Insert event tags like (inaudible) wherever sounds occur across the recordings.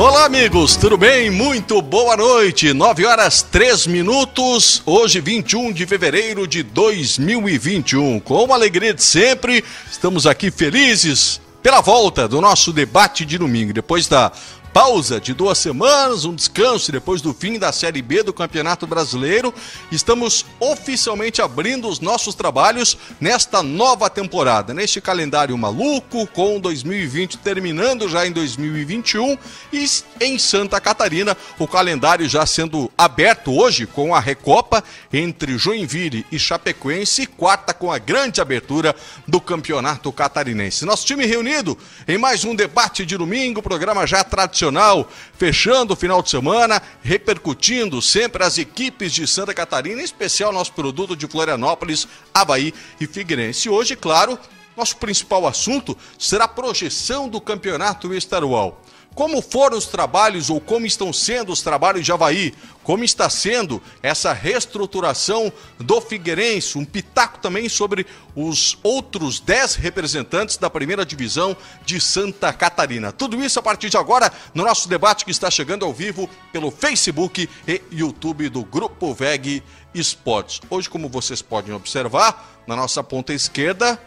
Olá, amigos, tudo bem? Muito boa noite. 9 horas 3 minutos. Hoje, 21 de fevereiro de 2021. Com alegria de sempre, estamos aqui felizes pela volta do nosso debate de domingo. Depois da pausa de duas semanas, um descanso depois do fim da Série B do Campeonato Brasileiro. Estamos oficialmente abrindo os nossos trabalhos nesta nova temporada, neste calendário maluco, com 2020 terminando já em 2021 e em Santa Catarina, o calendário já sendo aberto hoje com a Recopa entre Joinville e Chapecoense, quarta com a grande abertura do Campeonato Catarinense. Nosso time reunido em mais um debate de domingo, programa já tradicional tradicional, fechando o final de semana, repercutindo sempre as equipes de Santa Catarina, em especial nosso produto de Florianópolis, Havaí e Figueirense. Hoje, claro, nosso principal assunto será a projeção do campeonato estadual. Como foram os trabalhos ou como estão sendo os trabalhos de Havaí? Como está sendo essa reestruturação do Figueirense? Um pitaco também sobre os outros 10 representantes da primeira divisão de Santa Catarina. Tudo isso a partir de agora no nosso debate que está chegando ao vivo pelo Facebook e YouTube do Grupo VEG Esportes. Hoje, como vocês podem observar, na nossa ponta esquerda,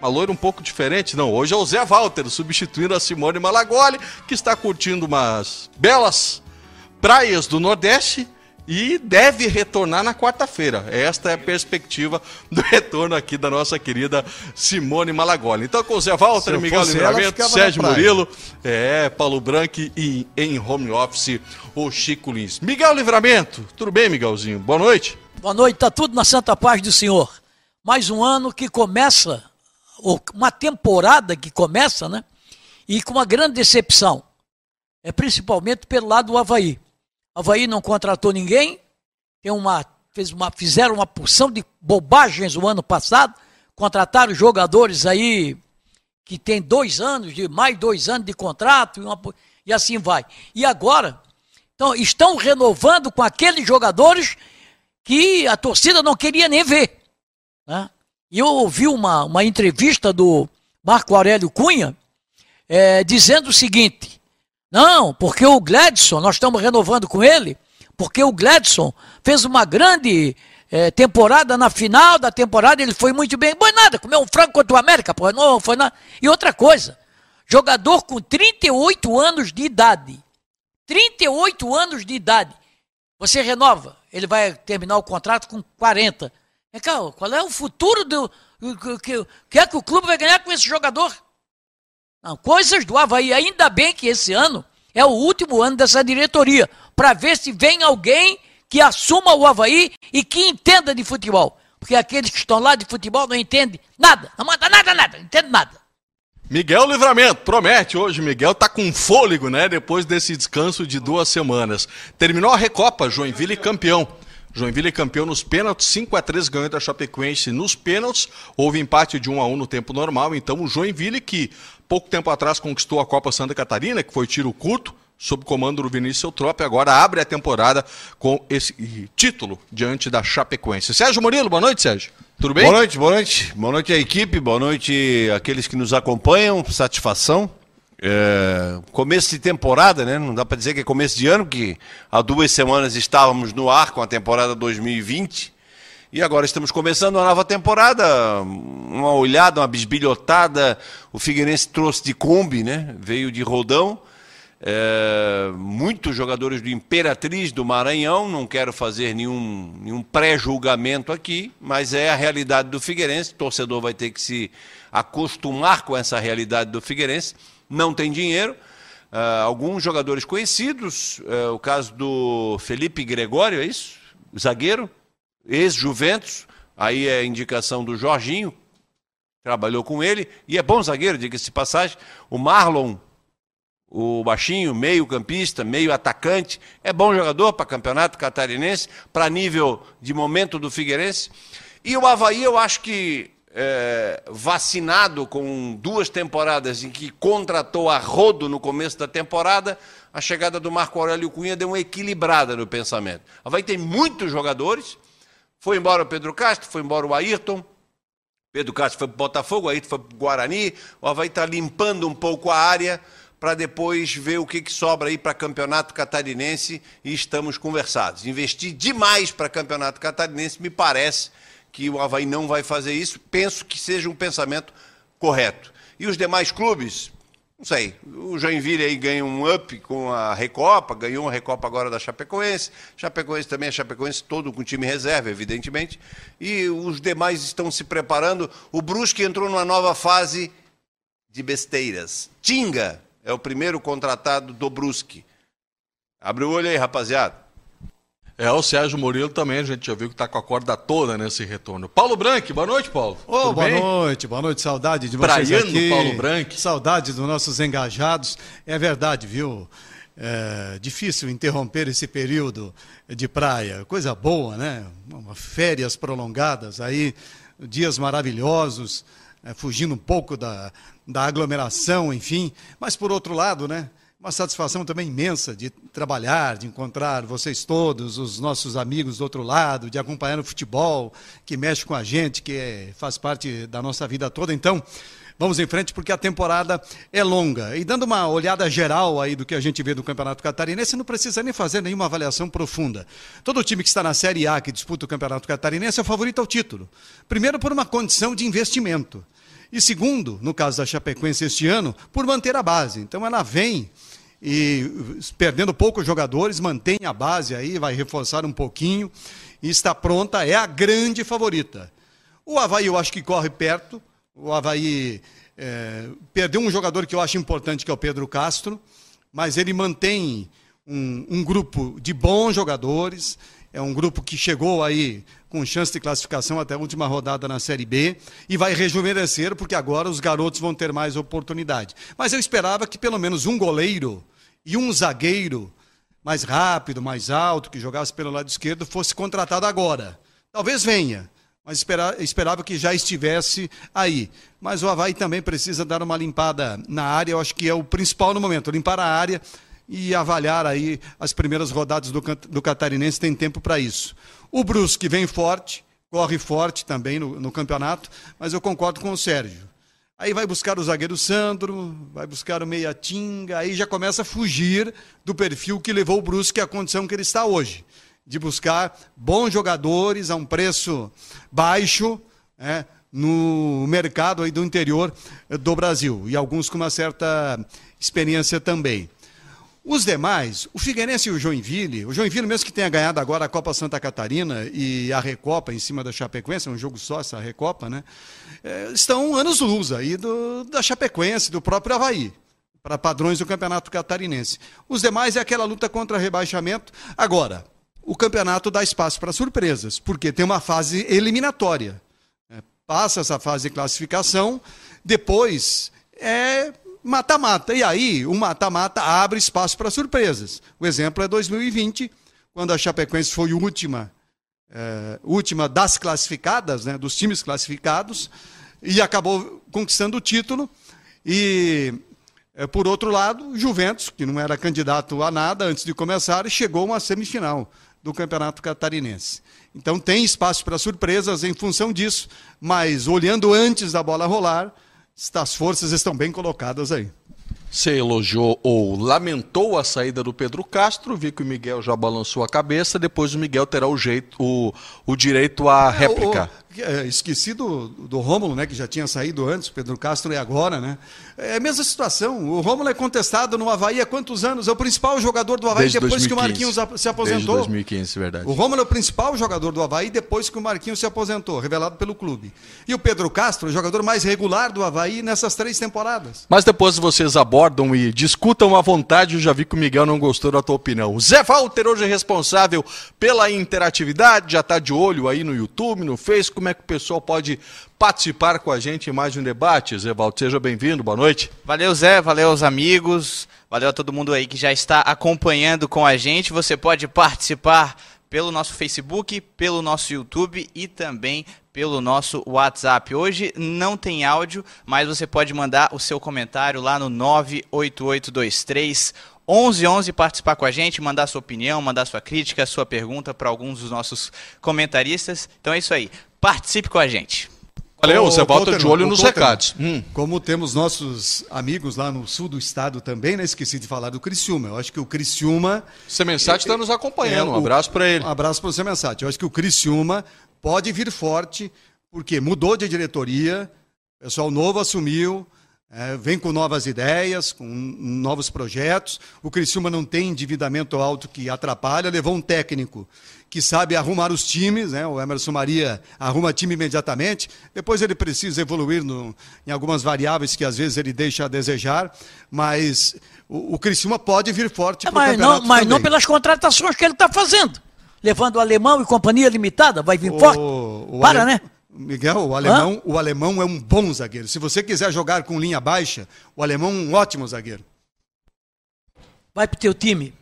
uma loira um pouco diferente, não. Hoje é o Zé Walter, substituindo a Simone Malagoli, que está curtindo umas belas praias do Nordeste e deve retornar na quarta-feira. Esta é a perspectiva do retorno aqui da nossa querida Simone Malagoli. Então, com o Zé Walter, Miguel Livramento, Sérgio Murilo, é, Paulo Branco e em home office o Chico Lins. Miguel Livramento, tudo bem, Miguelzinho? Boa noite. Boa noite, tá tudo na santa paz do Senhor. Mais um ano que começa uma temporada que começa, né? E com uma grande decepção. É principalmente pelo lado do Havaí. O Havaí não contratou ninguém, tem uma, fez uma, fizeram uma porção de bobagens o ano passado, contrataram jogadores aí que tem dois anos, de mais dois anos de contrato, e, uma, e assim vai. E agora, então, estão renovando com aqueles jogadores que a torcida não queria nem ver. Né? E eu ouvi uma, uma entrevista do Marco Aurélio Cunha é, dizendo o seguinte: não, porque o Gladson, nós estamos renovando com ele, porque o Gladson fez uma grande é, temporada na final da temporada, ele foi muito bem. Foi nada, comeu um frango contra o América, pô, não foi nada. E outra coisa, jogador com 38 anos de idade. 38 anos de idade. Você renova, ele vai terminar o contrato com 40. Cá, qual é o futuro do. que, que é que o clube vai ganhar com esse jogador? Não, coisas do Havaí. Ainda bem que esse ano é o último ano dessa diretoria, para ver se vem alguém que assuma o Havaí e que entenda de futebol. Porque aqueles que estão lá de futebol não entendem nada, não manda nada, nada, não entende nada. Miguel Livramento, promete hoje, Miguel tá com fôlego, né? Depois desse descanso de duas semanas. Terminou a Recopa, Joinville campeão. Joinville campeão nos pênaltis, 5 a 3 ganhou da Chapecoense nos pênaltis. Houve empate de 1 a 1 no tempo normal. Então o Joinville que pouco tempo atrás conquistou a Copa Santa Catarina, que foi tiro curto, sob comando do Vinícius Eutrope, agora abre a temporada com esse título diante da Chapecoense. Sérgio Murilo, boa noite, Sérgio. Tudo bem? Boa noite, boa noite. Boa noite à equipe, boa noite àqueles que nos acompanham. Satisfação. É, começo de temporada, né? Não dá para dizer que é começo de ano, que há duas semanas estávamos no ar com a temporada 2020 e agora estamos começando uma nova temporada. Uma olhada, uma bisbilhotada. O Figueirense trouxe de Kombi, né? Veio de Rodão. É, muitos jogadores do Imperatriz do Maranhão, não quero fazer nenhum, nenhum pré-julgamento aqui, mas é a realidade do Figueirense. O torcedor vai ter que se acostumar com essa realidade do Figueirense não tem dinheiro. Uh, alguns jogadores conhecidos, uh, o caso do Felipe Gregório, é isso? Zagueiro, ex-Juventus, aí é indicação do Jorginho, trabalhou com ele, e é bom zagueiro, diga-se passagem. O Marlon, o baixinho, meio campista, meio atacante, é bom jogador para campeonato catarinense, para nível de momento do Figueirense. E o Havaí, eu acho que é, vacinado com duas temporadas em que contratou a rodo no começo da temporada, a chegada do Marco Aurélio Cunha deu uma equilibrada no pensamento. Vai ter muitos jogadores. Foi embora o Pedro Castro, foi embora o Ayrton. Pedro Castro foi para o Botafogo, o Ayrton foi para o Guarani. O Havaí está limpando um pouco a área para depois ver o que, que sobra aí para campeonato catarinense e estamos conversados. Investir demais para campeonato catarinense, me parece que o Havaí não vai fazer isso. Penso que seja um pensamento correto. E os demais clubes, não sei, o Joinville aí ganha um up com a Recopa, ganhou a Recopa agora da Chapecoense, Chapecoense também é Chapecoense, todo com time reserva, evidentemente, e os demais estão se preparando. O Brusque entrou numa nova fase de besteiras. Tinga é o primeiro contratado do Brusque. Abre o olho aí, rapaziada. É, o Sérgio Murilo também, a gente já viu que está com a corda toda nesse retorno. Paulo Branco, boa noite, Paulo. Oh, boa bem? noite, boa noite, saudade de vocês Praiano aqui. Paulo Branco. Saudade dos nossos engajados. É verdade, viu? É difícil interromper esse período de praia. Coisa boa, né? Férias prolongadas aí, dias maravilhosos, é, fugindo um pouco da, da aglomeração, enfim. Mas por outro lado, né? Uma satisfação também imensa de trabalhar, de encontrar vocês todos, os nossos amigos do outro lado, de acompanhar o futebol, que mexe com a gente, que é, faz parte da nossa vida toda. Então, vamos em frente porque a temporada é longa. E dando uma olhada geral aí do que a gente vê do Campeonato Catarinense, não precisa nem fazer nenhuma avaliação profunda. Todo time que está na Série A, que disputa o Campeonato Catarinense, é o favorito ao título. Primeiro, por uma condição de investimento. E segundo, no caso da Chapecoense este ano, por manter a base. Então ela vem e perdendo poucos jogadores, mantém a base aí, vai reforçar um pouquinho e está pronta, é a grande favorita. O Havaí eu acho que corre perto, o Havaí é, perdeu um jogador que eu acho importante, que é o Pedro Castro, mas ele mantém um, um grupo de bons jogadores, é um grupo que chegou aí com chance de classificação até a última rodada na Série B e vai rejuvenescer, porque agora os garotos vão ter mais oportunidade. Mas eu esperava que pelo menos um goleiro e um zagueiro mais rápido, mais alto, que jogasse pelo lado esquerdo, fosse contratado agora. Talvez venha, mas esperava, esperava que já estivesse aí. Mas o Havaí também precisa dar uma limpada na área, eu acho que é o principal no momento, limpar a área e avaliar aí as primeiras rodadas do, do Catarinense, tem tempo para isso. O Brusque vem forte, corre forte também no, no campeonato, mas eu concordo com o Sérgio. Aí vai buscar o zagueiro Sandro, vai buscar o meia Tinga, aí já começa a fugir do perfil que levou o Brusque à condição que ele está hoje, de buscar bons jogadores a um preço baixo, né, no mercado aí do interior do Brasil e alguns com uma certa experiência também. Os demais, o Figueirense e o Joinville, o Joinville mesmo que tenha ganhado agora a Copa Santa Catarina e a Recopa em cima da Chapecoense, é um jogo só essa Recopa, né? É, estão anos luz aí do, da Chapecoense, do próprio Havaí, para padrões do Campeonato Catarinense. Os demais é aquela luta contra rebaixamento. Agora, o campeonato dá espaço para surpresas, porque tem uma fase eliminatória. É, passa essa fase de classificação, depois é mata-mata. E aí, o mata-mata abre espaço para surpresas. O exemplo é 2020, quando a Chapecoense foi última, é, última das classificadas, né, dos times classificados, e acabou conquistando o título. E, é, por outro lado, Juventus, que não era candidato a nada antes de começar, chegou a uma semifinal do Campeonato Catarinense. Então tem espaço para surpresas em função disso, mas olhando antes da bola rolar, as forças estão bem colocadas aí. Você elogiou ou lamentou a saída do Pedro Castro, vi que o Miguel já balançou a cabeça, depois o Miguel terá o jeito, o, o direito à réplica. É, é, esqueci do, do Rômulo, né, que já tinha saído antes, Pedro Castro é agora, né? É a mesma situação. O Rômulo é contestado no Havaí há quantos anos? É o principal jogador do Havaí Desde depois 2015. que o Marquinhos se aposentou. Desde 2015, verdade. O Rômulo é o principal jogador do Havaí depois que o Marquinhos se aposentou, revelado pelo clube. E o Pedro Castro, o jogador mais regular do Havaí nessas três temporadas. Mas depois vocês abordam e discutam à vontade, eu já vi que o Miguel não gostou da tua opinião. Zé Walter hoje é responsável pela interatividade, já está de olho aí no YouTube, no Face, como é que o pessoal pode participar com a gente em mais um debate. Zé Valdo, seja bem-vindo, boa noite. Valeu, Zé, valeu aos amigos, valeu a todo mundo aí que já está acompanhando com a gente. Você pode participar pelo nosso Facebook, pelo nosso YouTube e também pelo nosso WhatsApp. Hoje não tem áudio, mas você pode mandar o seu comentário lá no 98823 1111 participar com a gente, mandar sua opinião, mandar sua crítica, sua pergunta para alguns dos nossos comentaristas. Então é isso aí. Participe com a gente. Valeu, você volta de olho nos recados. Hum. Como temos nossos amigos lá no sul do estado também, né? Esqueci de falar do Criciúma. Eu acho que o Criciúma. Semensati está nos acompanhando. É, um abraço para ele. Um abraço para o Semensati. Eu acho que o Criciúma pode vir forte, porque mudou de diretoria, o pessoal novo assumiu, é, vem com novas ideias, com novos projetos. O Criciúma não tem endividamento alto que atrapalha, levou um técnico que sabe arrumar os times, né? o Emerson Maria arruma time imediatamente, depois ele precisa evoluir no, em algumas variáveis que às vezes ele deixa a desejar, mas o, o Criciúma pode vir forte É, para o mas campeonato não, mas não pelas contratações que ele está fazendo. Levando o alemão e companhia limitada, vai vir forte. O, o Para, ale- né? Miguel, o alemão, o alemão é um bom zagueiro. Se você quiser jogar com linha baixa, o alemão é um ótimo zagueiro. Vai pro teu time.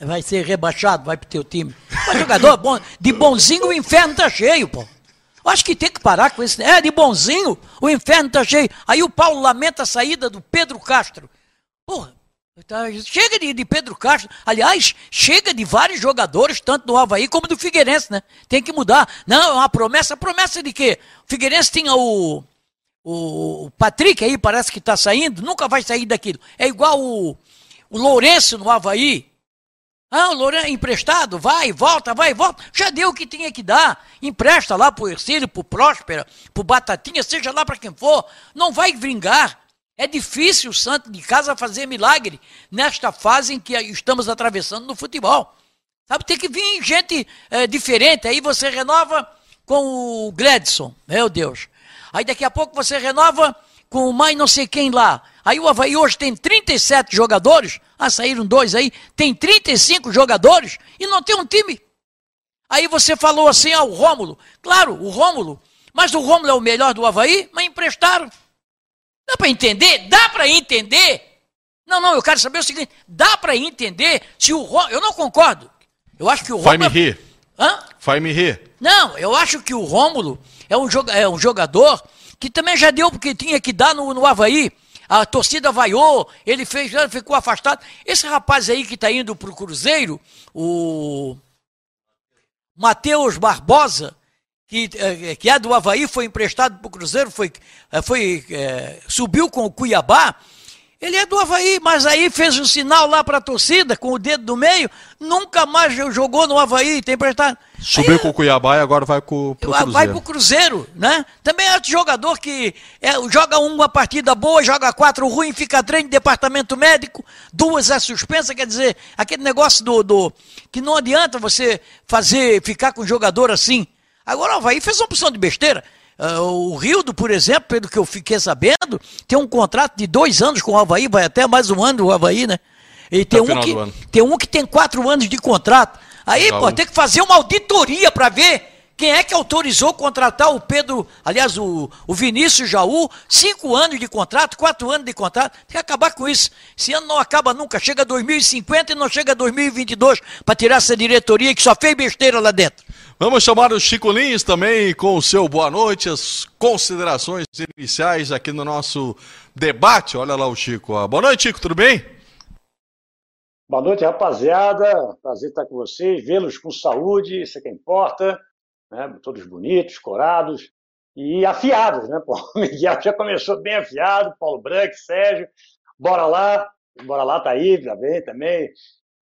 Vai ser rebaixado, vai pro teu time. Mas jogador bom, de bonzinho o inferno tá cheio, pô. Eu Acho que tem que parar com esse. É, de bonzinho, o inferno tá cheio. Aí o Paulo lamenta a saída do Pedro Castro. Porra, tá- chega de, de Pedro Castro. Aliás, chega de vários jogadores, tanto do Havaí como do Figueirense, né? Tem que mudar. Não, é uma promessa. Promessa de quê? O Figueirense tinha o. O Patrick aí parece que está saindo, nunca vai sair daquilo. É igual o, o Lourenço no Havaí. Ah, o Lourenço emprestado, vai, volta, vai, volta. Já deu o que tinha que dar. Empresta lá pro Ercílio, pro Próspera, pro Batatinha, seja lá para quem for. Não vai vingar. É difícil o Santo de Casa fazer milagre nesta fase em que estamos atravessando no futebol. Sabe, tem que vir gente eh, diferente. Aí você renova com o Gladson, meu Deus. Aí daqui a pouco você renova com o mais não sei quem lá. Aí o Havaí hoje tem 37 jogadores. Ah, saíram dois aí. Tem 35 jogadores e não tem um time. Aí você falou assim, ah, o Rômulo. Claro, o Rômulo. Mas o Rômulo é o melhor do Havaí, mas emprestaram. Dá para entender? Dá para entender? Não, não, eu quero saber o seguinte: dá para entender se o Rômulo. Eu não concordo. Eu acho que o Vai me Rômulo. rir. Hã? Vai me rir. Não, eu acho que o Rômulo é um, joga- é um jogador que também já deu porque tinha que dar no, no Havaí. A torcida vaiou, ele fez, ficou afastado. Esse rapaz aí que está indo para o Cruzeiro, o Matheus Barbosa, que, eh, que é do Havaí, foi emprestado para o Cruzeiro, foi, eh, foi, eh, subiu com o Cuiabá. Ele é do Havaí, mas aí fez um sinal lá para a torcida, com o dedo do meio, nunca mais jogou no Havaí, tem emprestado. Subiu Aí, com o Cuiabá e agora vai com, pro Vai Cruzeiro. pro Cruzeiro, né? Também é outro jogador que é, joga uma partida boa, joga quatro ruim, fica três de departamento médico, duas é suspensa, quer dizer, aquele negócio do, do que não adianta você fazer, ficar com um jogador assim. Agora o Havaí fez uma opção de besteira. Ah, o Rildo, por exemplo, pelo que eu fiquei sabendo, tem um contrato de dois anos com o Havaí, vai até mais um ano o Havaí, né? E tem um, que, tem um que tem quatro anos de contrato. Aí, Legal. pô, tem que fazer uma auditoria para ver quem é que autorizou contratar o Pedro, aliás, o, o Vinícius Jaú, cinco anos de contrato, quatro anos de contrato. Tem que acabar com isso. Esse ano não acaba nunca. Chega 2050 e não chega 2022 para tirar essa diretoria que só fez besteira lá dentro. Vamos chamar o Chico Lins também com o seu boa noite, as considerações iniciais aqui no nosso debate. Olha lá o Chico. ó. Boa noite, Chico, tudo bem? Boa noite, rapaziada. Prazer estar com vocês, vê-los com saúde, isso é que importa. Né? Todos bonitos, corados e afiados, né? O (laughs) Miguel já começou bem afiado, Paulo Branco, Sérgio. Bora lá, bora lá, tá aí, já vem também.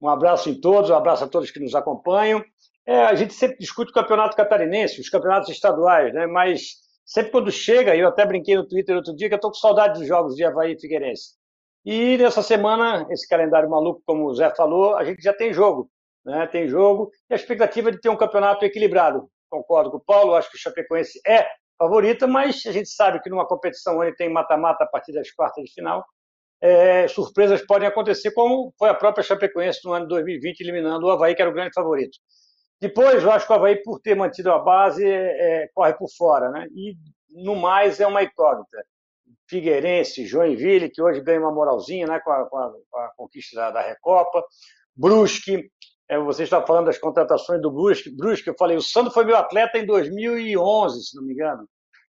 Um abraço em todos, um abraço a todos que nos acompanham. É, a gente sempre discute o campeonato catarinense, os campeonatos estaduais, né? Mas sempre quando chega, eu até brinquei no Twitter outro dia que eu estou com saudade dos jogos de Havaí e Figueirense. E nessa semana, esse calendário maluco, como o Zé falou, a gente já tem jogo. Né? Tem jogo e a expectativa é de ter um campeonato equilibrado. Concordo com o Paulo, acho que o Chapecoense é favorita, mas a gente sabe que numa competição onde tem mata-mata a partir das quartas de final, é, surpresas podem acontecer, como foi a própria Chapecoense no ano de 2020, eliminando o Havaí, que era o grande favorito. Depois, eu acho que o Havaí, por ter mantido a base, é, corre por fora. Né? E, no mais, é uma incógnita. Figueirense, Joinville, que hoje ganha uma moralzinha né, com, a, com, a, com a conquista da, da, Recopa. Brusque, é, você está falando das contratações do Brusque. Brusque, eu falei, o Sandro foi meu atleta em 2011, se não me engano,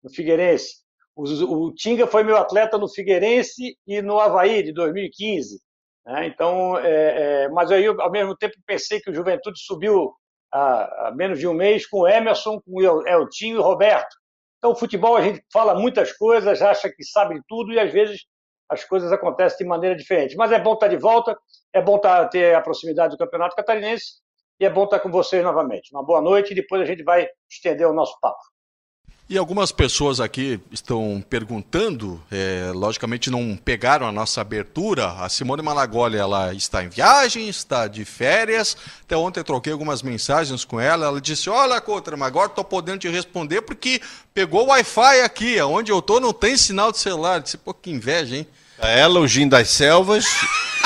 no Figueirense. O, o Tinga foi meu atleta no Figueirense e no Havaí, de 2015. Né? Então, é, é, mas aí, ao mesmo tempo, pensei que o Juventude subiu há, há menos de um mês com o Emerson, com o Eltinho e o Roberto. Então, o futebol, a gente fala muitas coisas, acha que sabe tudo e às vezes as coisas acontecem de maneira diferente. Mas é bom estar de volta, é bom estar, ter a proximidade do Campeonato Catarinense e é bom estar com vocês novamente. Uma boa noite e depois a gente vai estender o nosso papo. E algumas pessoas aqui estão perguntando, é, logicamente não pegaram a nossa abertura. A Simone Malagoli, ela está em viagem, está de férias. Até ontem eu troquei algumas mensagens com ela. Ela disse: Olha, Coutra, mas agora estou podendo te responder porque pegou o Wi-Fi aqui. Onde eu estou não tem sinal de celular. Eu disse: Pô, que inveja, hein? Ela, o Gin das Selvas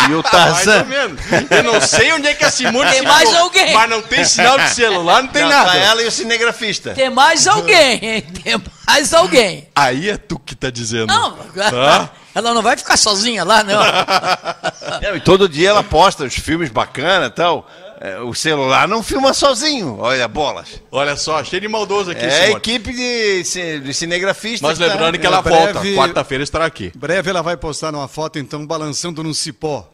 e o (laughs) Mais ou Tarzan. menos. Eu não sei onde é que a Simone Tem mais ficou, alguém. Mas não tem sinal de celular, não tem Não, nada. tá ela e o cinegrafista. Tem mais alguém, hein? Tem mais alguém. Aí é tu que tá dizendo. Não, Tá? (laughs) ela não vai ficar sozinha lá, não. (laughs) Não, e todo dia ela posta os filmes bacanas e tal. É, o celular não filma sozinho, olha bolas. Olha só, cheio de maldoso aqui, É a Simone. equipe de, de cinegrafistas. Mas que tá- lembrando que É, ela breve- volta. Quarta-feira estará aqui. Em breve ela vai postar uma foto, então, balançando num cipó.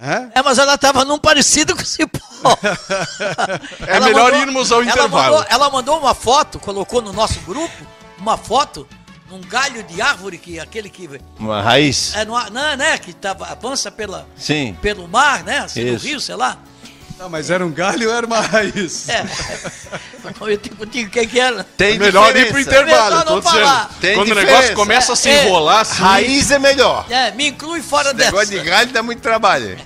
É? É, mas ela estava num parecido com o cipó. (laughs) É melhor irmos ao ela intervalo. Mandou, ela mandou uma foto, colocou no nosso grupo, uma foto num galho de árvore, que aquele que. Uma raiz. É, não, não, né? Que tava, avança pela, Sim. pelo mar, né? Assim, no rio, sei lá. Não, mas era um galho ou era uma raiz? É. Eu digo, digo, o que que era? Tem É melhor ir pro diferença. intervalo, Melhor tô não dizendo. falar. Tem Quando o diferença. negócio começa a se É. enrolar assim. Raiz é melhor. É, me inclui fora Esse negócio dessa. de galho dá muito trabalho.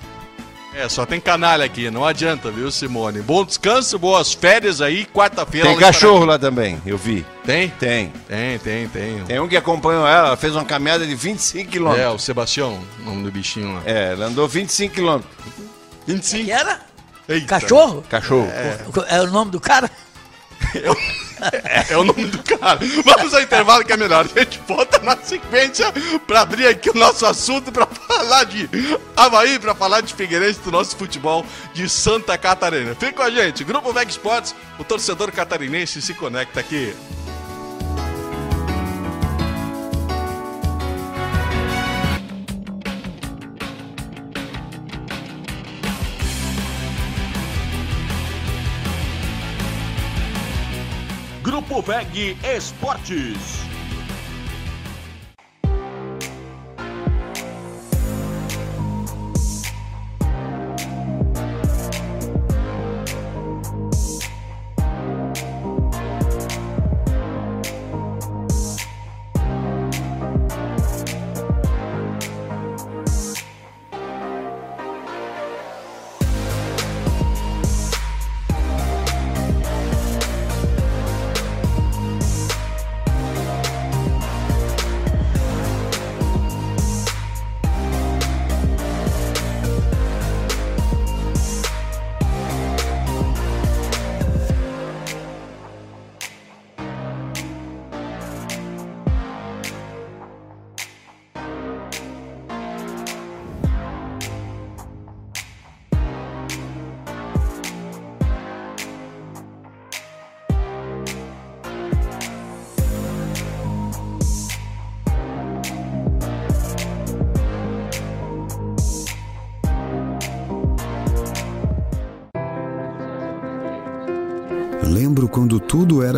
É, só tem canalha aqui, não adianta, viu, Simone? Bom descanso, boas férias aí. Quarta-feira. Tem cachorro lá também, eu vi. Tem? Tem. Tem, tem, tem. Tem um que acompanhou ela, ela fez uma caminhada de 25 É, quilômetros. o Sebastião, o nome do bichinho lá. É, ela andou 25 quilômetros. 25. Que era? Eita. Cachorro? Cachorro. É. o nome do cara? (laughs) É o nome do cara. Vamos ao intervalo que é melhor. A gente volta na sequência para abrir aqui o nosso assunto, para falar de Havaí, para falar de Figueirense, do nosso futebol de Santa Catarina. Fica com a gente. Grupo Veg Sports, o torcedor catarinense se conecta aqui. Grupo Veg Esportes.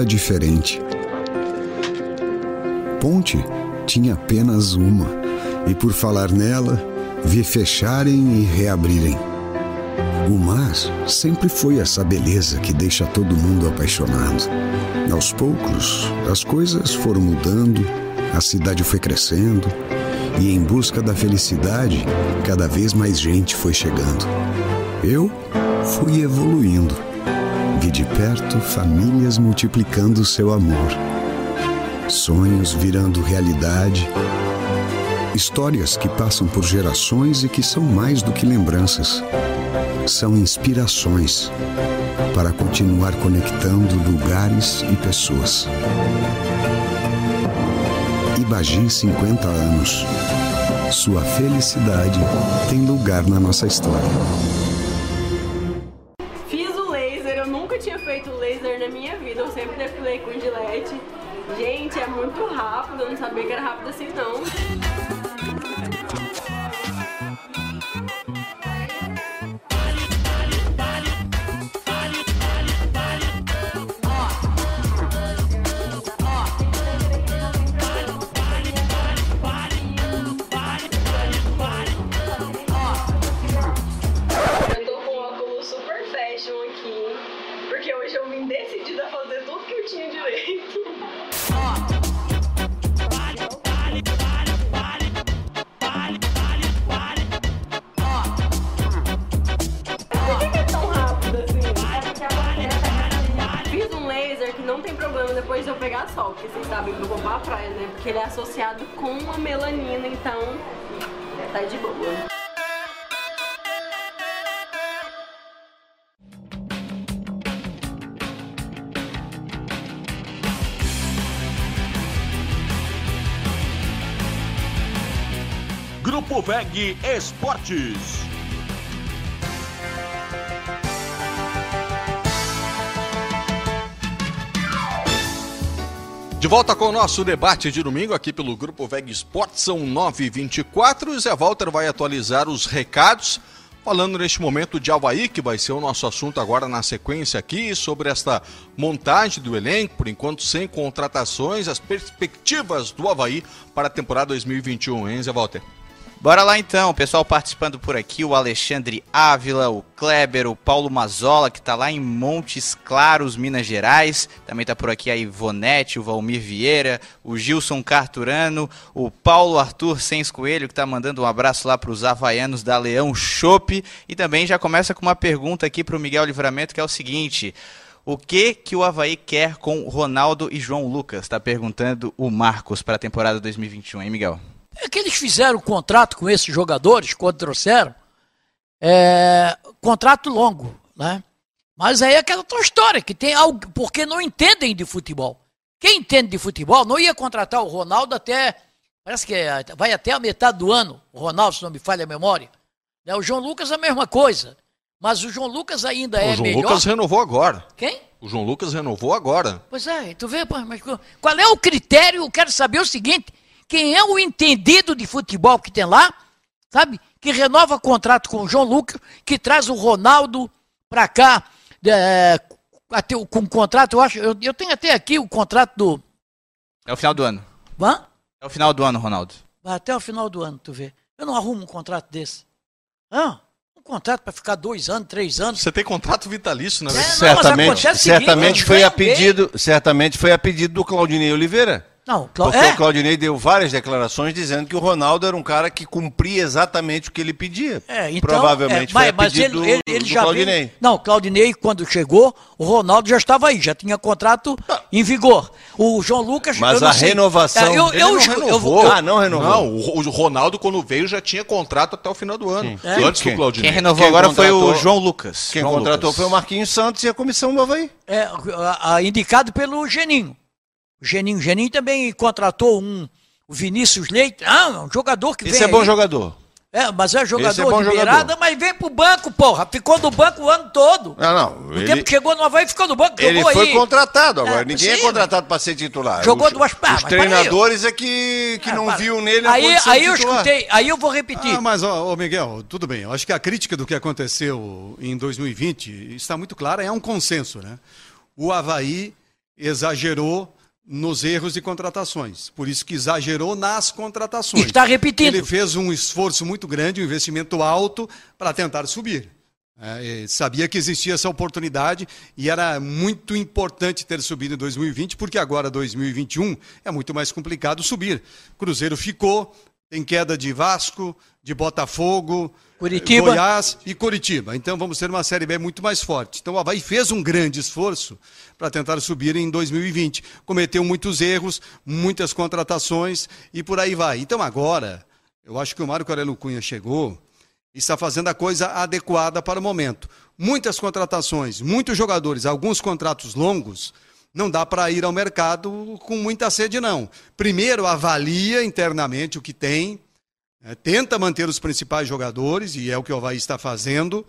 Era diferente. Ponte tinha apenas uma, e por falar nela, vi fecharem e reabrirem. O mar sempre foi essa beleza que deixa todo mundo apaixonado. Aos poucos, as coisas foram mudando, a cidade foi crescendo, e em busca da felicidade, cada vez mais gente foi chegando. Eu fui evoluindo. Vi de perto famílias multiplicando seu amor, sonhos virando realidade, histórias que passam por gerações e que são mais do que lembranças. São inspirações para continuar conectando lugares e pessoas. Ibagi 50 anos. Sua felicidade tem lugar na nossa história. Melanina, então tá de boa. Grupo VEG Esportes. De volta com o nosso debate de domingo aqui pelo Grupo VEG Esportes, são 9h24 e Zé Walter vai atualizar os recados, falando neste momento de Havaí, que vai ser o nosso assunto agora na sequência aqui, sobre esta montagem do elenco, por enquanto sem contratações, as perspectivas do Havaí para a temporada 2021, hein, Zé Walter? Bora lá então, o pessoal participando por aqui, o Alexandre Ávila, o Kleber, o Paulo Mazola, que tá lá em Montes Claros, Minas Gerais. Também tá por aqui a Ivonete, o Valmir Vieira, o Gilson Carturano, o Paulo Arthur Sens Coelho, que tá mandando um abraço lá pros havaianos da Leão Chopp. E também já começa com uma pergunta aqui pro Miguel Livramento, que é o seguinte... O que que o Havaí quer com Ronaldo e João Lucas? Tá perguntando o Marcos para a temporada 2021, hein, Miguel? É que eles fizeram um contrato com esses jogadores, quando trouxeram, é, contrato longo, né? Mas aí é aquela outra história, que tem algo, porque não entendem de futebol. Quem entende de futebol não ia contratar o Ronaldo até, parece que é, vai até a metade do ano, o Ronaldo, se não me falha a memória. Né? O João Lucas a mesma coisa. Mas o João Lucas ainda é o João melhor. Lucas renovou agora. Quem? O João Lucas renovou agora. Pois é, tu vê, mas qual é o critério? Eu quero saber o seguinte: quem é o entendido de futebol que tem lá, sabe? Que renova contrato com o João Lucas, que traz o Ronaldo pra cá, é, até, com o contrato, eu acho, eu, eu tenho até aqui o contrato do. É o final do ano. Hã? É o final do ano, Ronaldo. Vai até o final do ano, tu vê. Eu não arrumo um contrato desse. Hã? Um contrato para ficar dois anos, três anos. Você tem contrato vitalício, né? É, não, mas certamente, acontece o seguinte, certamente eles foi a bem. pedido, certamente foi a pedido do Claudinei Oliveira. Não, Clau- Porque é, o Claudinei deu várias declarações dizendo que o Ronaldo era um cara que cumpria exatamente o que ele pedia. É, então, Provavelmente é, foi mas, a mas pedido ele, ele, do, ele do já Claudinei. veio- Não, Claudinei, quando chegou, o Ronaldo já estava aí, já tinha contrato em vigor. O João Lucas. Mas eu não a sei. renovação- É, eu, Ele eu, não eu, eu, renovou. eu- Ah, não renovou. Não, o o Ronaldo, quando veio, já tinha contrato até o final do ano. É. Antes Quem- do Claudinei. Quem renovou Quem agora foi o João Lucas. Quem João contratou Lucas. foi o Marquinhos Santos e a comissão do Havaí. é, a- a- indicado pelo Geninho. Geninho, Geninho também contratou um. O Vinícius Leite, ah, um jogador que Esse vem é bom aí. jogador. É, mas é jogador Esse é bom de jogador. beirada, mas vem pro banco, porra. Ficou no banco o ano todo. Ah, não. O Ele, tempo que chegou no Havaí ficou no banco, ele jogou foi aí. contratado agora. É, Ninguém é sim, contratado para ser titular. Jogou os, duas- ah, Os treinadores é que, que É, não para. viu nele a aí, condição aí eu titular. escutei, aí eu vou repetir. Ah, mas, ó, ô, Miguel, tudo bem. Eu acho que a crítica do que aconteceu em 2020 está muito clara, é um consenso, né? O Havaí exagerou nos erros de contratações. Por isso que exagerou nas contratações. Está repetindo. Ele fez um esforço muito grande, um investimento alto para tentar subir. É, e sabia que existia essa oportunidade e era muito importante ter subido em 2020, porque agora 2021 é muito mais complicado subir. Cruzeiro ficou, tem queda de Vasco, de Botafogo, Curitiba. Goiás e Curitiba. Então vamos ter uma Série B muito mais forte. Então o Havaí fez um grande esforço para tentar subir em 2020. Cometeu muitos erros, muitas contratações e por aí vai. Então agora, eu acho que o Mário Aurélio Cunha chegou e está fazendo a coisa adequada para o momento. Muitas contratações, muitos jogadores, alguns contratos longos, não dá para ir ao mercado com muita sede, não. Primeiro, avalia internamente o que tem, é, tenta manter os principais jogadores, e é o que o Havaí está fazendo.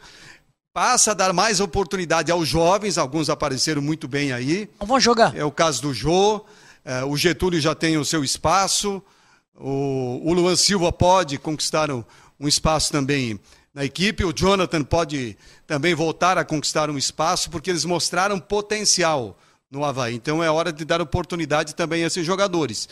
Passa a dar mais oportunidade aos jovens, alguns apareceram muito bem aí. Vão jogar. É o caso do Jô, é, o Getúlio já tem o seu espaço, o, o Luan Silva pode conquistar um, um espaço também na equipe, o Jonathan pode também voltar a conquistar um espaço, porque eles mostraram potencial no Havaí. Então é hora de dar oportunidade também a esses jogadores.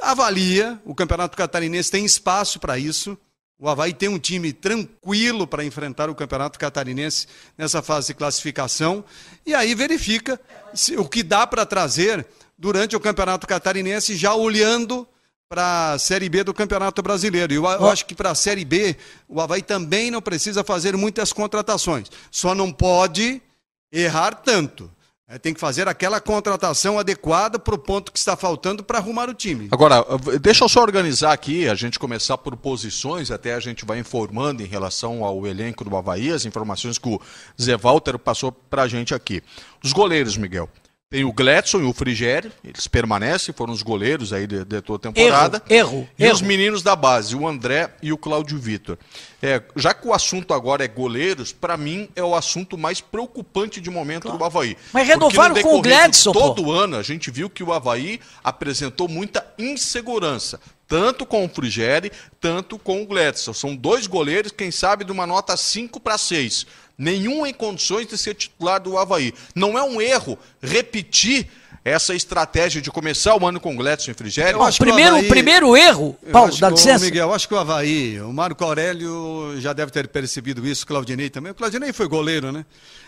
Avalia, o Campeonato Catarinense tem espaço para isso. O Havaí tem um time tranquilo para enfrentar o Campeonato Catarinense nessa fase de classificação. E aí verifica se- o que dá para trazer durante o Campeonato Catarinense, já olhando para a Série B do Campeonato Brasileiro. E eu, eu acho que para a Série B, o Havaí também não precisa fazer muitas contratações. Só não pode errar tanto. É, tem que fazer aquela contratação adequada para o ponto que está faltando para arrumar o time. Agora, deixa eu só organizar aqui, a gente começar por posições, até a gente vai informando em relação ao elenco do Havaí, as informações que o Zé Walter passou para a gente aqui. Os goleiros, Miguel. Tem o Gledson e o Frigério, eles permanecem, foram os goleiros aí de, de toda a temporada. Erro, erro. E erro. os meninos da base, o André e o Cláudio Vitor. É, já que o assunto agora é goleiros, para mim é o assunto mais preocupante de momento claro. do Havaí. Mas renovaram com o Gledson, Todo pô. ano a gente viu que o Havaí apresentou muita insegurança tanto com o Frigeri, tanto com o Gledson. São dois goleiros, quem sabe, de uma nota 5 para 6. Nenhum em condições de ser titular do Havaí. Não é um erro repetir essa estratégia de começar o ano com o Gledson e Frigério? Acho primeiro, Havaí, primeiro erro, Paulo, dá licença. Miguel, eu acho que o Havaí, o Marco Aurélio já deve ter percebido isso, o Claudinei também. O Claudinei foi goleiro, né?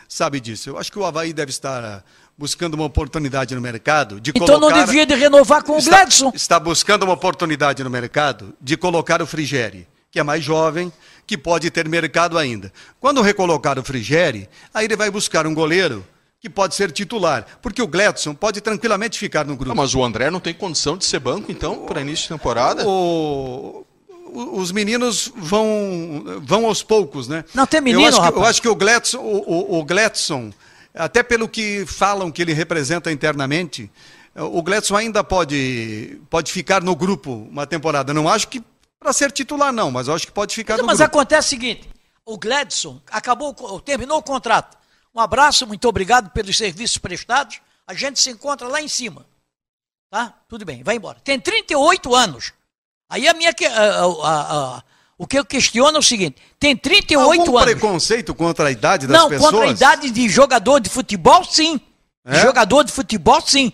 Sabe disso. Eu acho que o Havaí deve estar buscando uma oportunidade no mercado de então colocar... não devia de renovar com o está, Gledson. Está buscando uma oportunidade no mercado de colocar o Frigeri, que é mais jovem, que pode ter mercado ainda. Quando recolocar o Frigeri, aí ele vai buscar um goleiro que pode ser titular, porque o Gledson pode tranquilamente ficar no grupo. Não, mas o André não tem condição de ser banco, então, para início de temporada? O os meninos vão, vão aos poucos, né? Não tem menino, eu acho que, rapaz. Eu acho que o Gledson, o, o, o Gledson, até pelo que falam que ele representa internamente, o Gledson ainda pode, pode ficar no grupo uma temporada. Não acho que para ser titular, não, mas eu acho que pode ficar não, no mas grupo. Mas acontece o seguinte: o Gledson acabou, terminou o contrato. Um abraço, muito obrigado pelos serviços prestados. A gente se encontra lá em cima. Tá? Tudo bem, vai embora. Tem 38 anos. Aí a minha. A, a, a, o que eu questiono é o seguinte: tem 38 Algum anos. preconceito contra a idade das não, pessoas? Não, contra a idade de jogador de futebol, sim. É? De jogador de futebol, sim.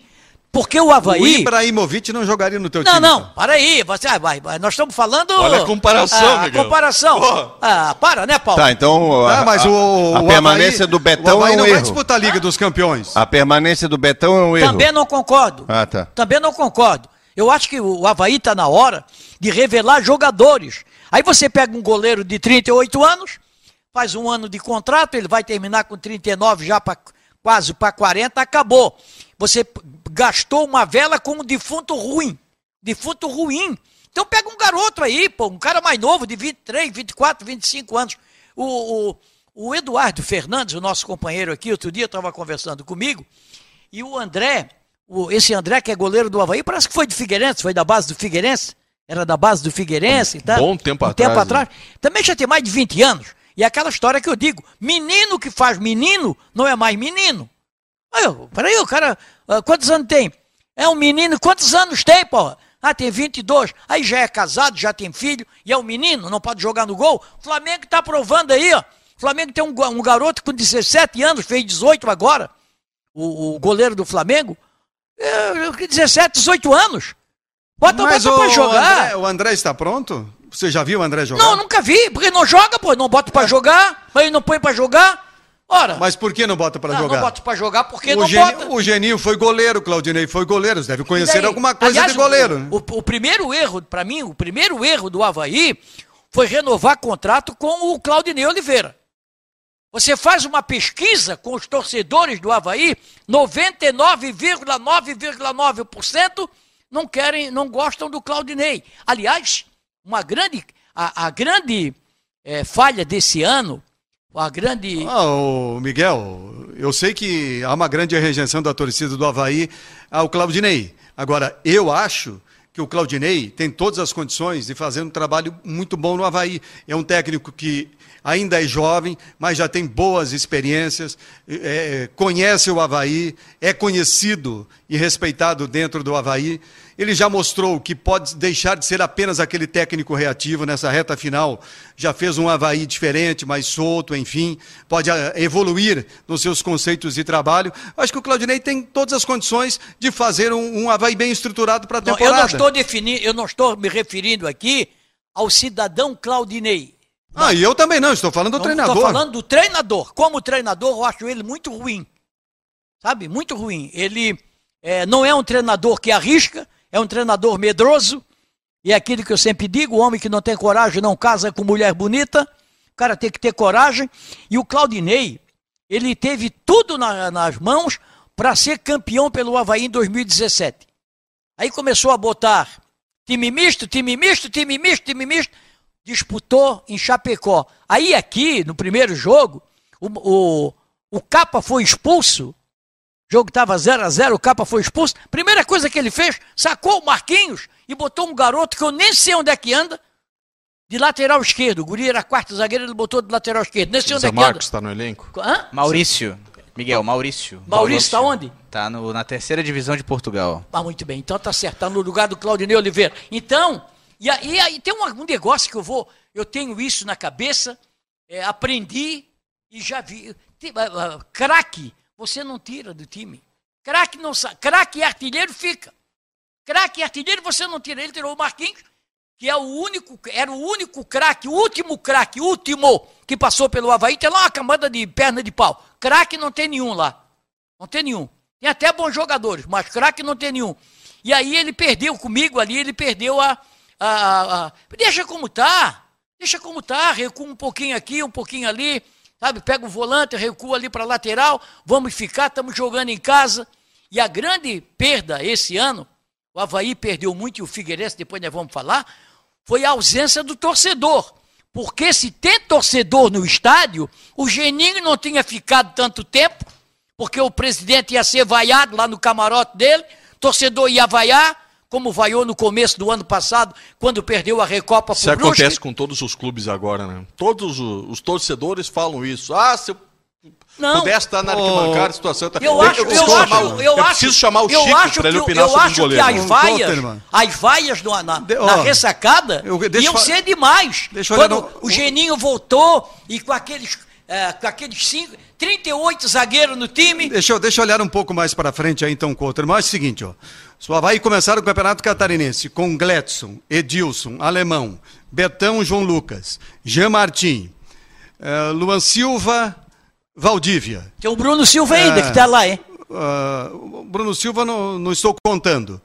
Porque o Havaí. O Ibrahimovic não jogaria no teu não, time. Não, não, para aí. Você, ah, vai, nós estamos falando. Olha a comparação, ah, Miguel. comparação. Oh. Ah, para, né, Paulo? Tá, então Ah, mas o, a, a o permanência Havaí, do Betão o Havaí é um não erro. vai disputar a Liga dos Campeões. A permanência do Betão é um erro. Também não concordo. Ah, tá. Também não concordo. Eu acho que o Havaí está na hora de revelar jogadores. Aí você pega um goleiro de 38 anos, faz um ano de contrato, ele vai terminar com 39 já para quase para 40, acabou. Você gastou uma vela com um defunto ruim. Defunto ruim. Então pega um garoto aí, pô, um cara mais novo, de 23, 24, 25 anos. O, o, o Eduardo Fernandes, o nosso companheiro aqui, outro dia estava conversando comigo, e o André, o, esse André que é goleiro do Havaí, parece que foi de Figueirense, foi da base do Figueirense, era da base do Figueirense e tal. Bom tempo um atrás, tempo atrás. Também já tem mais de 20 anos. E é aquela história que eu digo, menino que faz menino não é mais menino. Aí, peraí, o cara, uh, quantos anos tem? É um menino, quantos anos tem, pô? Ah, tem 22. Aí já é casado, já tem filho, e é um menino, não pode jogar no gol. O Flamengo está provando aí, ó. O Flamengo tem um, um, garoto com 17 anos, fez 18 agora. O, o goleiro do Flamengo. É, 17, 18 anos. Bota, Mas bota o pra jogar. André, o André está pronto? Você já viu o André jogar? Não, nunca vi, porque não joga, pô. Não bota pra é. jogar, aí não põe pra jogar. Ora. Mas por que não bota para jogar? Não bota para jogar porque o não Geni, bota. O Geninho foi goleiro, o Claudinei foi goleiro. Você deve conhecer alguma coisa Aliás, de goleiro. né? O, o, o primeiro erro, para mim, o primeiro erro do Havaí foi renovar contrato com o Claudinei Oliveira. Você faz uma pesquisa com os torcedores do Havaí, 99,9,9% não querem, não gostam do Claudinei. Aliás, uma grande, a, a grande é, falha desse ano a grande. Ah, Miguel, eu sei que há uma grande rejeição da torcida do Havaí ao Claudinei. Agora, eu acho que o Claudinei tem todas as condições de fazer um trabalho muito bom no Havaí. É um técnico que ainda é jovem, mas já tem boas experiências, é, conhece o Havaí, é conhecido e respeitado dentro do Havaí. Ele já mostrou que pode deixar de ser apenas aquele técnico reativo nessa reta final. Já fez um Havaí diferente, mais solto, enfim. Pode ah, evoluir nos seus conceitos de trabalho. Acho que o Claudinei tem todas as condições de fazer um, um Havaí bem estruturado para a temporada. eu não estou definindo, eu não estou me referindo aqui ao cidadão Claudinei. Ah, e eu também não, estou falando do não, treinador. Estou falando do treinador. Como treinador, eu acho ele muito ruim. Sabe? Muito ruim. Ele é, não é um treinador que arrisca, é um treinador medroso. E é aquilo que eu sempre digo: o homem que não tem coragem não casa com mulher bonita. O cara tem que ter coragem. E o Claudinei, ele teve tudo na, nas mãos para ser campeão pelo Havaí em 2017. Aí começou a botar time misto, time misto, time misto, time misto. Disputou em Chapecó. Aí aqui, no primeiro jogo, o, o, o Capa foi expulso. O jogo estava 0 a 0 o Capa foi expulso. Primeira coisa que ele fez, sacou o Marquinhos e botou um garoto que eu nem sei onde é que anda, de lateral esquerdo. O Guri era quarto zagueiro, ele botou de lateral esquerdo. Nem sei onde Zé é que Marcos está no elenco. Hã? Maurício. Miguel, Maurício. Maurício tá onde? Tá no- na terceira divisão de Portugal. Ah, muito bem. Então tá certo, tá no lugar do Claudinei Oliveira. Então, e aí, aí tem um, um negócio que eu vou, eu tenho isso na cabeça, é, aprendi e já vi. Ah, ah, Craque, você não tira do time. Craque não craque e artilheiro fica. Craque e artilheiro você não tira. Ele tirou o Marquinhos, que é o único, era o único craque, o último craque, último que passou pelo Havaí. Tem lá uma camada de perna de pau. Craque não tem nenhum lá. Não tem nenhum. Tem até bons jogadores, mas craque não tem nenhum. E aí ele perdeu comigo ali, ele perdeu a. a, a- a- deixa como tá. Deixa como tá. Recua um pouquinho aqui, um pouquinho ali. Sabe? Pega o volante, recua ali para lateral. Vamos ficar, estamos jogando em casa. E a grande perda esse ano, o Havaí perdeu muito e o Figueirense, depois nós vamos falar, foi a ausência do torcedor. Porque se tem torcedor no estádio, o Geninho não tinha ficado tanto tempo, porque o presidente ia ser vaiado lá no camarote dele, torcedor ia vaiar, como vaiou no começo do ano passado, quando perdeu a Recopa Isso pro Brusque. acontece com todos os clubes agora, né? Todos os, os torcedores falam isso. Ah, se eu Não, pudesse estar na arquibancada, a situação tá... Eu acho, eu, preciso acho, chamar o- eu, acho, preciso chamar o eu Chico acho para ele que, opinar eu sobre os acho que goleiros. as vaias, as vaias no- na, De- na ó, ressacada eu- deixa iam eu fa- ser demais. deixa eu olhar Quando no- o Geninho voltou e com aqueles, eh, com aqueles cinco, 38 zagueiros no time, Deixa eu, deixa eu olhar um pouco mais para frente aí, então, Couto. Mas é o seguinte, ó. O Havaí começar o Campeonato Catarinense com Gledson, Edilson, Alemão, Betão, João Lucas, Jean Martin, eh, Luan Silva, Valdívia. tem o Bruno Silva ainda, É. que está lá, hein? Ah, o Bruno Silva não, não estou contando.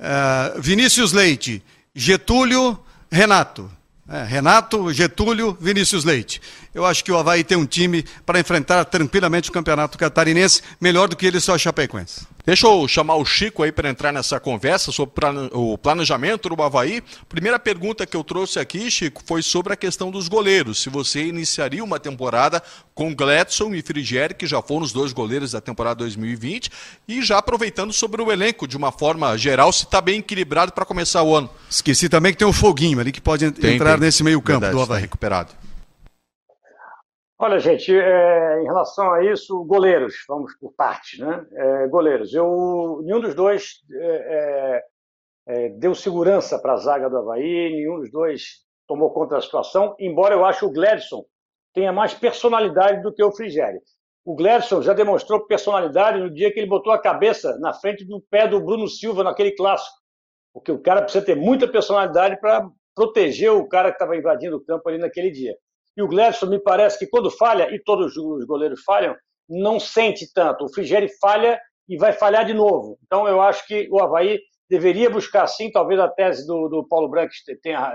Ah, Vinícius Leite, Getúlio, Renato. É, Renato, Getúlio, Vinícius Leite. Eu acho que o Havaí tem um time para enfrentar tranquilamente o Campeonato Catarinense, melhor do que ele só a Chapecoense. Deixa eu chamar o Chico aí para entrar nessa conversa sobre o planejamento do Havaí. Primeira pergunta que eu trouxe aqui, Chico, foi sobre a questão dos goleiros. Se você iniciaria uma temporada com Gladson e Frigeri, que já foram os dois goleiros da temporada 2020, e já aproveitando sobre o elenco de uma forma geral, se está bem equilibrado para começar o ano. Esqueci também que tem o Foguinho ali que pode Tem, entrar tem. nesse meio campo Verdade, do está Havaí. recuperado. Olha, gente, é, em relação a isso, goleiros, vamos por partes, né? É, goleiros, eu, nenhum dos dois é, é, é, deu segurança para a zaga do Havaí, nenhum dos dois tomou conta da situação, embora eu ache o Gladson tenha mais personalidade do que o Frigeri. O Gladson já demonstrou personalidade no dia que ele botou a cabeça na frente do pé do Bruno Silva naquele clássico, porque o cara precisa ter muita personalidade para proteger o cara que estava invadindo o campo ali naquele dia. E o Gladson me parece que quando falha, e todos os goleiros falham, não sente tanto. O Frigeri falha e vai falhar de novo. Então eu acho que o Havaí deveria buscar sim, talvez a tese do, do Paulo Branco tenha-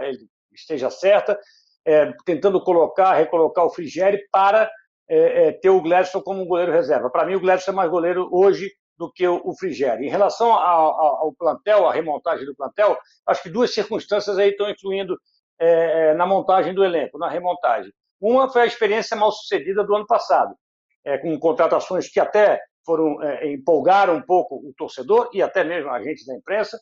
esteja certa, é, tentando colocar, recolocar o Frigeri para é, é, ter o Gladson como um goleiro reserva. Para mim, o Gladson é mais goleiro hoje do que o, o Frigeri. Em relação ao, ao- ao plantel, à remontagem do plantel, acho que duas circunstâncias aí estão influindo é, é, na montagem do elenco, na remontagem. Uma foi a experiência mal sucedida do ano passado, é, com contratações que até foram é, empolgaram um pouco o torcedor e até mesmo agentes da imprensa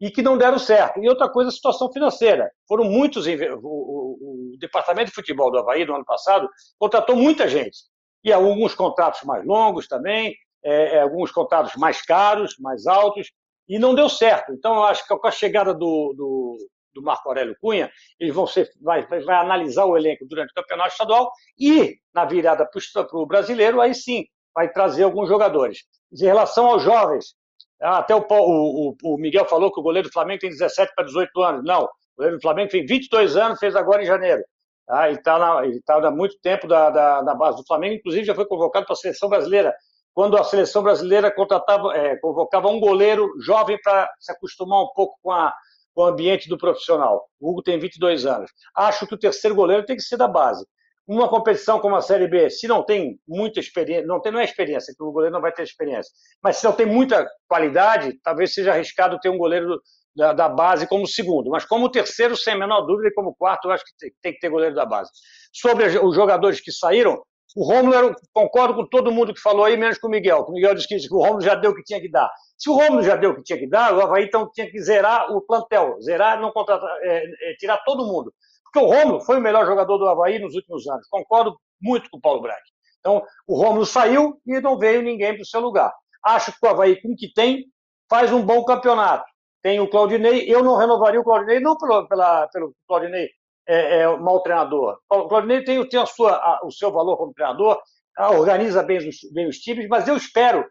e que não deram certo. E outra coisa, a situação financeira. Foram muitos o, o- o departamento de futebol do Havaí do ano passado contratou muita gente e alguns contratos mais longos também, é, é, alguns contratos mais caros, mais altos e não deu certo. Então eu acho que com a chegada do, do, do Marco Aurélio Cunha, eles vão ser, vai, vai vai analisar o elenco durante o campeonato estadual e na virada para o brasileiro, aí sim vai trazer alguns jogadores. Em relação aos jovens, até o, o, o- Miguel falou que o goleiro do Flamengo tem 17 para 18 anos. Não, o goleiro do Flamengo tem 22 anos, fez agora em janeiro. Ah, ele está há muito tempo da, da, da base do Flamengo, inclusive já foi convocado para a seleção brasileira. Quando a seleção brasileira contratava, é, convocava um goleiro jovem para se acostumar um pouco com, a, com o ambiente do profissional. O Hugo tem 22 anos. Acho que o terceiro goleiro tem que ser da base. uma competição como a Série B, se não tem muita experiência, não, tem, não é experiência, que o goleiro não vai ter experiência, mas se não tem muita qualidade, talvez seja arriscado ter um goleiro da, da base como segundo. Mas como terceiro, sem a menor dúvida, e como quarto, eu acho que tem, tem que ter goleiro da base. Sobre os jogadores que saíram, o Romulo, era, concordo com todo mundo que falou aí, menos com o Miguel. O Miguel disse que, que o Romulo já deu o que tinha que dar. Se o Romulo já deu o que tinha que dar, o Havaí então tinha que zerar o plantel, zerar, não contratar, é, é, tirar todo mundo. Porque o Romulo foi o melhor jogador do Havaí nos últimos anos. Concordo muito com o Paulo Braga. Então, o Romulo saiu e não veio ninguém para o seu lugar. Acho que o Havaí, com o que tem, faz um bom campeonato. Tem o Claudinei, eu não renovaria o Claudinei, não pelo, pela, pelo Claudinei é, é mau treinador. O Claudinei tem, tem a sua, a, o seu valor como treinador, organiza bem os, bem os times, mas eu espero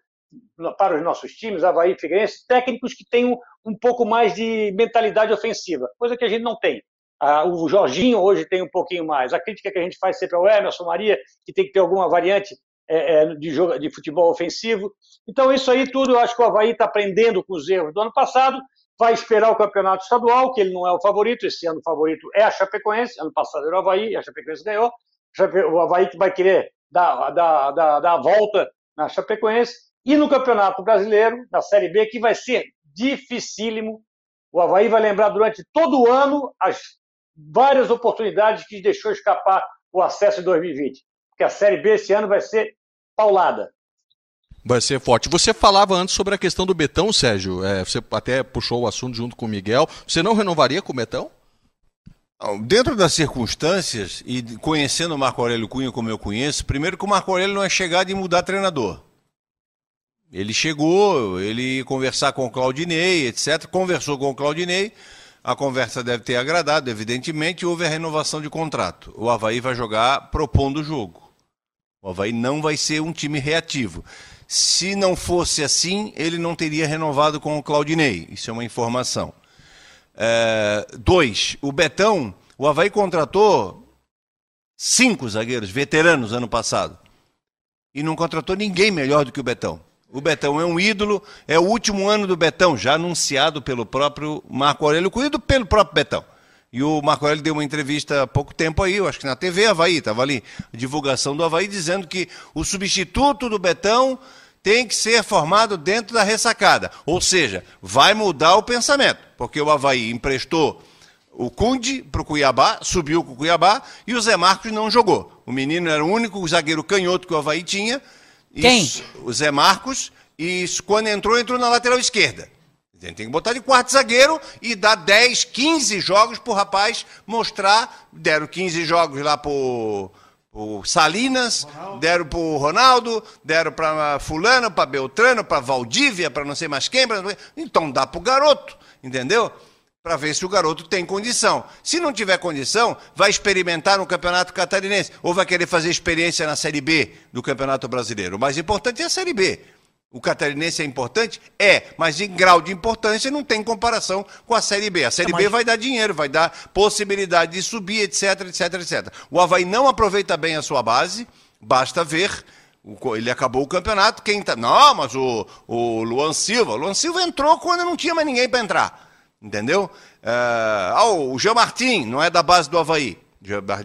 para os nossos times, Havaí e Figueirense, técnicos que tenham um pouco mais de mentalidade ofensiva, coisa que a gente não tem. Ah, o Jorginho hoje tem um pouquinho mais. A crítica que a gente faz sempre ao Emerson Maria, que tem que ter alguma variante é, é, de, jogo, de futebol ofensivo. Então, isso aí tudo, eu acho que o Havaí está aprendendo com os erros do ano passado, vai esperar o campeonato estadual, que ele não é o favorito, esse ano o favorito é a Chapecoense, ano passado era o Havaí, a Chapecoense ganhou, o Havaí vai querer dar, dar, dar, dar a volta na Chapecoense, e no Campeonato Brasileiro, na Série B, que vai ser dificílimo, o Havaí vai lembrar durante todo o ano as várias oportunidades que deixou escapar o acesso em 2020. Porque a Série B esse ano vai ser paulada. Vai ser forte. Você falava antes sobre a questão do Betão, Sérgio. É, você até puxou o assunto junto com o Miguel. Você não renovaria com o Betão? Dentro das circunstâncias, e conhecendo o Marco Aurélio Cunha como eu conheço, primeiro que o Marco Aurélio não é chegado e mudar treinador. Ele chegou, ele conversar com o Claudinei, etc. Conversou com o Claudinei, a conversa deve ter agradado, evidentemente, houve a renovação de contrato. O Havaí vai jogar propondo o jogo. O Havaí não vai ser um time reativo. Se não fosse assim, ele não teria renovado com o Claudinei. Isso é uma informação. É, dois, o Betão, o Havaí contratou cinco zagueiros veteranos ano passado. E não contratou ninguém melhor do que o Betão. O Betão é um ídolo, é o último ano do Betão, já anunciado pelo próprio Marco Aurélio Cunha, pelo próprio Betão. E o Marco Aurélio deu uma entrevista há pouco tempo aí, eu acho que na TV Havaí, estava ali, a divulgação do Havaí, dizendo que o substituto do Betão tem que ser formado dentro da ressacada. Ou seja, vai mudar o pensamento, porque o Havaí emprestou o Cunde para o Cuiabá, subiu com o Cuiabá, e o Zé Marcos não jogou. O menino era o único zagueiro canhoto que o Havaí tinha, quem? Isso, o Zé Marcos. E quando entrou, entrou na lateral esquerda. A gente tem que botar de quarto zagueiro e dar 10, 15 jogos para o rapaz mostrar. Deram 15 jogos lá para o Salinas, Ronaldo. deram para o Ronaldo, deram para Fulano, para Beltrano, para Valdívia, para não sei mais quem. Pra... Então dá para o garoto, entendeu? para ver se o garoto tem condição. Se não tiver condição, vai experimentar no Campeonato Catarinense ou vai querer fazer experiência na Série B do Campeonato Brasileiro. O mais importante é a Série B. O catarinense é importante? É, mas em grau de importância não tem comparação com a Série B. A Série é. B vai dar dinheiro, vai dar possibilidade de subir, etc, etc, etc. O Havaí não aproveita bem a sua base, basta ver ele acabou o campeonato, quem tá. Não, mas o, o Luan Silva. O Luan Silva entrou quando não tinha mais ninguém para entrar. Entendeu? Uh, ah, o Jean Martin não é da base do Havaí,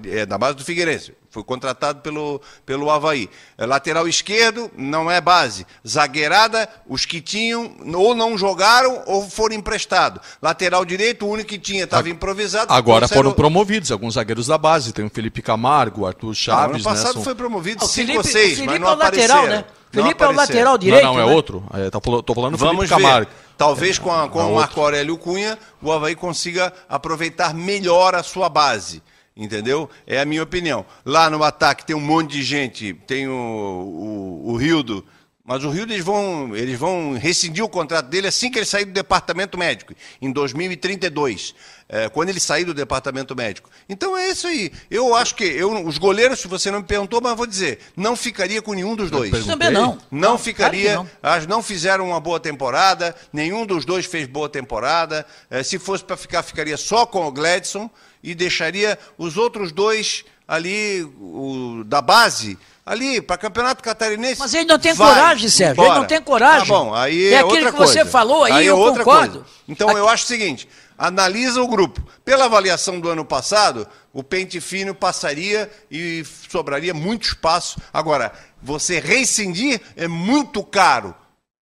é da base do Figueirense. Foi contratado pelo, pelo Havaí. É lateral esquerdo não é base. Zagueirada, os que tinham ou não jogaram ou foram emprestados. Lateral direito, o único que tinha estava improvisado. Agora foram promovidos alguns zagueiros da base. Tem o Felipe Camargo, o Arthur Chaves. Ah, ano passado né, são... foi promovido 5 ou 6, mas não é apareceram. Lateral, né? Felipe é o lateral direito. Não, não é né? outro. É, tá, falando do Felipe Camargo. Ver. Talvez com, a, com o Marco Aurélio Cunha, o Havaí consiga aproveitar melhor a sua base. Entendeu? É a minha opinião. Lá no ataque tem um monte de gente, tem o, o, o Rildo, mas o Rildo eles vão, eles vão rescindir o contrato dele assim que ele sair do departamento médico, em 2032 é, quando ele sair do departamento médico. Então é isso aí. Eu acho que eu, os goleiros, se você não me perguntou, mas vou dizer, não ficaria com nenhum dos dois. Também não. Não, não ficaria. Claro não. As não fizeram uma boa temporada, nenhum dos dois fez boa temporada. É, se fosse para ficar, ficaria só com o Gladson e deixaria os outros dois ali o, da base Ali, para campeonato catarinense. Mas ele não tem vai coragem, Sérgio. Ele embora. não tem coragem. Tá bom, aí É é, aquilo que você coisa. falou aí, é eu outra concordo. coisa. Então eu acho o seguinte: analisa o grupo. Pela avaliação do ano passado, o pente fino passaria e sobraria muito espaço. Agora, você rescindir é muito caro.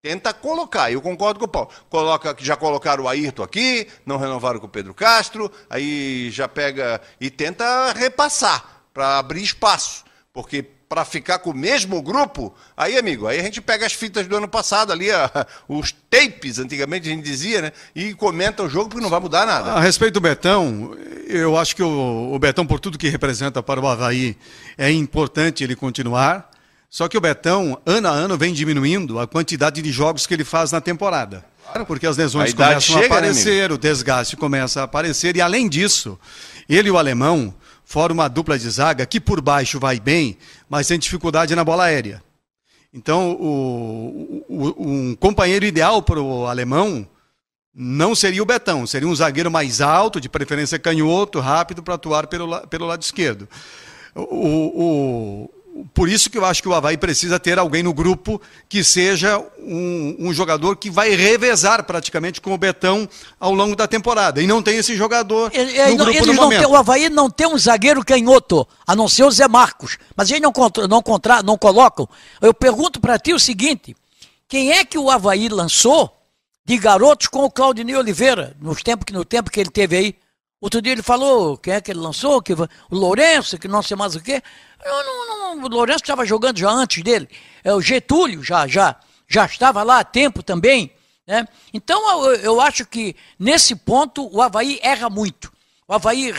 Tenta colocar, eu concordo com o Paulo. Coloca, já colocaram o Ayrton aqui, não renovaram com o Pedro Castro, aí já pega e tenta repassar para abrir espaço. Porque para ficar com o mesmo grupo, aí, amigo, aí a gente pega as fitas do ano passado ali, a- os tapes, antigamente a gente dizia, né? E comenta o jogo porque não vai mudar nada. A respeito do Betão, eu acho que o, o Betão, por tudo que representa para o Havaí, é importante ele continuar. Só que o Betão, ano a ano, vem diminuindo a quantidade de jogos que ele faz na temporada. Porque as lesões A começam chega, a né, aparecer, o desgaste começa a aparecer, e além disso, ele e o alemão formam uma dupla de zaga que por baixo vai bem, mas tem dificuldade na bola aérea. Então, o- o- um companheiro ideal para o alemão não seria o Betão, seria um zagueiro mais alto, de preferência canhoto, rápido, para atuar pelo, pelo lado esquerdo. O, o- por isso que eu acho que o Havaí precisa ter alguém no grupo que seja um, um jogador que vai revezar praticamente com o Betão ao longo da temporada. E não tem esse jogador Ele- ele no grupo eles no momento. têm- o Havaí não tem um zagueiro canhoto, a não ser o Zé Marcos. Mas eles não, não, contra, não colocam. Eu pergunto para ti o seguinte: quem é que o Havaí lançou de garotos com o Claudinei Oliveira, nos tempos que, no tempo que ele teve aí? Outro dia ele falou, quem é que ele lançou? Que, o Lourenço, que não sei mais o quê. Não, não, não, o Lourenço estava jogando já antes dele. É, o Getúlio já, já, já estava lá há tempo também. Né? Então eu, eu acho que nesse ponto o Havaí erra muito. O Havaí,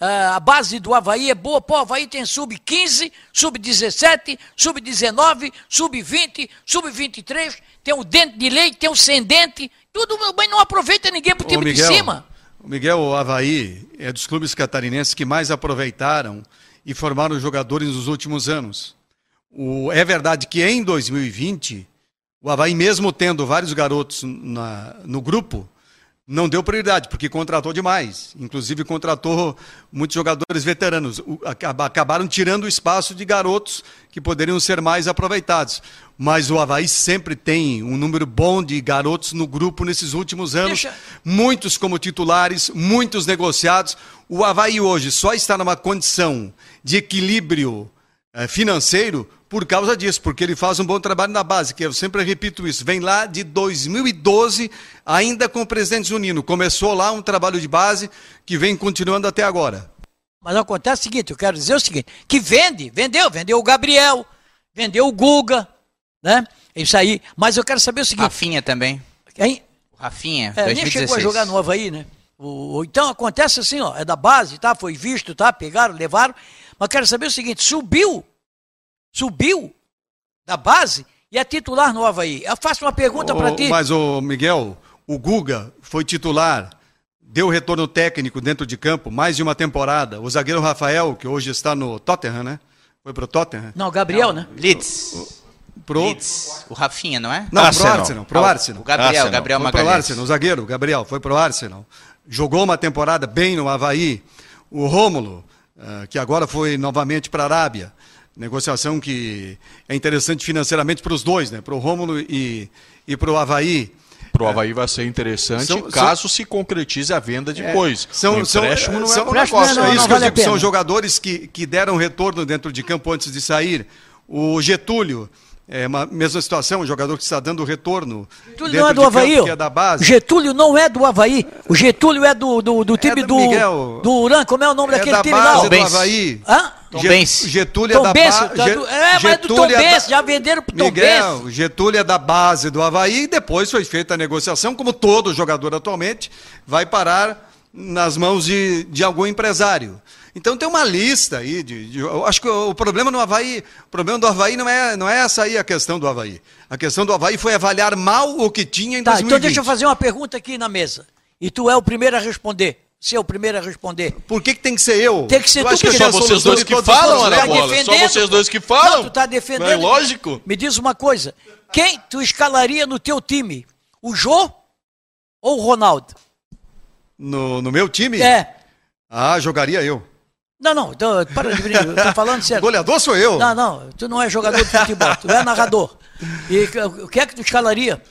ah, a base do Havaí é boa. Pô, o Havaí tem sub-15, sub-17, sub-19, sub-20, sub-23, tem o dente de leite, tem o sem dente, tudo, mas não aproveita ninguém pro Ô, time de cima. O Miguel, o Havaí é dos clubes catarinenses que mais aproveitaram e formaram jogadores nos últimos anos. O- é verdade que em 2020, o Havaí, mesmo tendo vários garotos na- no grupo, não deu prioridade, porque contratou demais. Inclusive, contratou muitos jogadores veteranos. Acabaram tirando o espaço de garotos que poderiam ser mais aproveitados. Mas o Havaí sempre tem um número bom de garotos no grupo nesses últimos anos. Deixa- Muitos como titulares, muitos negociados. O Havaí hoje só está numa condição de equilíbrio eh, financeiro por causa disso, porque ele faz um bom trabalho na base, que eu sempre repito isso. Vem lá de 2012, ainda com o presidente Zunino. Começou lá um trabalho de base que vem continuando até agora. Mas acontece o seguinte, eu quero dizer o seguinte, que vende, vendeu, vendeu o Gabriel, vendeu o Guga, né? Isso aí. Mas eu quero saber o seguinte, Rafinha também. hein? O Rafinha, É, nem 2016. chegou a jogar no Havaí, né? O, o- então acontece assim, ó, é da base, tá? Foi visto, tá? Pegaram, levaram. Mas quero saber o seguinte: subiu, subiu da base e é titular no Havaí. Eu faço uma pergunta para ti. Mas, o Miguel, o Guga foi titular, deu retorno técnico dentro de campo, mais de uma temporada. O zagueiro Rafael, que hoje está no Tottenham, né? Foi pro Tottenham? Não, Gabriel, né? Leeds. Pro... Leeds. O Rafinha, não é? Não, Arsenal. pro Arsenal. Pro Ah, o- Arsenal. O Gabriel, Arsenal. Gabriel Foi pro. Arsenal, o zagueiro, o Gabriel, foi pro Arsenal. Jogou uma temporada bem no Havaí. O Rômulo, eh, que agora foi novamente para a Arábia. Negociação que é interessante financeiramente para os dois, né? Para o Rômulo e, e para o Havaí. Pro Havaí vai ser interessante São- caso se concretize a venda depois. São, o são, empréstimo não é são, um negócio. não, é não, isso não vale são jogadores que, que deram retorno dentro de campo antes de sair. O Getúlio, é uma mesma situação, um jogador que está dando retorno. Getúlio dentro não é do campo, Havaí. Que é da base. Getúlio não é do Havaí. O Getúlio é do, do, do time do do, Miguel. do Uran. Como é o nome é daquele da time lá? base ó? do Benz. Havaí. Hã? Tom Ge- Benz. Getúlio Tom é da Benz, base. tá é, mas do Tom Benz, já venderam pro Tom Benz. Getúlio é da base do Havaí e depois foi feita a negociação, como todo jogador atualmente, vai parar nas mãos de, de algum empresário. Então tem uma lista aí de, de- eu acho que o, o problema no Havaí, o problema do Havaí não é, não é essa aí a questão do Havaí. A questão do Havaí foi avaliar mal o que tinha em Tá, 2020. então deixa eu fazer uma pergunta aqui na mesa. E tu é o primeiro a responder. Você é o primeiro a responder. Por que, que tem que ser eu? Tem que ser eu tu, acho que porque eu Só vocês dois que falam. Ana Tá Bola. Só vocês dois que Não, falam. tu tá defendendo. Não é lógico? Me diz uma coisa. Quem tu escalaria no teu time? O Jô ou o Ronaldo? No, no meu time? É. Ah, jogaria eu. Não, não, então, para de brincar, eu tô falando sério. (laughs) Goleador sou eu. Não, não, tu não é jogador de futebol, tu é narrador. E o que é que tu escalaria?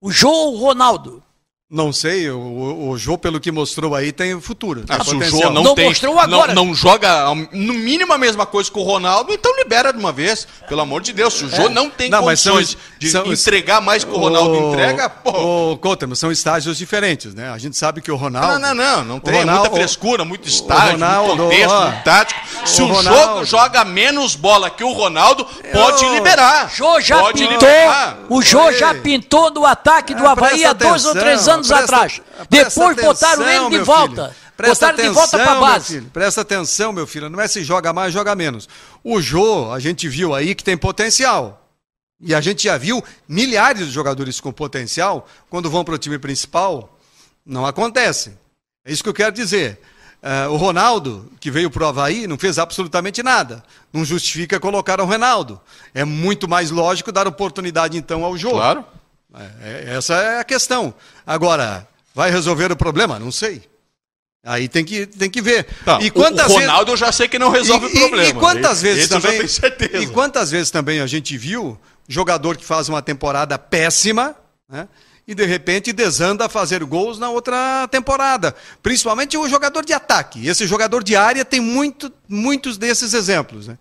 O Jô ou o Ronaldo? Não sei, o, o, o Jô, pelo que mostrou aí, tem futuro. tem Ah, se o. Jô não, Não tem, mostrou agora. Não, não joga no mínimo a mesma coisa que o Ronaldo, então libera de uma vez. Pelo amor de Deus, se o Jô não tem Não, mas são- condições de são- entregar mais que o Ronaldo entrega, pô. Ô, Couto, são estágios diferentes, né? A gente sabe que o Ronaldo... Não, não, não, não o tem Ronaldo- muita frescura, muito estágio, Ronaldo, muito contexto, ó, muito tático. Se o o, Ronaldo- jogo joga menos bola que o Ronaldo, pode liberar. Jô já pode pintou, liberar. o Jô já pintou no ataque do Ah, Havaí há dois ou três anos presta- atrás. presta Depois botaram atenção, ele de volta. filho. Presta botaram de volta atenção, pra meu base. filho. Presta atenção, meu filho. Não é se joga mais, joga menos. O Jô, a gente viu aí que tem potencial. E a gente já viu milhares de jogadores com potencial, quando vão para o time principal, não acontece. É isso que eu quero dizer. Eh, o Ronaldo, que veio para o Havaí, não fez absolutamente nada. Não justifica colocar o Ronaldo. É muito mais lógico dar oportunidade, então, ao Jô. Claro. É, é- essa é a questão. Agora, vai resolver o problema? Não sei. Aí tem que, tem que ver. Tá, e o- quantas o vezes- Ronaldo eu já sei que não resolve e, o problema. E, e quantas vezes esse também? E quantas vezes também a gente viu jogador que faz uma temporada péssima, né? E de repente desanda a fazer gols na outra temporada. Principalmente o jogador de ataque. Esse jogador de área tem muito, muitos desses exemplos, né?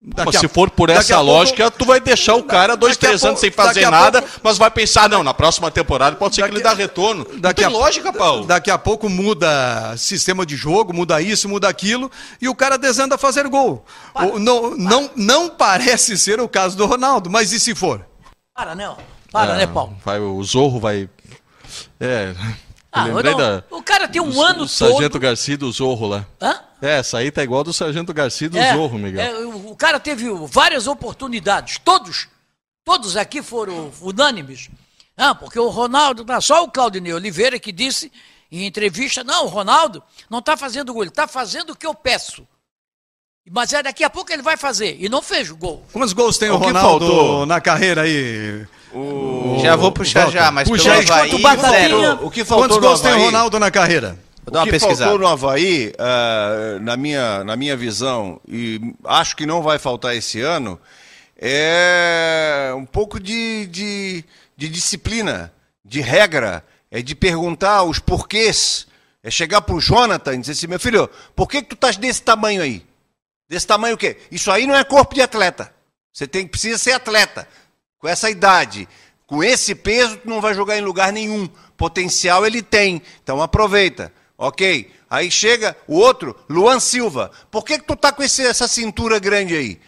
Mas Daqui a- se for por daqui essa a pouco- lógica, tu vai deixar o cara dois, daqui três pouco- anos sem daqui fazer nada, pouco- mas vai pensar, não, na próxima temporada pode ser que ele dá retorno. Não Daqui tem a- lógica, Paulo. Daqui a pouco muda sistema de jogo, muda isso, muda aquilo, e o cara desanda a fazer gol. O- não, não, não parece ser o caso do Ronaldo, mas e se for? Para, né? ó. Para, É, né, Paulo? Vai, o Zorro vai. É. Ah, não, da. O cara tem um ano Sargento todo. Garcia e do Zorro lá. Hã? É, essa aí tá igual do Sargento Garcia do É, Zorro, Miguel. é, o o cara teve várias oportunidades, todos, todos aqui foram unânimes. Ah, porque o Ronaldo, não, só o Claudinei Oliveira que disse em entrevista, não, o Ronaldo não está fazendo gol, ele está fazendo o que eu peço. Mas é daqui a pouco ele vai fazer, e não fez o gol. Quantos gols tem o, O Ronaldo na carreira aí? Já vou puxar Walter, já, mas puxa pelo aí, Havaí, zero. O que faltou Quantos gols tem o Ronaldo na carreira? Vou dar uma o que pesquisada. faltou no Havaí, ah, na, minha, na minha visão, e acho que não vai faltar esse ano, é um pouco de, de, de disciplina, de regra, é de perguntar os porquês. É chegar pro Jonathan e dizer assim, meu filho, por que, que tu estás desse tamanho aí? Desse tamanho o quê? Isso aí não é corpo de atleta. Você tem precisa ser atleta. Com essa idade, com esse peso, tu não vai jogar em lugar nenhum. Potencial ele tem. Então aproveita. Ok? Aí chega o outro, Luan Silva. Por que, que tu tá com esse- essa cintura grande aí?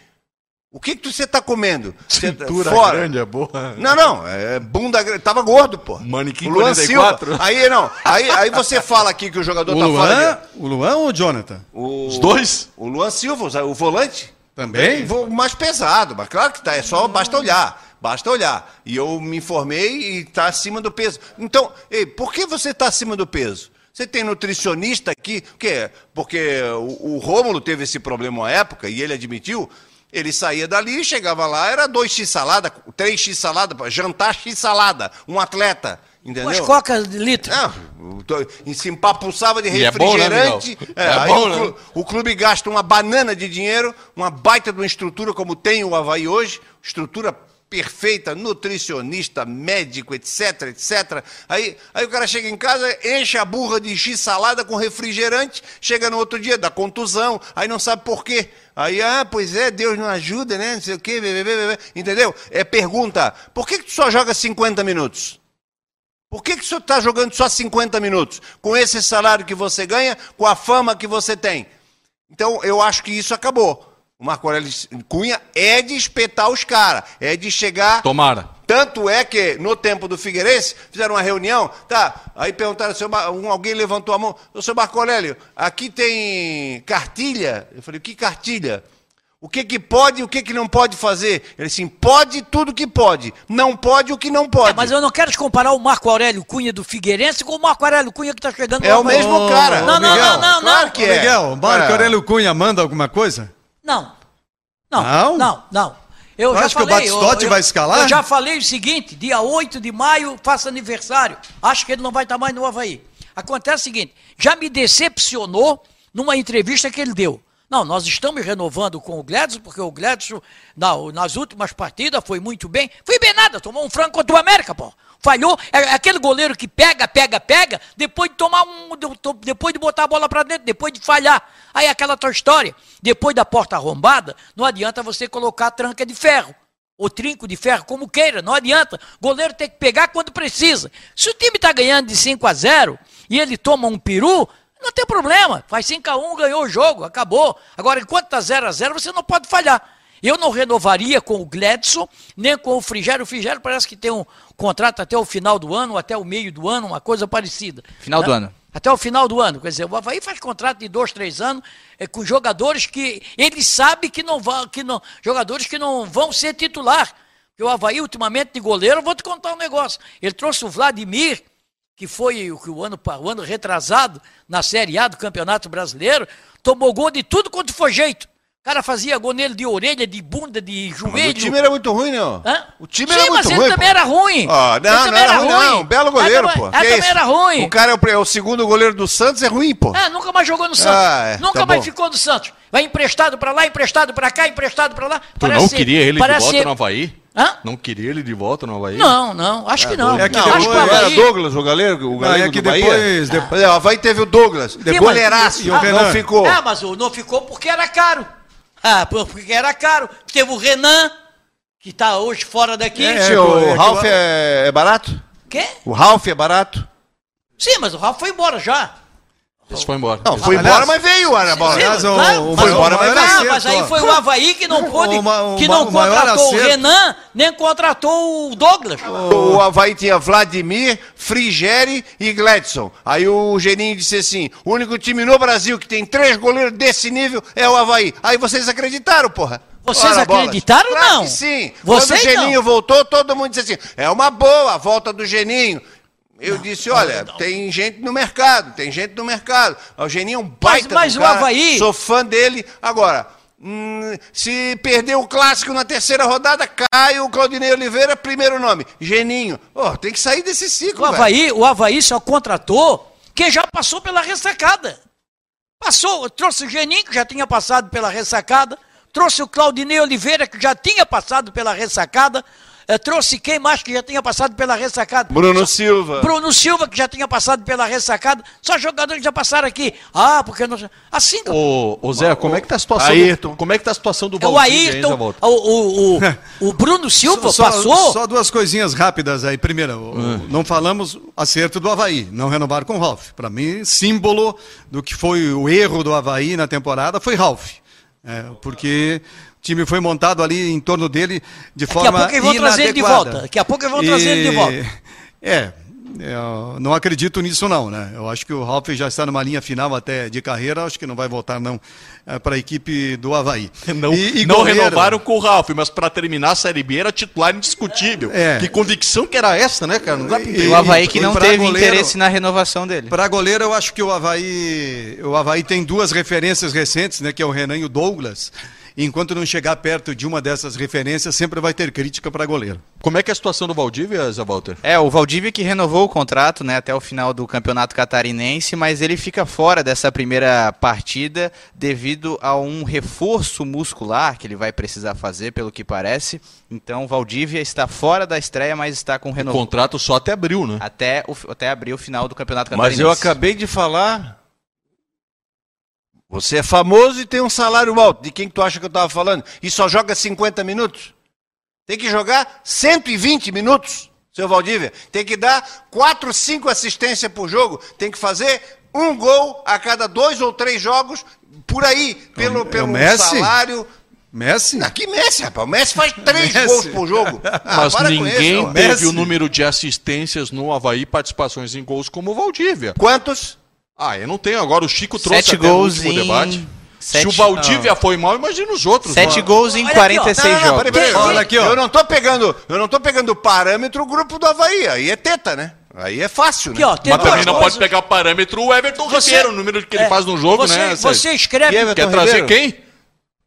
O que, que tu- você tá comendo? Tá Cintura fora. grande é boa. Não, não, é bunda grande. Tava gordo, pô. Manequim Luan 44. Silva. Aí não. Aí, aí você fala aqui que o jogador O tá fora. Luan, de- o Luan ou o Jonathan? O, Os dois? O Luan Silva, o volante. Também? Vo- Mais pesado, mas claro que tá. É só basta olhar. Basta olhar. E eu me informei e tá acima do peso. Então, ei, por que você tá acima do peso? Você tem nutricionista aqui, o quê? Porque o, o Rômulo teve esse problema uma época e ele admitiu. Ele saía dali, chegava lá, era 2x salada, 3x salada, jantar x salada, um atleta, entendeu? Umas cocas de litro. Não, e se empapuçava de E é bom, né, refrigerante. É, É bom, o, né? clu- o clube gasta uma banana de dinheiro, uma baita de uma estrutura como tem o Havaí hoje, estrutura perfeita, nutricionista, médico, etc, etc. Aí, aí o cara chega em casa, enche a burra de X salada com refrigerante, chega no outro dia, dá contusão, aí não sabe por quê. Aí, ah, pois é, Deus não ajuda, né? Não sei o quê, bê, bê, bê. entendeu? É pergunta, por que, que tu só joga 50 minutos? Por que, que o senhor está jogando só 50 minutos? Com esse salário que você ganha, com a fama que você tem. Então, eu acho que isso acabou. O Marco Aurélio Cunha é de espetar os caras, é de chegar. Tomara. Tanto é que, no tempo do Figueirense, fizeram uma reunião, tá? Aí perguntaram, seu Mar... um, alguém levantou a mão, ô seu Marco Aurélio, aqui tem cartilha? Eu falei, que cartilha? O que que pode e o que que não pode fazer? Ele assim, pode tudo que pode, não pode o que não pode. É, mas eu não quero comparar o Marco Aurélio Cunha do Figueirense com o Marco Aurélio Cunha que está chegando É o mesmo cara. Não, não, Miguel, não, não, Claro não. que é. Miguel, Marco É. Aurélio Cunha manda alguma coisa? Não. Não, Não? não, não. Eu já acha que o falei, Batistotti eu- vai escalar? Eu já falei o seguinte, dia 8 de maio, faça aniversário. Acho que ele não vai estar mais no Havaí. Acontece o seguinte, já me decepcionou numa entrevista que ele deu. Não, nós estamos renovando com o Gladson, porque o Gladson, na- nas últimas partidas, foi muito bem. Foi bem nada, tomou um frango contra o América, pô. Falhou. É é aquele goleiro que pega, pega, pega, depois de tomar um. Depois de botar a bola pra dentro, depois de falhar. Aí aquela tua história. Depois da porta arrombada, não adianta você colocar tranca de ferro. Ou trinco de ferro, como queira, não adianta. Goleiro tem que pegar quando precisa. Se o time tá ganhando de 5 a 0 e ele toma um peru, não tem problema. Faz 5 a 1 ganhou o jogo, acabou. Agora, enquanto tá 0 a 0 você não pode falhar. Eu não renovaria com o Gladson, nem com o Frigério. O Frigério parece que tem um contrato até o final do ano, até o meio do ano, uma coisa parecida. Final né? do ano. Até o final do ano. Quer dizer, o Havaí faz contrato de dois, três anos é, com jogadores que ele sabe que não vão, que não, jogadores que não vão ser titular. Porque o Havaí, ultimamente, de goleiro, eu vou te contar um negócio. Ele trouxe o Vladimir, que foi o, que o, ano, o ano retrasado na Série A do Campeonato Brasileiro, tomou gol de tudo quanto foi jeito. O cara fazia gol nele de orelha, de bunda, de Mas joelho. o time era muito ruim, né? ó? Hã? O time Sim, era mas muito ele ruim. também pô. era ruim. Ah, Ele não, não também era ruim, não. Belo goleiro, Ah, pô. também- ah, Que também era ruim. O cara é o, é o segundo goleiro do Santos, é ruim, pô. Ah, nunca mais jogou no Santos. Ah, é, nunca tá mais bom. ficou no Santos. Vai emprestado pra lá, emprestado pra cá, emprestado pra lá. Tu não queria ele de parece volta ser- no Havaí? Hã? Não queria ele de volta no Havaí? Não, não, acho que não. é que acho Não, que o não era Havaí... Douglas, o galego, o galego é que do Bahia. depois- depois- Pois é, O Havaí teve o Douglas, mas- goleiraço, e o não Renan? ficou. Ah, mas o- não ficou porque era caro. Ah, por- porque era caro. Teve o Renan, que tá hoje fora daqui. É, é, o é que Ralf o- é, é barato? Quê? O Ralf é barato? Sim, mas o Rafa foi embora já. Esse foi embora. Não, foi embora, mas veio Aliás, o- mas foi embora, mas ah, acerto, mas aí foi o Havaí que não pôde, que não contratou o Renan, nem contratou o Douglas. O Havaí tinha Vladimir, Frigeri e Gladson. Aí o Geninho disse assim: o único time no Brasil que tem três goleiros desse nível é o Havaí. Aí vocês acreditaram, porra. Vocês Ora, acreditaram, Claro não? sim. Vocês Quando o Geninho não. voltou, todo mundo disse assim: é uma boa a volta do Geninho. Eu disse, olha, tem gente no mercado, tem gente no mercado. O Geninho é um baita mas do o Havaí- Sou fã dele. Agora, hum, se perder o clássico na terceira rodada, cai o Claudinei Oliveira, primeiro nome. Geninho. Ó, tem que sair desse ciclo, O velho. Havaí, o Havaí só contratou quem já passou pela ressacada. Passou, trouxe o Geninho, que já tinha passado pela ressacada, trouxe o Claudinei Oliveira, que já tinha passado pela ressacada, trouxe quem mais que já tinha passado pela ressacada? Bruno Só- Silva. Bruno Silva, que já tinha passado pela ressacada, só jogadores que já passaram aqui. Ah, porque não. Assim, Ô, ô Zé, como é que tá a situação? Ayrton. Do, como é que tá a situação do é o Valdívia, hein, Zé Ayrton, o, o, o, (laughs) o Bruno Silva Só- passou. Só duas coisinhas rápidas aí. Primeiro, o- não falamos acerto do Havaí, não renovar com o Ralf. Para mim, símbolo do que foi o erro do Havaí na temporada foi Ralf. É, porque o time foi montado ali em torno dele de Daqui a forma pouco eles vão trazer ele de volta. Daqui a pouco eles vão trazer ele de volta. É, eu não acredito nisso não, né? Eu acho que o Ralf já está numa linha final até de carreira, acho que não vai voltar não para a equipe do Havaí. (laughs) Não, E- e não renovaram com o Ralf, mas pra terminar a Série B era titular indiscutível. É. Que convicção que era essa, né, cara? Não dá pra E- entender. E o Havaí que e não teve goleiro- interesse na renovação dele. Para goleiro, eu acho que o Havaí, o Havaí tem duas referências recentes, né, que é o Renan e o Douglas. Enquanto não chegar perto de uma dessas referências, sempre vai ter crítica para goleiro. Como é que é a situação do Valdívia, Zé Walter? É, o Valdívia que renovou o contrato né, até o final do Campeonato Catarinense, mas ele fica fora dessa primeira partida devido a um reforço muscular que ele vai precisar fazer, pelo que parece. Então, o Valdívia está fora da estreia, mas está com O renovação contrato só até abril, né? até, o, até abrir o final do Campeonato Mas Catarinense. eu acabei de falar. Você é famoso e tem um salário alto. De quem que tu acha que eu estava falando? E só joga 50 minutos? Tem que jogar 120 minutos, seu Valdívia. Tem que dar 4, 5 assistências por jogo. Tem que fazer um gol a cada dois ou três jogos, por aí, pelo, É pelo Messi? salário. Messi? Aqui Messi, rapaz. O Messi faz três Messi. gols por jogo. (laughs) Ah, Mas ninguém isso, teve Messi. o número de assistências no Havaí, participações em gols como o Valdívia. Quantos? Ah, eu não tenho. Agora o Chico trouxe Sete até no gols último em... debate. Sete... Se o Valdívia foi mal, imagina os outros. Sete gols em Olha aqui, ó. 46 Não, não, não, jogos. peraí, peraí. Olha aqui, ó. Eu não tô pegando, eu não tô pegando parâmetro o grupo do Havaí. Aí é teta, né? Aí é fácil, Aqui, né? ó, tem Mas também não coisas. pode pegar parâmetro o Everton Você- Ribeiro, o número que ele É, faz no jogo, você, né? Você escreve Everton Quer trazer Ribeiro? quem?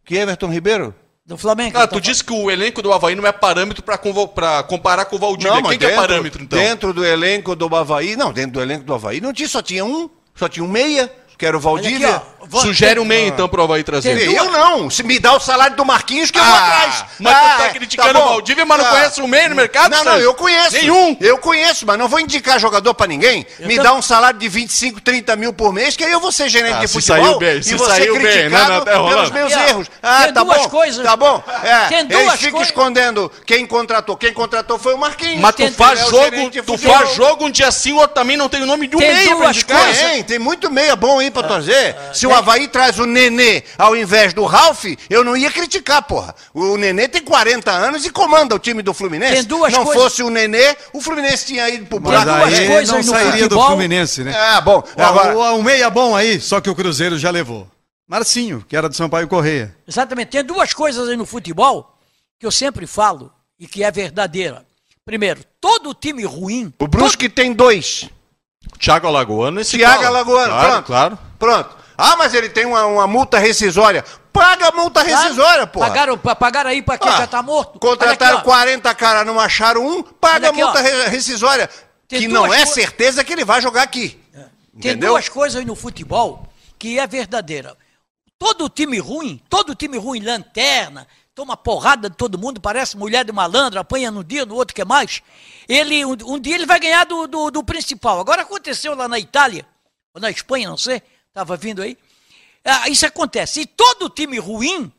Que Everton Ribeiro? do Flamengo. Ah, então. tu disse que o elenco do Havaí não é parâmetro pra, convo- pra comparar com o Valdívia. mas Quem que é parâmetro, então? Dentro do elenco do Havaí, não, dentro do elenco do Havaí não tinha, só tinha um, só tinha um meia, que era o aqui, Valdívia. ó. Sugere um meio, então, pro Havaí trazer. Tem Eu não. Se me dá o salário do Marquinhos, que eu vou Ah, atrás. mas Ah, tu tá criticando bom. o Valdívia, mas não Ah. conhece o meio no mercado, Não, não, eu conheço. Nenhum. Eu conheço, mas não vou indicar jogador pra ninguém. me dá um salário de 25, 30 mil por mês, que aí eu vou ser gerente Ah, de se futebol saiu bem, e se vou ser saiu bem, né, criticado né, pelos Rolando? meus Aqui, ó, erros. Ah, tem tá duas bom, coisas- tá bom. É, tem eles duas ficam coisas- escondendo quem contratou. Quem contratou foi o Marquinhos. Mas tu faz é o jogo, gerente de tu futebol. faz jogo um dia sim, o outro também não tem o nome de um Tem meia pra duas indicar. coisas- Tem, tem muito meia bom aí pra Ah, trazer. Se o Havaí traz o Nenê ao invés do Ralf, eu não ia criticar, porra. O Nenê tem 40 anos e comanda o time do Fluminense. Tem duas não coisas- fosse o Nenê, o Fluminense tinha ido pro Mas buraco. duas aí coisas não sairia do futebol- Fluminense, né? Ah, bom. Agora, o, o meia bom aí, só que o Cruzeiro já levou. Marcinho, que era do Sampaio Correia. Exatamente. Tem duas coisas aí no futebol que eu sempre falo e que é verdadeira. Primeiro, todo time ruim. o Brusque tem dois. Thiago Alagoano, esse Thiago. Alagoano, Claro, pronto. claro. Pronto. Ah, mas ele tem uma, uma multa rescisória. Paga a multa rescisória, porra. Pagaram, pa- pagaram aí pra quem Ah, já tá morto. Contrataram aqui, ó. 40 caras, não acharam um, paga aqui, a multa ó. re- rescisória. Tem que não é certeza que ele vai jogar aqui. Tem Entendeu? duas coisas aí no futebol que é verdadeira. Todo time ruim, todo time ruim, lanterna, toma porrada de todo mundo, parece mulher de malandro, apanha no dia, no outro que mais. Ele, um, um dia ele vai ganhar do, do, do principal. Agora aconteceu lá na Itália, ou na Espanha, não sei, estava vindo aí. Ah, isso acontece. E todo time ruim,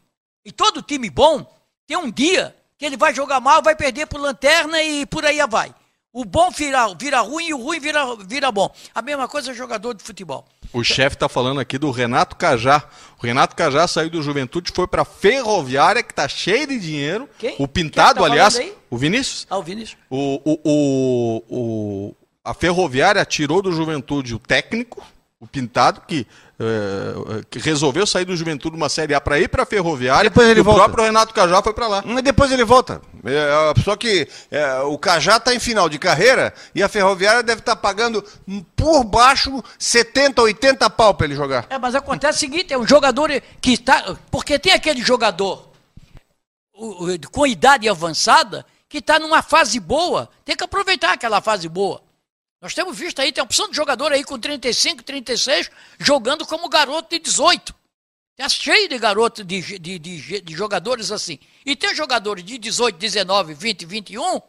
e todo time bom, tem um dia que ele vai jogar mal, vai perder por lanterna e por aí vai. O bom vira, vira ruim e o ruim vira, vira bom. A mesma coisa é jogador de futebol. O chefe tá falando aqui do Renato Cajá. O Renato Cajá saiu do Juventude, foi pra Ferroviária, que tá cheio de dinheiro. Quem? O Pintado, Quem que tá aliás. O Vinícius? Ah, o Vinícius. O, o, o, o- a Ferroviária tirou do Juventude o técnico, o Pintado, que, eh, que resolveu sair do Juventude uma Série A para ir para a Ferroviária. Depois ele e o volta. próprio Renato Cajá foi para lá. Mas depois ele volta. É, só que é, o Cajá está em final de carreira e a Ferroviária deve estar pagando hum, por baixo 70, 80 pau para ele jogar. É, mas acontece o seguinte, é um jogador que está... Porque tem aquele jogador o- o- com idade avançada que está numa fase boa. Tem que aproveitar aquela fase boa. Nós temos visto aí, tem uma opção de jogador aí com 35, 36, jogando como garoto de 18. Está cheio de garotos, de, de, de, de jogadores assim. E tem jogadores de 18, 19, 20, 21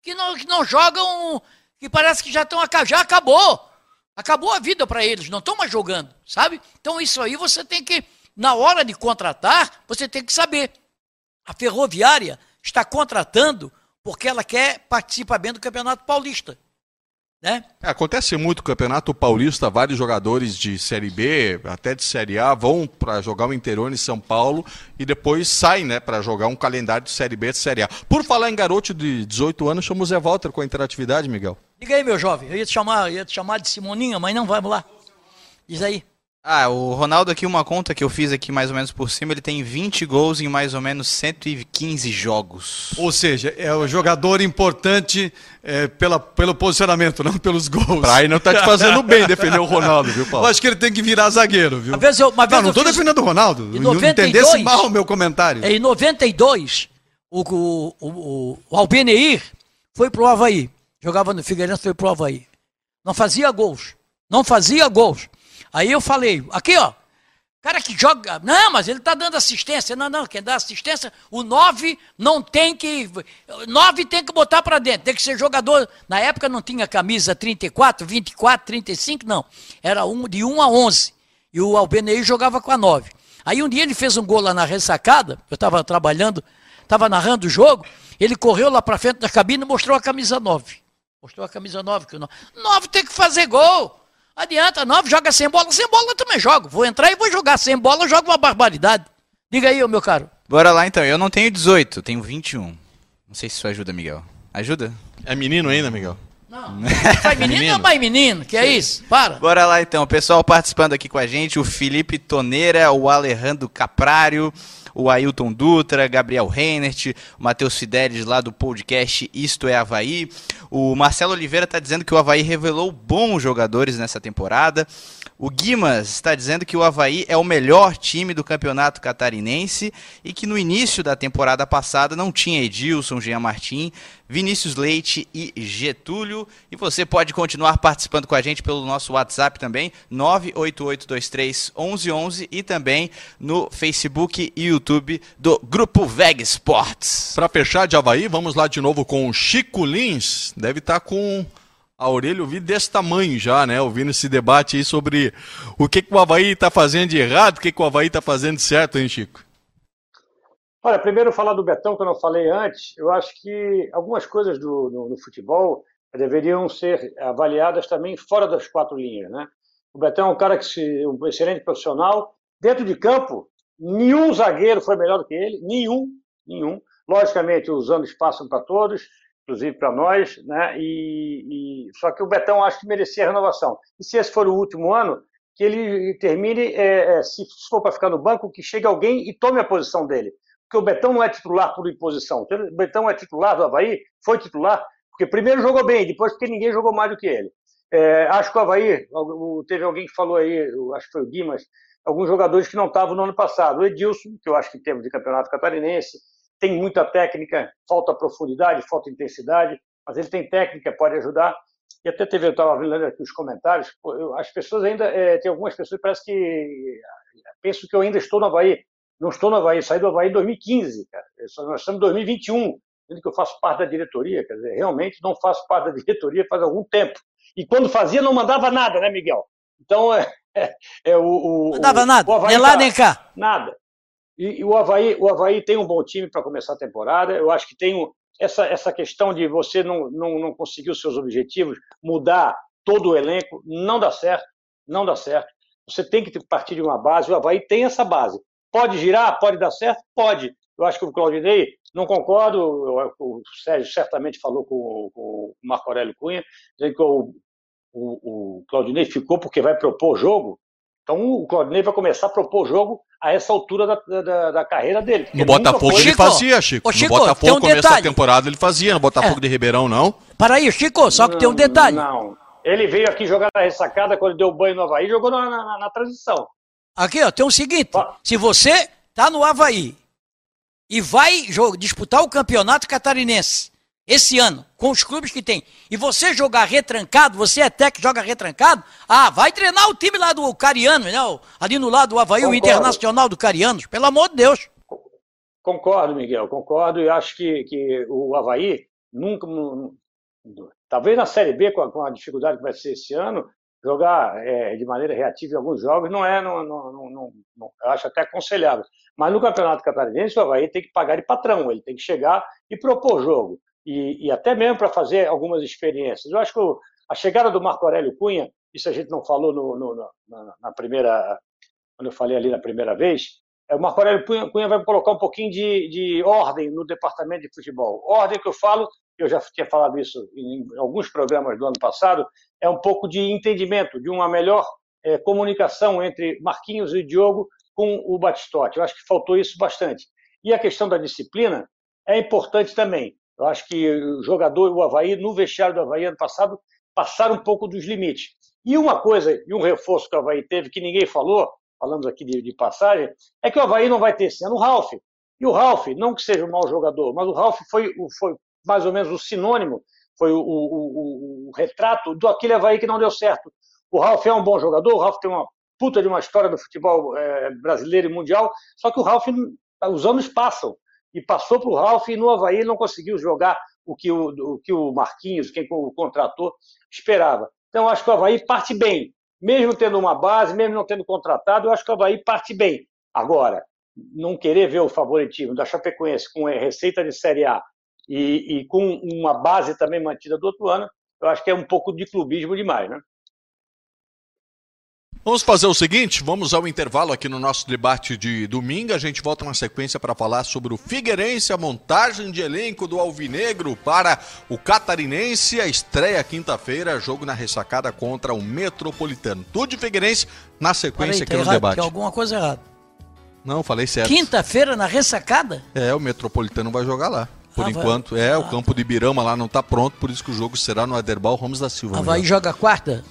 que não, que não jogam, que parece que já estão, já acabou. Acabou a vida para eles, não estão mais jogando, sabe? Então isso aí você tem que, na hora de contratar, você tem que saber. A ferroviária está contratando porque ela quer participar bem do Campeonato Paulista. Né? É, acontece muito no Campeonato Paulista, vários jogadores de Série B, até de Série A, vão para jogar o interior em São Paulo e depois saem né, para jogar um calendário de Série B e de Série A. Por falar em garoto de 18 anos, chama o Zé Walter com a interatividade, Miguel. Diga aí, meu jovem, eu ia te chamar, ia te chamar de Simoninha, mas não, vamos lá. Diz aí. Ah, o Ronaldo aqui, uma conta que eu fiz aqui mais ou menos por cima, ele tem 20 gols em mais ou menos 115 jogos. Ou seja, é o jogador importante é, pela, pelo posicionamento, (laughs) não pelos gols. Praia não tá te fazendo bem defender o Ronaldo, viu, Eu Paulo? acho que ele tem que virar zagueiro, viu? Uma vez eu- uma vez não, não eu estou fiz- defendendo o Ronaldo. Em Não 92, entendesse mal o meu comentário. Em 92, o, o, o, o Albeneir foi pro Havaí. Jogava no Figueirense, foi pro Havaí. Não fazia gols. Não fazia gols. Aí eu falei, aqui ó, cara que joga. Não, mas ele tá dando assistência. Não, não, quem dá assistência, o 9 não tem que. 9 tem que botar para dentro. Tem que ser jogador. Na época não tinha camisa 34, 24, 35, não. Era um, de 1 a 11. E o Albeneir jogava com a 9. Aí um dia ele fez um gol lá na ressacada, eu estava trabalhando, estava narrando o jogo, ele correu lá para frente da cabine e mostrou a camisa 9. Mostrou a camisa 9. Que o 9. 9 tem que fazer gol. Adianta, 9 joga sem bola. Sem bola eu também jogo. Vou entrar e vou jogar. Sem bola eu jogo uma barbaridade. Diga aí, ô meu caro. Bora lá então, eu não tenho 18, tenho 21. Não sei se isso ajuda, Miguel. Ajuda? É menino ainda, Miguel? Vai menino, ou mais menino? Que é isso? Para. Bora lá então, o pessoal participando aqui com a gente, o Felipe Toneira, o Alejandro Caprário, o Ailton Dutra, Gabriel Reinert, o Matheus Fidelis lá do podcast Isto é Havaí. O Marcelo Oliveira está dizendo que o Havaí revelou bons jogadores nessa temporada. O Guimas está dizendo que o Havaí é o melhor time do campeonato catarinense e que no início da temporada passada não tinha Edilson, Jean Martin, Vinícius Leite e Getúlio. E você pode continuar participando com a gente pelo nosso WhatsApp também, 988231111 e também no Facebook e YouTube do Grupo VEG Sports. Para fechar de Havaí, vamos lá de novo com o Chico Lins. Deve estar tá com a orelha ouvi desse tamanho já, né? Ouvindo esse debate aí sobre o que, que o Havaí está fazendo de errado, o que, que o Havaí está fazendo de certo, hein, Chico? Olha, primeiro falar do Betão, que eu não falei antes, eu acho que algumas coisas do, no, futebol deveriam ser avaliadas também fora das quatro linhas, né? O Betão é um cara que se, um excelente profissional. Dentro de campo, nenhum zagueiro foi melhor do que ele, nenhum, nenhum. Logicamente, os anos passam para todos, inclusive para nós, né? E, e, só que o Betão acho que merecia a renovação. E se esse for o último ano, que ele termine, é, é, se for para ficar no banco, que chegue alguém e tome a posição dele. Porque o Betão não é titular por imposição. O Betão é titular do Havaí, foi titular, porque primeiro jogou bem, depois porque ninguém jogou mais do que ele. É, acho que o Havaí, teve alguém que falou aí, acho que foi o Guimas, alguns jogadores que não estavam no ano passado. O Edilson, que eu acho que termos de campeonato catarinense, tem muita técnica, falta profundidade, falta intensidade, mas ele tem técnica, pode ajudar. E até teve, eu estava lendo aqui os comentários, as pessoas ainda, é, tem algumas pessoas que parece que pensam que eu ainda estou no Havaí. Não estou no Havaí, saí do Havaí em 2015, cara. nós estamos em 2021, sendo que eu faço parte da diretoria, quer dizer, realmente não faço parte da diretoria faz algum tempo. E quando fazia, não mandava nada, né, Miguel? Então, é, é, é o, o. Mandava nada, nem lá tá, nem cá. Nada. E, e, o, Havaí, o Havaí tem um bom time para começar a temporada. Eu acho que tem um, essa, essa questão de você não, não, não conseguir os seus objetivos, mudar todo o elenco, não dá certo. Não dá certo. Você tem que partir de uma base. O Havaí tem essa base. Pode girar? Pode dar certo? Pode. Eu acho que o Claudinei, não concordo, o Sérgio certamente falou com, com o Marco Aurélio Cunha, dizendo que o, o, o Claudinei ficou porque vai propor jogo. Então o Claudinei vai começar a propor jogo a essa altura da, da, da carreira dele. No Botafogo foi... ele fazia, Chico. Ô, Chico no Botafogo, um começo detalhe. da temporada, ele fazia. No Botafogo é. de Ribeirão, não. Para aí, Chico, só que não, tem um detalhe. Não. Ele veio aqui jogar na ressacada quando deu banho no Havaí jogou na, na, na transição. Aqui, ó, tem o um seguinte: se você tá no Havaí e vai disputar o campeonato catarinense esse ano, com os clubes que tem, e você jogar retrancado, você é técnico joga retrancado, ah, vai treinar o time lá do Cariano, né? Ali no lado do Havaí, concordo. o Internacional do Carianos, pelo amor de Deus. Concordo, Miguel, concordo, e acho que, que o Havaí nunca, talvez na Série B, com a, com a dificuldade que vai ser esse ano, jogar é, de maneira reativa em alguns jogos não é, não, não, não, não, acho até aconselhável. Mas no Campeonato Catarinense, o Havaí tem que pagar de patrão, ele tem que chegar e propor jogo e, e até mesmo para fazer algumas experiências. Eu acho que a chegada do Marco Aurélio Cunha, isso a gente não falou no, no, na, na, primeira, quando eu falei ali na primeira vez, é, o Marco Aurélio Cunha, Cunha vai colocar um pouquinho de, de ordem no departamento de futebol. Ordem que eu falo, eu já tinha falado isso em alguns programas do ano passado, é um pouco de entendimento, de uma melhor é, comunicação entre Marquinhos e Diogo com o Batistotti. Eu acho que faltou isso bastante. E a questão da disciplina é importante também. Eu acho que o jogador, o Havaí, no vestiário do Havaí ano passado, passaram um pouco dos limites. E uma coisa, e um reforço que o Havaí teve, que ninguém falou, falamos aqui de, de passagem, é que o Havaí não vai ter esse ano o Ralf. E o Ralf, não que seja um mau jogador, mas o Ralf foi, foi mais ou menos o sinônimo, foi o, o, o, o retrato do aquele Havaí que não deu certo. O Ralf é um bom jogador, o Ralf tem uma puta de uma história do futebol é, brasileiro e mundial, só que o Ralf, os anos passam e passou para o Ralf e no Havaí ele não conseguiu jogar o que o, o, que o Marquinhos, quem o contratou, esperava. Então, acho que o Havaí parte bem. Mesmo tendo uma base, mesmo não tendo contratado, eu acho que o Havaí parte bem. Agora, não querer ver o favoritismo da Chapecoense com receita de Série A e, e com uma base também mantida do outro ano, eu acho que é um pouco de clubismo demais, né? Vamos fazer o seguinte, vamos ao intervalo aqui no nosso debate de domingo. A gente volta na sequência para falar sobre o Figueirense, a montagem de elenco do Alvinegro para o Catarinense, a estreia quinta-feira, jogo na ressacada contra o Metropolitano. Tudo de Figueirense na sequência Peraí, tá aqui no errado, debate. Tem alguma coisa errada. Não, falei certo. Quinta-feira na ressacada? É, o Metropolitano vai jogar lá. Por vai. enquanto, é, o Ah, campo de Ibirama lá não está pronto, por isso que o jogo será no Aderbal Ramos da Silva. Havaí Miguel. joga quarta?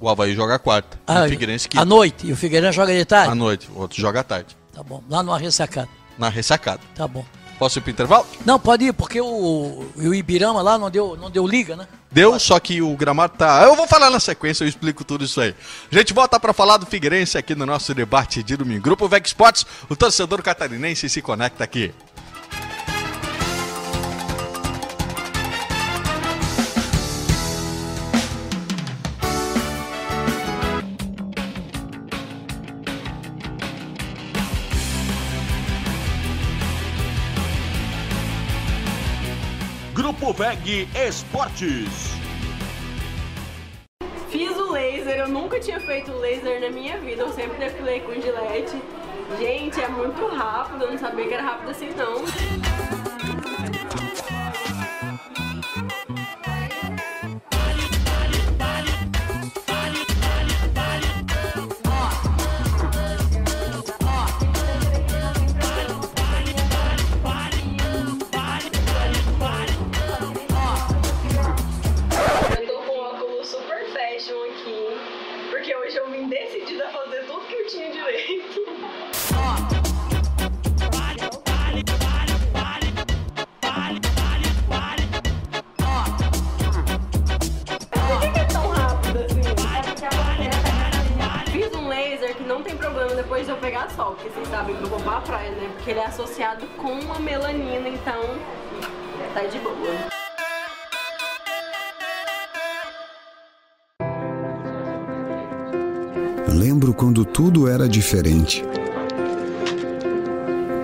O Havaí joga quarta. Ah, o Figueirense à quinta. noite. E o Figueirense joga de tarde? À noite. O outro joga à tarde. Tá bom. Lá no ressacada. Na ressacada. Tá bom. Posso ir pro intervalo? Não, pode ir, porque o, o Ibirama lá não deu, não deu liga, né? Deu, só que o gramado tá. Eu vou falar na sequência, eu explico tudo isso aí. A gente volta para falar do Figueirense aqui no nosso debate de domingo. Grupo Veg Sports, o torcedor catarinense se conecta aqui. VEG Esportes. Fiz o laser, eu nunca tinha feito laser na minha vida, eu sempre depilei com gilete. Gente, é muito rápido, eu não sabia que era rápido assim não. Diferente.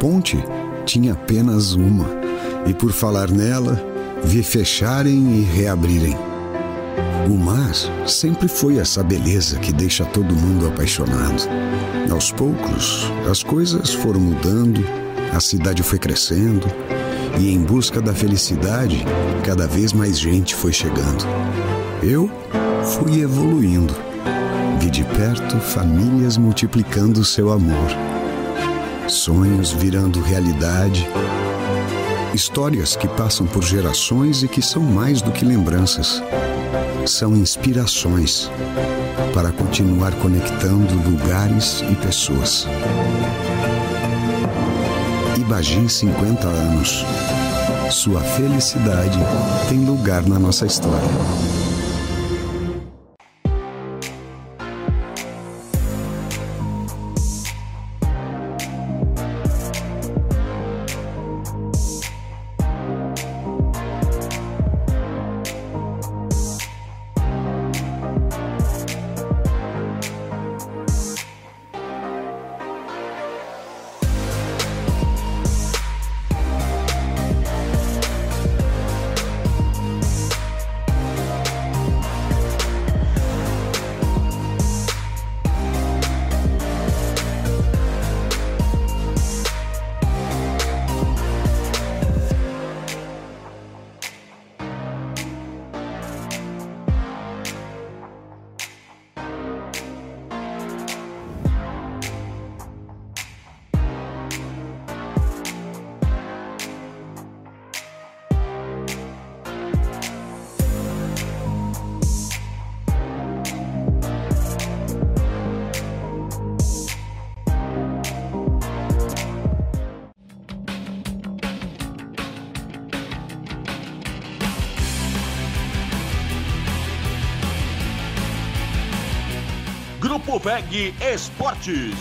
Ponte tinha apenas uma, e por falar nela, vi fecharem e reabrirem. O mar sempre foi essa beleza que deixa todo mundo apaixonado. Aos poucos, as coisas foram mudando, a cidade foi crescendo, e em busca da felicidade, cada vez mais gente foi chegando. Eu fui evoluindo. Vi de perto famílias multiplicando seu amor, sonhos virando realidade, histórias que passam por gerações e que são mais do que lembranças, são inspirações para continuar conectando lugares e pessoas. Ibagi 50 anos. Sua felicidade tem lugar na nossa história. VEG Esportes.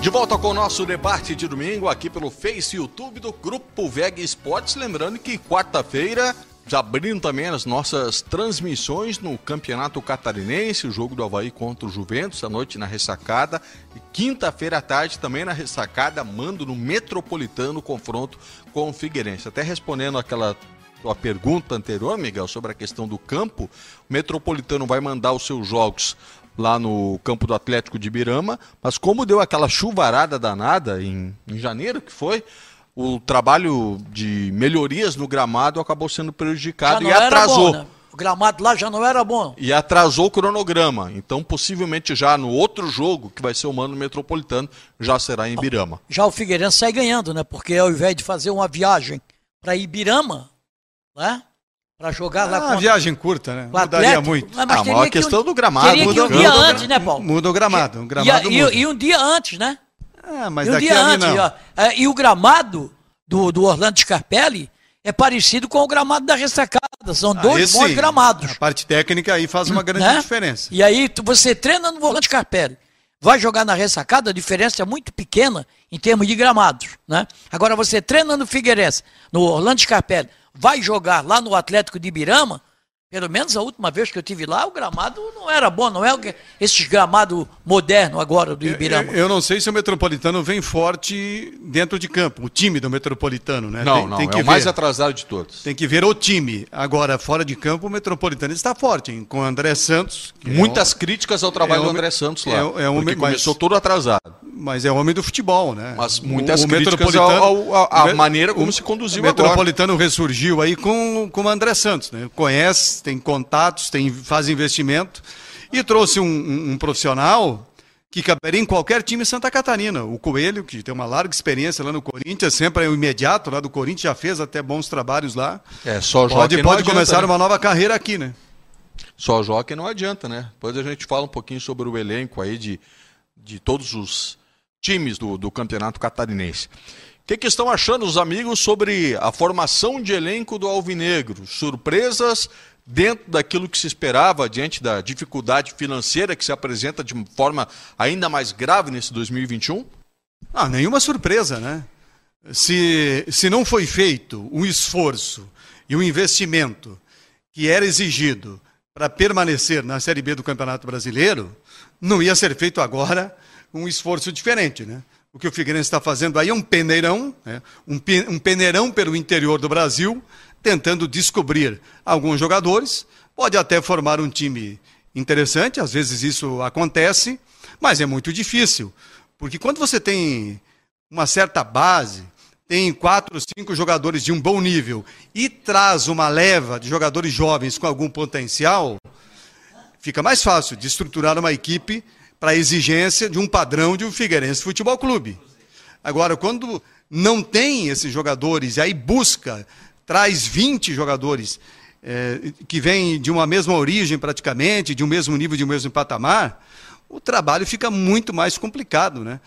De volta com o nosso debate de domingo aqui pelo Face YouTube do Grupo Veg Esportes. Lembrando que quarta-feira já abrindo também as nossas transmissões no Campeonato Catarinense, o jogo do Havaí contra o Juventus, à noite na ressacada. Quinta-feira à tarde também na ressacada, mando no Metropolitano confronto com o Figueirense. Até respondendo aquela tua pergunta anterior, Miguel, sobre a questão do campo, o Metropolitano vai mandar os seus jogos lá no campo do Atlético de Birama, mas como deu aquela chuvarada danada em, em janeiro que foi, o trabalho de melhorias no gramado acabou sendo prejudicado e atrasou. bom, né? O gramado lá já não era bom. E atrasou o cronograma. Então, possivelmente já no outro jogo, que vai ser o Mano Metropolitano, já será em Ibirama. Já o Figueirense sai ganhando, né? Porque ao invés de fazer uma viagem para Ibirama, né? Para jogar lá Ah, contra viagem curta, né? Mudaria Atlético, muito. mas Ah, mas a que um- questão do gramado, Teria muda um o dia gramado. antes, né, Paulo? Muda o gramado. O E, gramado e- muda. e um dia antes, né? Ah, mas e um daqui dia antes. não. ó. É, e o gramado do, do Orlando Scarpelli é parecido com o gramado da ressacada. São Ah, dois esse bons sim. gramados. A parte técnica aí faz uma grande né? diferença. E aí você treina no Orlando Scarpelli, vai jogar na ressacada, a diferença é muito pequena em termos de gramados, né? Agora você treina no Figueirense, no Orlando Scarpelli, vai jogar lá no Atlético de Ibirama, pelo menos a última vez que eu tive lá, o gramado não era bom, não é o que- esses gramados modernos agora do Ibirama. Eu, eu não sei se o Metropolitano vem forte dentro de campo, o time do Metropolitano, né? Não, Tem- não, tem é que o mais atrasado de todos. Tem que ver o time. Agora, fora de campo, o Metropolitano está forte, hein? com o André Santos. é Muitas críticas ao trabalho é do um- André Santos lá. é um- é um- porque mas- começou todo atrasado. Mas é homem do futebol, né? Mas O- muitas o críticas Metropolitano- ao- ao- o me- maneira como o- se conduziu O agora. Metropolitano ressurgiu aí com, com o André Santos, né? Conhece, tem contatos, tem, faz investimento e trouxe um, um- um profissional que caberia em qualquer time em Santa Catarina. O Coelho, que tem uma larga experiência lá no Corinthians, sempre é o imediato lá do Corinthians, já fez até bons trabalhos lá. É, só joga Pode, pode adianta, começar né? uma nova carreira aqui, né? Só joga não adianta, né? Depois a gente fala um pouquinho sobre o elenco aí de, de todos os times do, do campeonato catarinense. O que, que estão achando os amigos sobre a formação de elenco do Alvinegro? Surpresas dentro daquilo que se esperava diante da dificuldade financeira que se apresenta de forma ainda mais grave nesse 2021? Ah, nenhuma surpresa, né? Se, se não foi feito um esforço e um investimento que era exigido para permanecer na Série B do Campeonato Brasileiro, não ia ser feito agora um esforço diferente, né? O que o Figueirense está fazendo aí é um peneirão, né? um, pe- um peneirão pelo interior do Brasil, tentando descobrir alguns jogadores, pode até formar um time interessante, às vezes isso acontece, mas é muito difícil, porque quando você tem uma certa base, tem quatro, cinco jogadores de um bom nível e traz uma leva de jogadores jovens com algum potencial, fica mais fácil de estruturar uma equipe para a exigência de um padrão de um Figueirense Futebol Clube. Agora, quando não tem esses jogadores e aí busca, traz 20 jogadores eh, que vêm de uma mesma origem praticamente, de um mesmo nível, de um mesmo patamar, o trabalho fica muito mais complicado, né?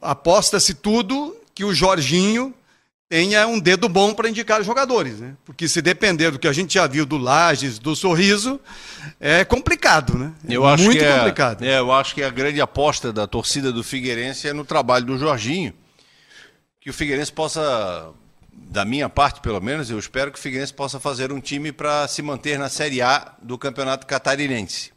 Aposta-se tudo que o Jorginho tenha um dedo bom para indicar os jogadores, né? Porque se depender do que a gente já viu do Lages, do Sorriso, é complicado, né? É Eu acho muito que é, complicado. é, eu acho que a grande aposta da torcida do Figueirense é no trabalho do Jorginho. Que o Figueirense possa, da minha parte pelo menos, eu espero que o Figueirense possa fazer um time para se manter na Série A do Campeonato Catarinense.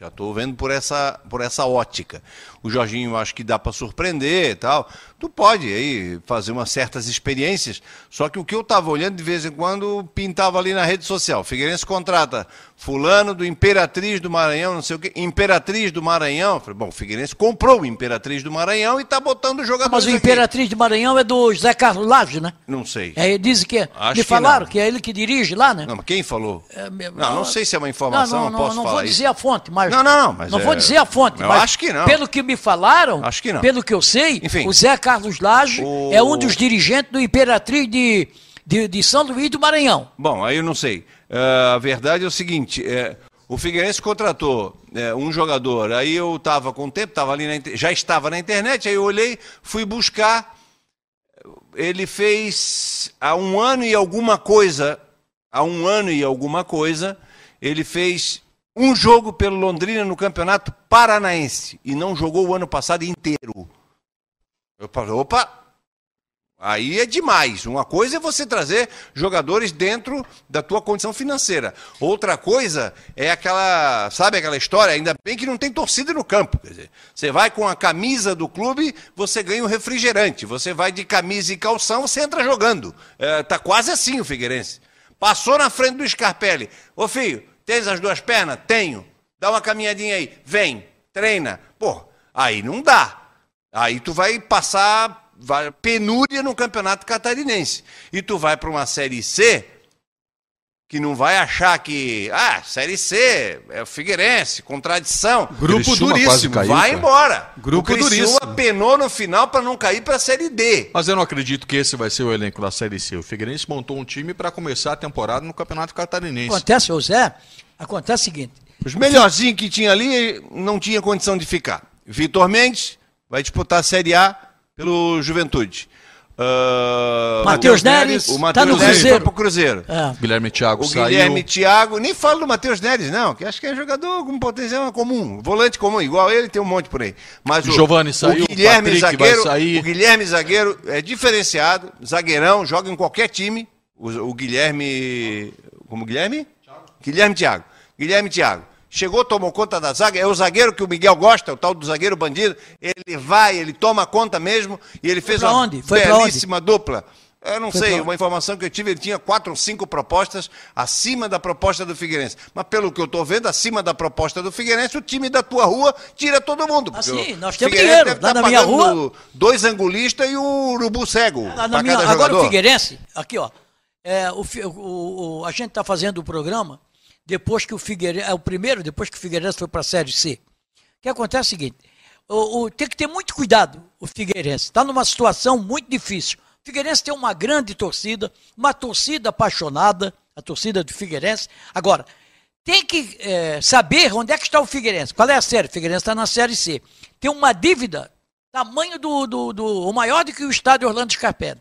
Já estou vendo por essa, por essa ótica. O Jorginho acho que dá para surpreender e tal. Tu pode aí fazer umas certas experiências. Só que o que eu estava olhando de vez em quando pintava ali na rede social. Figueirense contrata fulano do Imperatriz do Maranhão, não sei o quê. Imperatriz do Maranhão. Falei, bom, o Figueirense comprou o Imperatriz do Maranhão e está botando jogadores Mas o aqui. Imperatriz de Maranhão é do José Carlos Lage, né? Não sei. É, dizem que. Acho me que falaram não. que, é ele que dirige lá, né? Não, mas quem falou? É, meu- não, não sei se é uma informação, não, não, eu posso não falar vou isso. dizer a fonte, mas. Não, não, não, mas não é- vou dizer a fonte, Eu mas. acho que não. Pelo que me falaram, Acho que não. pelo que eu sei, Enfim. o Zé Carlos Lage O- é um dos dirigentes do Imperatriz de, de, de São Luís do Maranhão. Bom, aí eu não sei. É, a verdade é o seguinte: é, o Figueirense contratou é, um jogador, aí eu estava com o tempo, tava ali na já estava na internet, aí eu olhei, fui buscar. Ele fez há um ano e alguma coisa, há um ano e alguma coisa, ele fez um jogo pelo Londrina no Campeonato Paranaense e não jogou o ano passado inteiro. Eu falei, opa, Aí é demais. Uma coisa é você trazer jogadores dentro da tua condição financeira. Outra coisa é aquela, sabe aquela história? Ainda bem que não tem torcida no campo. Quer dizer, você vai com a camisa do clube, você ganha um refrigerante. Você vai de camisa e calção, você entra jogando. É, tá quase assim o Figueirense. Passou na frente do Scarpelli. Ô filho, tens as duas pernas? Tenho. Dá uma caminhadinha aí. Vem, treina. Pô, aí não dá. Aí tu vai passar vai- penúria no campeonato catarinense. E tu vai para uma Série C que não vai achar que, ah, Série C, é o Figueirense, contradição. Grupo Criciúma duríssimo, caiu, vai cara. embora. Grupo o Criciúma duríssimo. penou no final para não cair para a Série D. Mas eu não acredito que esse vai ser o elenco da Série C. O Figueirense montou um time para começar a temporada no Campeonato Catarinense. Acontece, Zé, acontece o seguinte. Os melhorzinhos que tinha ali não tinha condição de ficar. Vitor Mendes vai disputar a Série A pelo Juventude. Ah, Matheus Neres, o tá Matheus no Neres Cruzeiro. foi pro Cruzeiro. É. Guilherme Thiago O saiu. Guilherme Thiago, nem falo do Matheus Neres, não, que acho que é jogador com potencial comum, volante comum, igual ele, tem um monte por aí. Mas o, Giovani saiu, o Guilherme Patrick vai zagueiro, sair. o Guilherme zagueiro é diferenciado, zagueirão, joga em qualquer time. O, o Guilherme, como Guilherme? Guilherme Thiago. Guilherme Thiago. Chegou, tomou conta da zaga, é o zagueiro que o Miguel gosta, o tal do zagueiro bandido. Ele vai, ele toma conta mesmo e ele fez pra uma onde? Foi belíssima dupla. Eu não Foi sei, pra- uma informação que eu tive, ele tinha quatro ou cinco propostas acima da proposta do Figueirense. Mas pelo que eu estou vendo, acima da proposta do Figueirense, o time da tua rua tira todo mundo. Porque sim, o nós temos Figueirense dinheiro. Lá tá na minha rua- Dois angulistas e um urubu cego. Lá na minha- agora o Figueirense, aqui ó, é, o, o- o- a gente está fazendo o programa depois que o Figueirense, é o primeiro depois que o Figueirense foi para a Série C. O que acontece é o seguinte, o, o- tem que ter muito cuidado o Figueirense, está numa situação muito difícil. O Figueirense tem uma grande torcida, uma torcida apaixonada, a torcida do Figueirense. Agora, tem que é, saber onde é que está o Figueirense. Qual é a série? O Figueirense está na Série C. Tem uma dívida tamanho do, do, do maior do que o estádio Orlando Scarpelli.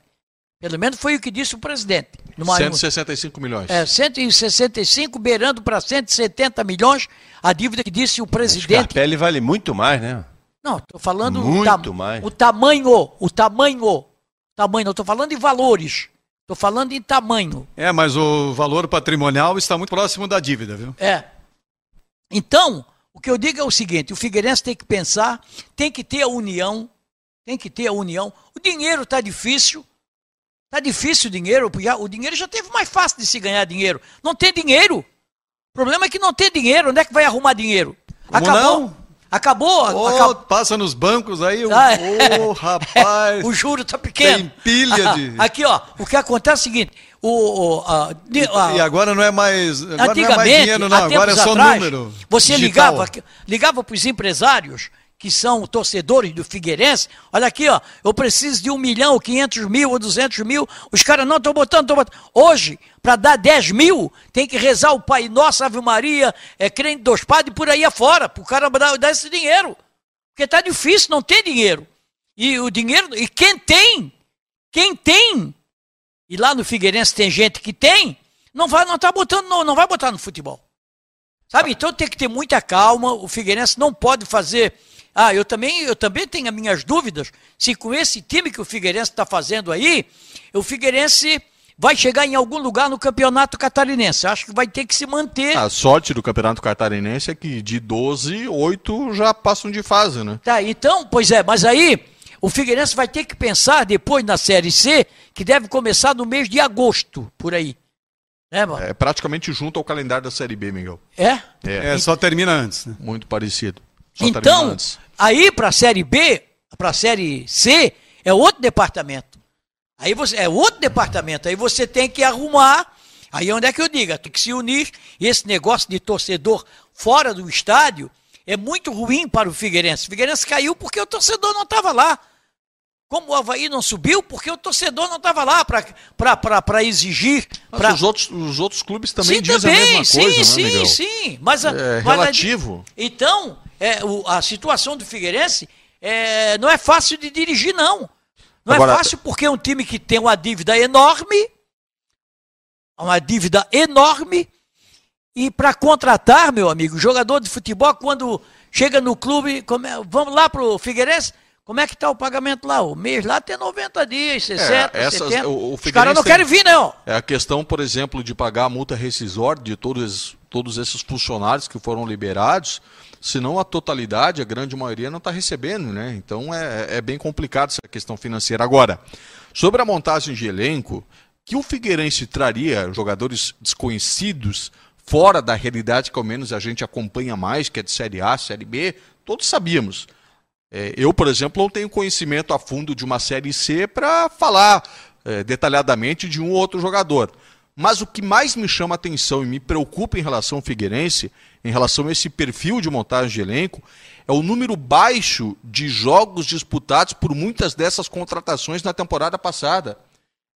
Pelo menos foi o que disse o presidente. Numa, 165 milhões. é, 165 beirando para 170 milhões, a dívida que disse o presidente. Scarpelli vale muito mais, né? Não, estou falando Muito mais. o tamanho, o tamanho, tamanho, não estou falando em valores, estou falando em tamanho. É, mas o valor patrimonial está muito próximo da dívida, viu? É. Então, o que eu digo é o seguinte: o Figueirense tem que pensar, tem que ter a união, tem que ter a união. O dinheiro está difícil, está difícil o dinheiro, o dinheiro já teve mais fácil de se ganhar dinheiro. Não tem dinheiro. O problema é que não tem dinheiro. Onde é que vai arrumar dinheiro? Como acabou. não? Acabou. Acabou. Passa nos bancos aí, ô Ah, é. ô, rapaz. (laughs) O juro está pequeno. Tem pilha de- Aqui, ó. O que acontece é o seguinte: o, o, a- de- a- E agora não é mais, agora não é Antigamente, mais dinheiro, não. Agora é só atrás, número. Você digital. ligava, ligava para os empresários que são torcedores do Figueirense. Olha aqui, ó, eu preciso de um milhão, ou 500 mil ou 200 mil. Os caras não estão botando, estão botando. Hoje, para dar 10 mil, tem que rezar o Pai Nosso, Ave Maria, é crente dos padres por aí afora, para o cara dar, dar esse dinheiro. Porque está difícil, não tem dinheiro. E o dinheiro, e quem tem, quem tem, e lá no Figueirense tem gente que tem, não vai, não tá botando, não, não vai botar no futebol. Sabe? Então tem que ter muita calma. O Figueirense não pode fazer. Ah, eu também, eu também tenho as minhas dúvidas se com esse time que o Figueirense está fazendo aí, o Figueirense vai chegar em algum lugar no campeonato catarinense. Acho que vai ter que se manter. A sorte do Campeonato Catarinense é que de 12, 8 já passam de fase, né? Tá, então, pois é, mas aí o Figueirense vai ter que pensar depois na Série C, que deve começar no mês de agosto, por aí. Né, mano? É praticamente junto ao calendário da Série B, Miguel. É? É, É, só termina antes. Né? muito parecido. Só Então, aí para a Série B, para a Série C, é outro departamento. Aí você é outro departamento. Aí você tem que arrumar. Aí onde é que eu digo? Tem que se unir. Esse negócio de torcedor fora do estádio é muito ruim para o Figueirense. O Figueirense caiu porque o torcedor não estava lá. Como o Havaí não subiu, porque o torcedor não estava lá para exigir. Pra- os, outros, os outros clubes também sim, dizem também, a mesma sim, coisa, sim, né, Miguel? sim. Mas, É mas a- relativo. então, é, o- a situação do Figueirense é, não é fácil de dirigir, não. Não Agora- é fácil porque é um time que tem uma dívida enorme, uma dívida enorme, e para contratar, meu amigo, jogador de futebol, quando chega no clube, é- vamos lá pro Figueirense, como é que está o pagamento lá? O mês lá tem 90 dias, 60, É, essas- 70. o- o Os caras não querem vir, não. É a questão, por exemplo, de pagar a multa rescisória de todos, todos esses funcionários que foram liberados, senão a totalidade, a grande maioria, não está recebendo, né? Então é, é bem complicado essa questão financeira. Agora, sobre a montagem de elenco, que o Figueirense traria jogadores desconhecidos, fora da realidade que ao menos a gente acompanha mais, que é de Série A, Série B, todos sabíamos. É, eu, por exemplo, não tenho conhecimento a fundo de uma Série C para falar é, detalhadamente de um ou outro jogador. Mas o que mais me chama atenção e me preocupa em relação ao Figueirense, em relação a esse perfil de montagem de elenco, é o número baixo de jogos disputados por muitas dessas contratações na temporada passada.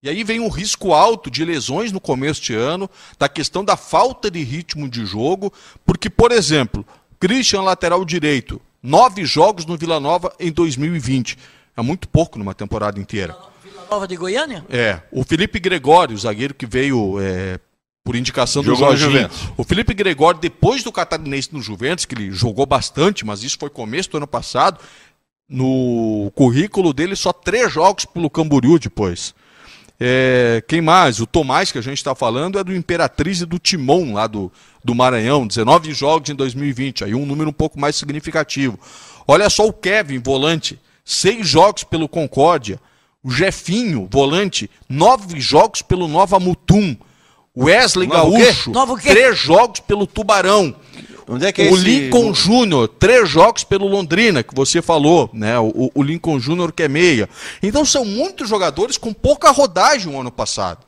E aí vem um risco alto de lesões no começo de ano, da questão da falta de ritmo de jogo, porque, por exemplo, Christian, lateral direito, nove jogos no Vila Nova em 2020. É muito pouco numa temporada inteira. Nova de Goiânia? É. O Felipe Gregório, o zagueiro que veio é, por indicação do Jogou no Jorginho. Juventus. O Felipe Gregório, depois do Catarinense no Juventus, que ele jogou bastante, mas isso foi começo do ano passado, no currículo dele só três jogos pelo Camboriú depois. É, quem mais? O Tomás, que a gente está falando, é do Imperatriz e do Timon, lá do, do Maranhão. 19 jogos em 2020, aí um número um pouco mais significativo. Olha só o Kevin, volante, seis jogos pelo Concórdia. O Jefinho, volante, nove jogos pelo Nova Mutum. Wesley Novo quê? Gaúcho, quê? três jogos pelo Tubarão. Onde é que é o esse- Lincoln Júnior, três jogos pelo Londrina, que você falou, né? O, o Lincoln Júnior que é meia. Então são muitos jogadores com pouca rodagem o ano passado.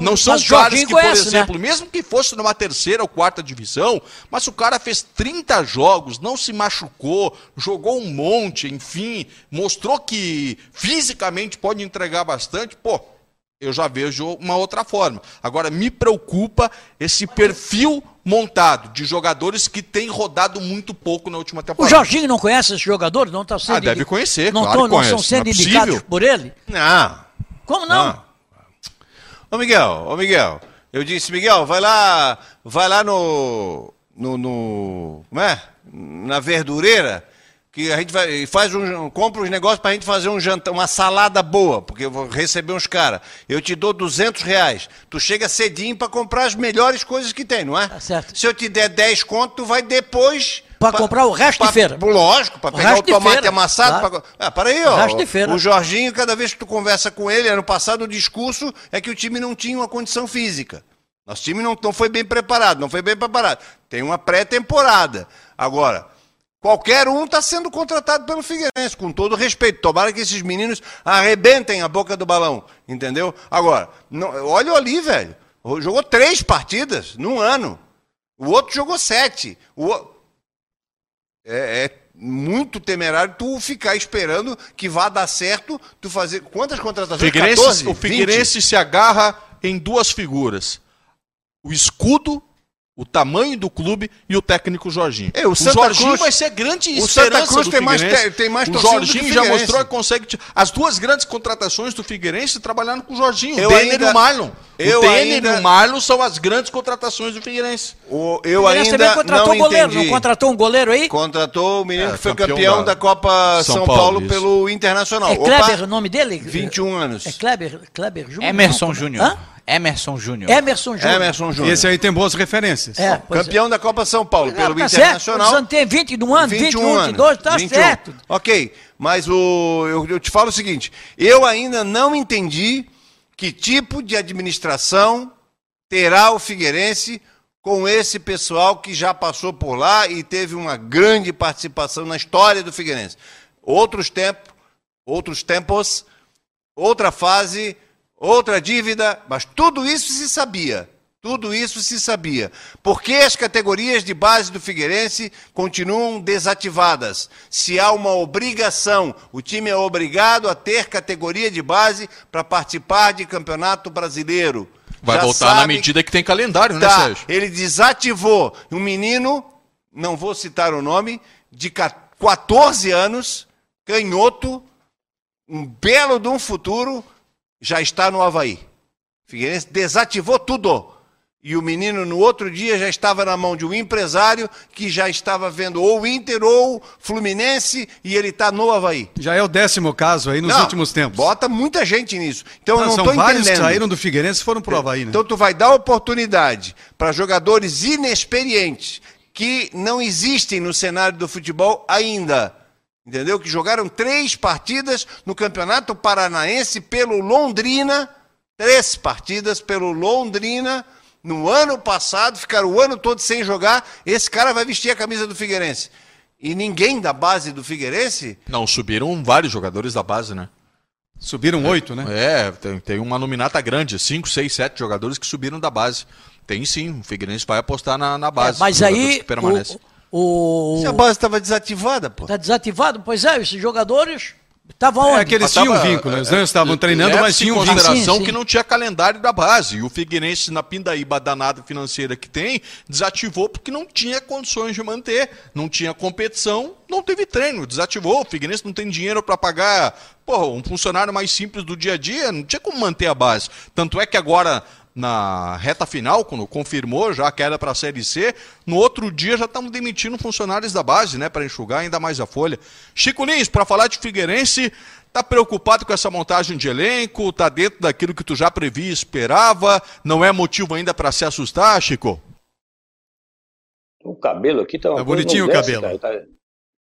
Não são mas o caras que, por conhece, né? exemplo, mesmo que fosse numa terceira ou quarta divisão, mas o cara fez 30 jogos, não se machucou, jogou um monte, enfim, mostrou que fisicamente pode entregar bastante, pô, eu já vejo uma outra forma. Agora, me preocupa esse perfil montado de jogadores que têm rodado muito pouco na última O temporada. Jorginho não conhece esse jogador? Não está sendo Ah, deve conhecer, não, claro tão- não conhece, são sendo não é indicados possível. por ele? Não. Como não? Não. Ô Miguel, ô Miguel, eu disse, Miguel, vai lá, vai lá no, no, no como é? Na verdureira, que a gente vai, faz um, compra uns negócios pra gente fazer um jantar, uma salada boa, porque eu vou receber uns caras. Eu te dou 200 reais. Tu chega cedinho pra comprar as melhores coisas que tem, não é? Tá certo. Se eu te der 10 conto, tu vai depois... Pra comprar o resto de pra- feira. Lógico, pra O pegar o de tomate feira, amassado. claro. pra- Ah, para aí, ó. O resto de feira. O Jorginho, cada vez que tu conversa com ele, ano passado o discurso é que o time não tinha uma condição física. Nosso time não, não foi bem preparado, não foi bem preparado. Tem uma pré-temporada. Agora, qualquer um está sendo contratado pelo Figueirense, com todo respeito. Tomara que esses meninos arrebentem a boca do balão, entendeu? Agora, não, olha ali, velho. Jogou três partidas num ano. O outro jogou sete. O o- é, é muito temerário tu ficar esperando que vá dar certo, tu fazer. Quantas contratações? Figueirense, 14, o 20? Figueirense se agarra em duas figuras: o escudo, o tamanho do clube e o técnico Jorginho. É, o Santa Jorginho Cruz- vai ser grande o Santa esperança Cruz do tem mais tem mais O Jorginho o já mostrou que consegue. As duas grandes contratações do Figueirense trabalhando com o Jorginho. Eu o Denner ainda- e o Marlon. eu o Denner ainda- e o Marlon são as grandes contratações do Figueirense. O- eu O Figueirense ainda também contratou não goleiro, entendi. não contratou um goleiro aí? Contratou o menino É, que foi campeão campeão, da- da, Copa São São, Paulo, Paulo, pelo Internacional. É Opa, Kleber o nome dele? 21 anos. É Kleber, Kleber Júnior? Emerson Não, Júnior. Hã? Emerson Júnior. Emerson Júnior. Emerson Júnior. Esse aí tem boas referências. É, pois é. Campeão da Copa São Paulo Não, pelo tá certo. Internacional. O Santos tem 20 no ano, 21, 22, tá 21. certo. Ok, mas o, eu, eu te falo o seguinte: eu ainda não entendi que tipo de administração terá o Figueirense com esse pessoal que já passou por lá e teve uma grande participação na história do Figueirense. Outros tempos, outros tempos, outra fase, outra dívida, mas tudo isso se sabia. Tudo isso se sabia. Por que as categorias de base do Figueirense continuam desativadas? Se há uma obrigação, o time é obrigado a ter categoria de base para participar de campeonato brasileiro. Vai Já voltar na sabe medida que tem calendário, né, Tá, Sérgio? ele desativou um menino, não vou citar o nome, de ca- 14 anos, canhoto, um belo de um futuro, já está no Havaí. Figueirense desativou tudo. E o menino, no outro dia, já estava na mão de um empresário que já estava vendo ou o Inter ou o Fluminense e ele está no Havaí. Já é o décimo caso aí nos Não, últimos tempos. Bota muita gente nisso. Então eu Não, não são estou vários entendendo. que saíram do Figueirense e foram pro Havaí, né? Então tu vai dar oportunidade para jogadores inexperientes que não existem no cenário do futebol ainda. Entendeu? Que jogaram três partidas no Campeonato Paranaense pelo Londrina, três partidas pelo Londrina. No ano passado, ficaram o ano todo sem jogar. Esse cara vai vestir a camisa do Figueirense. E ninguém da base do Figueirense Não, subiram vários jogadores da base, né? Subiram oito, né? É, tem, tem uma nominata grande, cinco, seis, sete jogadores que subiram da base. Tem sim, o Figueirense vai apostar na, na base. É, mas aí o, o Se a base estava desativada, pô. tá desativado, pois é, esses jogadores estavam É onde? que eles tinham tava- vínculo, né? Os é, dois estavam treinando, mas em tinham vínculo. consideração Sim, sim. que não tinha calendário da base. E o Figueirense, na pindaíba danada financeira que tem, desativou porque não tinha condições de manter. Não tinha competição, não teve treino. Desativou. O Figueirense não tem dinheiro para pagar porra, um funcionário mais simples do dia a dia. Não tinha como manter a base. Tanto é que agora. Na reta final, quando confirmou já a queda para a Série C, no outro dia já estamos demitindo funcionários da base, né, para enxugar ainda mais a folha. Chico Lins, para falar de Figueirense, Tá preocupado com essa montagem de elenco? Tá dentro daquilo que tu já previa e esperava? Não é motivo ainda para se assustar, Chico? O cabelo aqui tá uma coisa, bonitinho o desce, cabelo. cara, tá-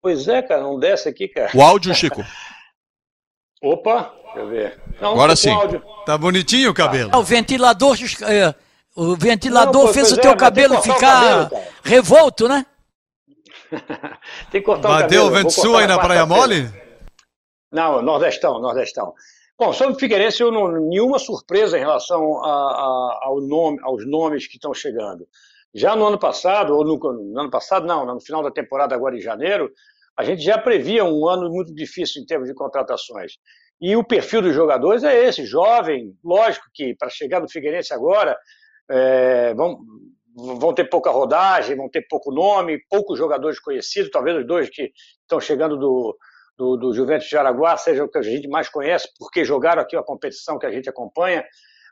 Pois é, cara, não desce aqui, cara. O áudio, Chico. (laughs) Opa, deixa eu ver. Não, Agora sim. áudio. Tá bonitinho o cabelo. Ah, O ventilador, é, o ventilador Não, fez o é, teu que cabelo o ficar cabelo, revolto, né? (laughs) Tem que cortar o Bateu o vou vento sul aí na Praia. Mole? Não, Nordestão, Nordestão. Bom, sobre o Figueirense, eu não, nenhuma surpresa em relação a- a- ao nome, aos nomes que estão chegando. Já no ano passado, ou no, no ano passado, não, no final da temporada, agora em janeiro, a gente já previa um ano muito difícil em termos de contratações. E o perfil dos jogadores é esse, jovem, lógico que para chegar no Figueirense agora, é, vão, vão ter pouca rodagem, vão ter pouco nome, poucos jogadores conhecidos, talvez os dois que estão chegando do, do, do Juventus de Araguá sejam o que a gente mais conhece, porque jogaram aqui a competição que a gente acompanha.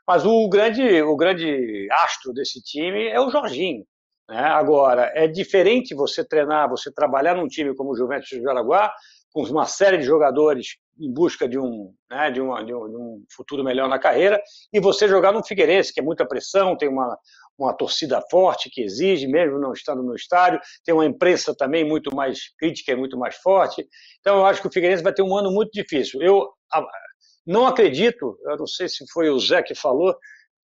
Mas o grande, o grande astro desse time é o Jorginho. Né? Agora, é diferente você treinar, você trabalhar num time como o Juventus de Araguá, com uma série de jogadores em busca de um, né, de, uma, de, um, de um futuro melhor na carreira, e você jogar no Figueirense, que é muita pressão, tem uma, uma torcida forte que exige, mesmo não estando no estádio, tem uma imprensa também muito mais crítica e muito mais forte. Então, eu acho que o Figueirense vai ter um ano muito difícil. Eu não acredito, eu não sei se foi o Zé que falou,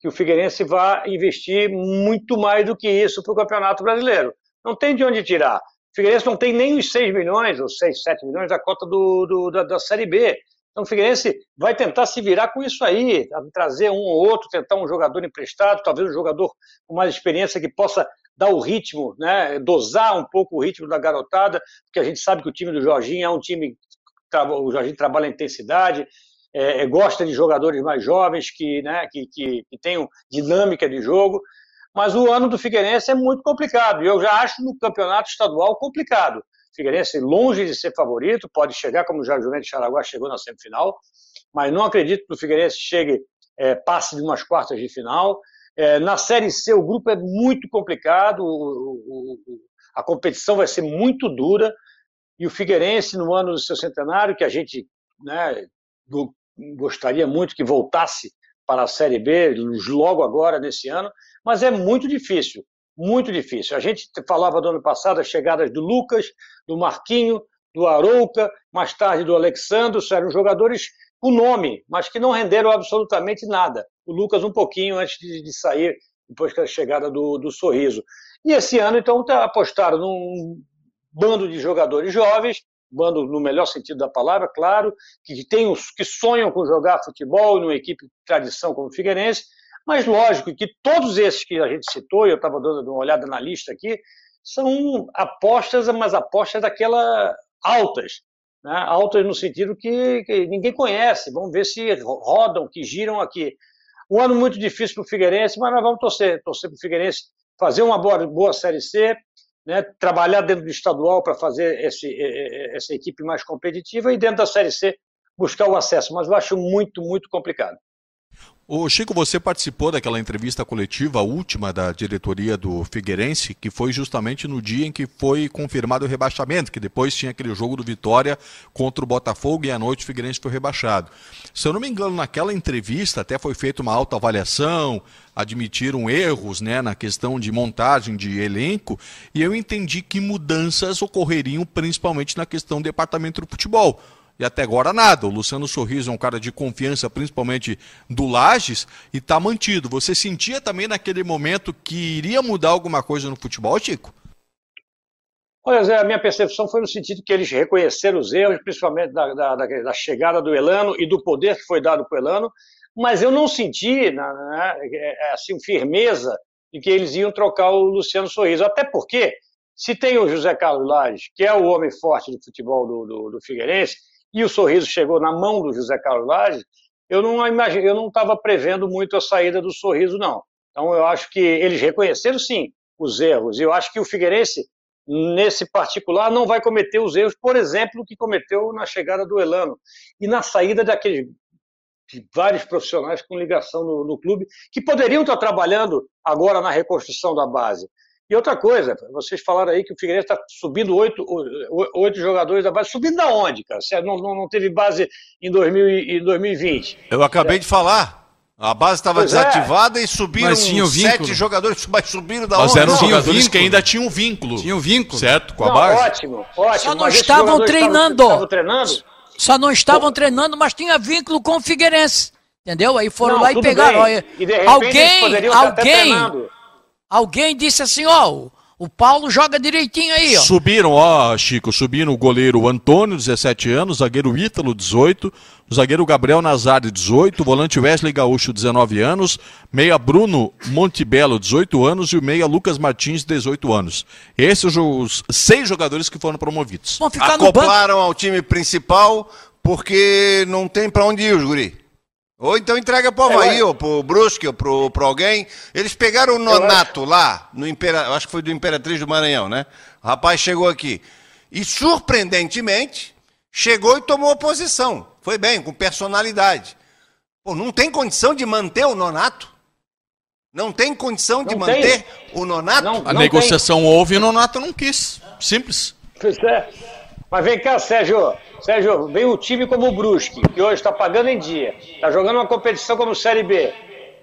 que o Figueirense vai investir muito mais do que isso para o Campeonato Brasileiro. Não tem de onde tirar. O Figueirense não tem nem os 6 milhões, ou 6, 7 milhões da cota do, do, da, da Série B. Então o Figueirense vai tentar se virar com isso aí, trazer um ou outro, tentar um jogador emprestado, talvez um jogador com mais experiência que possa dar o ritmo, né, dosar um pouco o ritmo da garotada, porque a gente sabe que o time do Jorginho é um time, o Jorginho trabalha em intensidade, é, gosta de jogadores mais jovens que, né, que, que, que tenham dinâmica de jogo, mas o ano do Figueirense é muito complicado, e eu já acho no campeonato estadual complicado. Figueirense longe de ser favorito, pode chegar como já o Juventus de Araguá chegou na semifinal, mas não acredito que o Figueirense chegue, é, passe de umas quartas de final. É, na Série C o grupo é muito complicado, o, o, a competição vai ser muito dura, e o Figueirense no ano do seu centenário, que a gente né, gostaria muito que voltasse para a Série B logo agora, nesse ano, mas é muito difícil, muito difícil. A gente falava do ano passado as chegadas do Lucas, do Marquinho, do Arouca, mais tarde do Alexandre, eram jogadores com nome, mas que não renderam absolutamente nada. O Lucas um pouquinho antes de, de sair, depois da chegada do, do Sorriso. E esse ano, então, apostaram num bando de jogadores jovens, bando no melhor sentido da palavra, claro, que tem os que sonham com jogar futebol numa equipe de tradição como o Figueirense, mas lógico que todos esses que a gente citou, eu estava dando uma olhada na lista aqui, são apostas, mas apostas daquela altas, né? altas no sentido que, que, ninguém conhece. Vamos ver se rodam, que giram aqui. Um ano muito difícil para o Figueirense, mas nós vamos torcer, torcer para o Figueirense fazer uma boa, boa Série C, né? trabalhar dentro do estadual para fazer esse, essa equipe mais competitiva e dentro da Série C buscar o acesso. Mas eu acho muito, muito complicado. Ô Chico, você participou daquela entrevista coletiva última da diretoria do Figueirense, que foi justamente no dia em que foi confirmado o rebaixamento, que depois tinha aquele jogo do Vitória contra o Botafogo e à noite o Figueirense foi rebaixado. Se eu não me engano, naquela entrevista até foi feita uma autoavaliação, admitiram erros né, na questão de montagem de elenco, e eu entendi que mudanças ocorreriam principalmente na questão do departamento do futebol e até agora nada. O Luciano Sorriso é um cara de confiança, principalmente do Lages, e está mantido. Você sentia também naquele momento que iria mudar alguma coisa no futebol, Chico? Olha, Zé, a minha percepção foi no sentido que eles reconheceram os erros, principalmente da, da, da, da chegada do Elano e do poder que foi dado para o Elano, mas eu não senti né, assim, firmeza de que eles iam trocar o Luciano Sorriso. Até porque, se tem o José Carlos Lages, que é o homem forte do futebol do, do, do Figueirense, e o Sorriso chegou na mão do José Carlos Lages, eu não imagine, eu não estava prevendo muito a saída do Sorriso, não. Então, eu acho que eles reconheceram, sim, os erros. E eu acho que o Figueirense, nesse particular, não vai cometer os erros, por exemplo, que cometeu na chegada do Elano e na saída daqueles vários profissionais com ligação no, no, clube, que poderiam estar trabalhando agora na reconstrução da base. E outra coisa, vocês falaram aí que o Figueirense está subindo oito, oito jogadores da base. Subindo da onde, cara? Não, não, não teve base em, 2000, em 2020. Eu acabei é. de falar. A base estava é. desativada é. e subiram sete jogadores, (laughs) mas subiram da mas onde? Mas eram jogadores que ainda tinham vínculo. Tinham vínculo. Certo, com a não, base. Ótimo, ótimo. Só não estavam treinando. Estavam treinando só não estavam treinando, mas tinha vínculo com o Figueirense. Entendeu? Aí foram não, lá e pegaram. E alguém, alguém, alguém disse assim, ó, o Paulo joga direitinho aí, ó. Subiram, ó, Chico, subiram o goleiro Antônio, 17 anos, zagueiro Ítalo, 18, o zagueiro Gabriel Nazar, 18, o volante Wesley Gaúcho, 19 anos, meia Bruno Montebello, 18 anos, e o meia Lucas Martins, 18 anos. Esses são os seis jogadores que foram promovidos. Vão ficar Acoplaram ao time principal porque não tem para onde ir os guri. Ou então entrega pro Havaí, é, ou pro Brusque, ou pro, pro alguém. Eles pegaram o Nonato lá, no Impera... acho que foi do Imperatriz do Maranhão, né? O rapaz chegou aqui. E, surpreendentemente, chegou e tomou posição. Foi bem, com personalidade. Pô, não tem condição de manter o Nonato? Não tem condição de não manter tem. o Nonato? Não, a negociação tem. houve e o Nonato não quis. Simples. Pois é. Mas vem cá, Sérgio. Sérgio, vem um time como o Brusque, que hoje está pagando em dia, está jogando uma competição como Série B.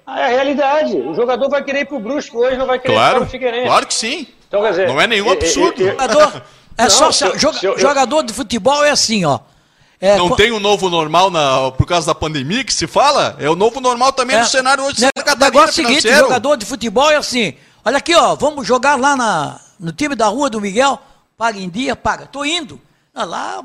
Ah, é a realidade. O jogador vai querer ir para o Brusque hoje, não vai querer claro, ir para o Figueirense. Claro que sim. Então, quer dizer, não é nenhum absurdo. Eu, eu, eu, jogador, é não, só, se, joga, jogador de futebol é assim, ó. É, não tem o um novo normal na, por causa da pandemia que se fala? É o novo normal também é, no cenário hoje Santa Catarina. O negócio é seguinte, jogador de futebol é assim. Olha aqui, ó, vamos jogar lá na, no time da Rua do Miguel. Paga em dia, paga. Tô indo. Ah, lá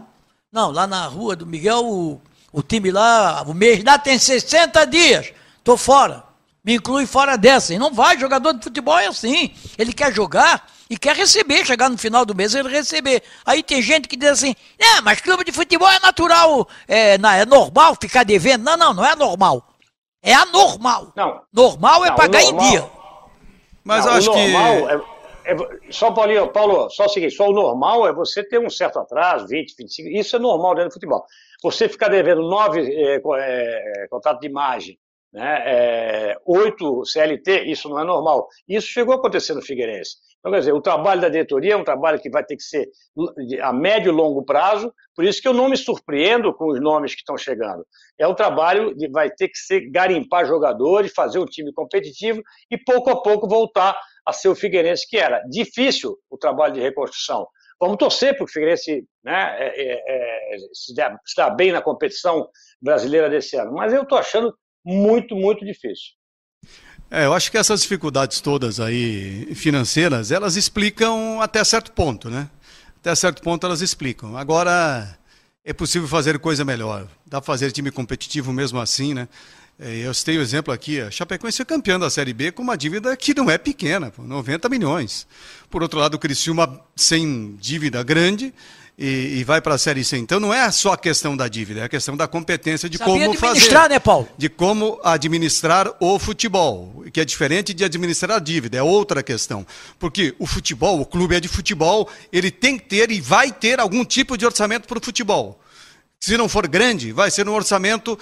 não, lá na rua do Miguel, o, o time lá, o mês lá tem 60 dias. Tô fora. Me inclui fora dessa. E não vai, jogador de futebol é assim. Ele quer jogar e quer receber, chegar no final do mês ele receber. Aí tem gente que diz assim, é, mas clube de futebol é natural, é, não, é normal ficar devendo. Não, não, não é normal. É anormal. Não. Normal é não, pagar normal, em dia. Mas não, acho que. É é, só, Paulinho, Paulo, só o seguinte, só o normal é você ter um certo atraso, 20, 25, isso é normal dentro do futebol. Você ficar devendo nove é, é, contratos de imagem, né, é, oito CLT, isso não é normal. Isso chegou a acontecer no Figueirense. Então, quer dizer, o trabalho da diretoria é um trabalho que vai ter que ser a médio e longo prazo, por isso que eu não me surpreendo com os nomes que estão chegando. É um trabalho que vai ter que ser garimpar jogadores, fazer um time competitivo e pouco a pouco voltar a ser o Figueirense que era. Difícil o trabalho de reconstrução. Vamos torcer para o Figueirense né, é, é, é dar bem na competição brasileira desse ano. Mas eu estou achando muito, muito difícil. É, eu acho que essas dificuldades todas aí financeiras, elas explicam até certo ponto, né? Até certo ponto elas explicam. Agora, é possível fazer coisa melhor. Dá para fazer time competitivo mesmo assim, né? É, eu citei o exemplo aqui, a Chapecoense é campeã da Série B com uma dívida que não é pequena, 90 milhões. Por outro lado, o Criciúma sem dívida grande e, e vai para a Série C. Então não é só a questão da dívida, é a questão da competência de Sabia como fazer. né, Paulo? De como administrar o futebol, que é diferente de administrar a dívida, é outra questão. Porque o futebol, o clube é de futebol, ele tem que ter e vai ter algum tipo de orçamento para o futebol. Se não for grande, vai ser um orçamento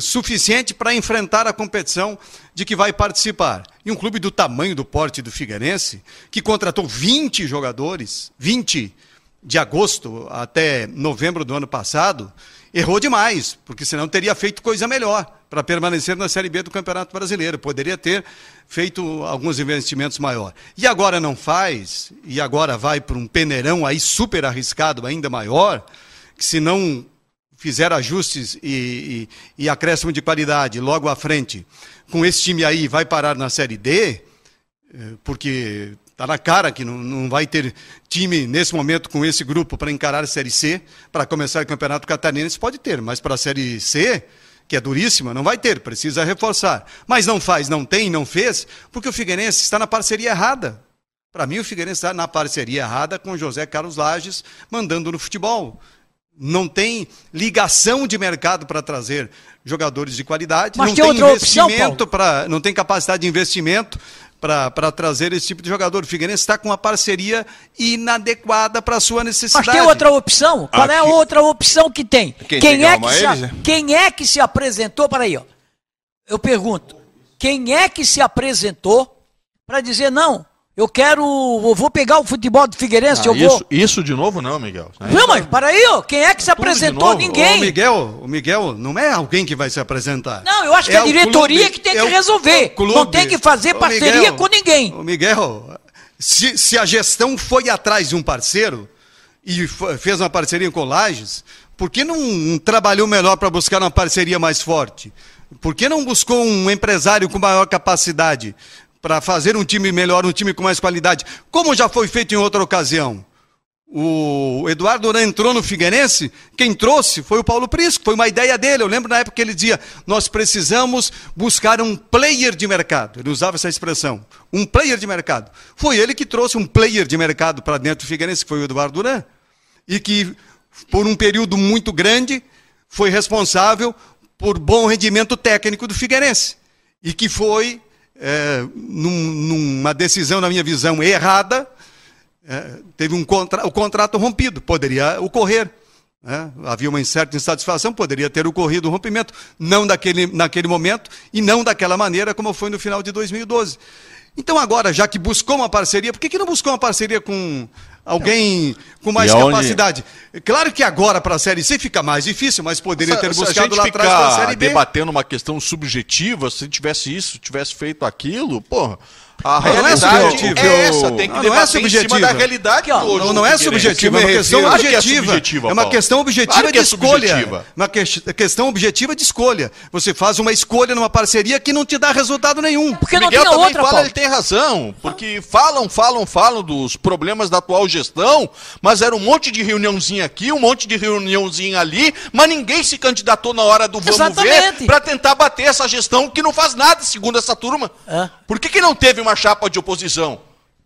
suficiente para enfrentar a competição de que vai participar. E um clube do tamanho do porte do Figueirense, que contratou 20 jogadores, 20 de agosto até novembro do ano passado, errou demais, porque senão teria feito coisa melhor para permanecer na Série B do Campeonato Brasileiro. Poderia ter feito alguns investimentos maiores. E agora não faz, e agora vai para um peneirão aí super arriscado, ainda maior que se não fizer ajustes e, e, e acréscimo de qualidade logo à frente, com esse time aí vai parar na Série D, eh, porque Está na cara que não, não vai ter time nesse momento com esse grupo para encarar a Série C, para começar o Campeonato Catarinense pode ter, mas para a Série C, que é duríssima, não vai ter, precisa reforçar. Mas não faz, não tem, não fez, porque o Figueirense está na parceria errada. Para mim, o Figueirense está na parceria errada com José Carlos Lages, mandando no futebol. Não tem ligação de mercado para trazer jogadores de qualidade, Mas não tem investimento para, não tem capacidade de investimento para trazer esse tipo de jogador. O Figueirense está com uma parceria inadequada para a sua Mas necessidade. tem outra opção? Qual é a Aqui- outra opção que tem? Quem Quem, é que se, eles, né? quem é que se apresentou? Peraí, ó. Eu pergunto. Quem é que se apresentou para dizer, não, eu quero. Eu vou pegar o futebol do Figueirense, Ah, eu vou. isso, isso de novo não, Miguel. Não, mas peraí, ó. Quem é que se Tudo apresentou? Ninguém. O Miguel, o Miguel não é alguém que vai se apresentar. Não, eu acho que É a o diretoria clube, que tem é que o- resolver. o clube. Não tem que fazer parceria Miguel, com ninguém. ô, Miguel, se, se a gestão foi atrás de um parceiro e fez uma parceria com o Lages, por que não, não trabalhou melhor para buscar uma parceria mais forte? Por que não buscou um empresário com maior capacidade para fazer um time melhor, um time com mais qualidade, como já foi feito em outra ocasião? O Eduardo Duran entrou no Figueirense, quem trouxe foi o Paulo Prisco, foi uma ideia dele. Eu lembro na época que ele dizia: nós precisamos buscar um player de mercado. Ele usava essa expressão, um player de mercado. Foi ele que trouxe um player de mercado para dentro do Figueirense, que foi o Eduardo Duran, e que, por um período muito grande, foi responsável por bom rendimento técnico do Figueirense. E que foi, é, num- numa decisão, na minha visão, errada, é, teve um contra, o contrato rompido, poderia ocorrer. né? Havia uma certa insatisfação, poderia ter ocorrido o rompimento, não daquele, naquele momento e não daquela maneira como foi no final de 2012. Então, agora, já que buscou uma parceria, por que, que não buscou uma parceria com alguém com mais E aonde- capacidade? Claro que agora para a Série C fica mais difícil, mas poderia ter buscado lá atrás para a Série B. debatendo uma questão subjetiva, se tivesse isso, tivesse feito aquilo, porra, a Não é realidade subjetivo. é essa, tem que Não, não é debater em cima subjetiva. da realidade Aqui, ó, que hoje Não, não é subjetiva, é uma questão Claro que é objetiva. subjetiva, É uma Paulo. questão objetiva Claro que de é escolha. subjetiva. Uma que- questão objetiva de escolha. Você faz uma escolha numa parceria que não te dá resultado nenhum. Porque não Miguel tinha também outra, fala, Paulo. ele tem razão, porque falam, falam, falam dos problemas da atual gestão, mas era um monte de reuniãozinha aqui, um monte de reuniãozinha ali, mas ninguém se candidatou na hora do vamos Exatamente. ver para tentar bater essa gestão que não faz nada, segundo essa turma. É. Por que, que não teve uma chapa de oposição?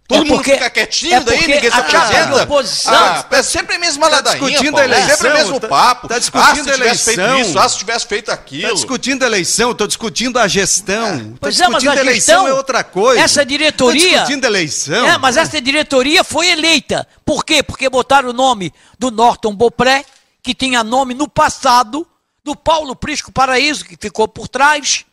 Todo É mundo fica quietinho, é daí ninguém se a apresenta. oposição- Ah, é sempre a mesma ladainha, discutindo a é sempre o eleição, mesmo tá- papo. tá ah, discutindo se a tivesse feito eleição. isso, ah, se tivesse feito aquilo. Está discutindo a eleição, estou discutindo a gestão. Estou Pois é, mas discutindo a a eleição gestão, é outra coisa. essa diretoria- Estou discutindo a eleição. É, mas essa diretoria foi eleita. Por quê? Porque botaram o nome do Norton Bopré, que tinha nome no passado, do Paulo Prisco Paraíso, que ficou por trás,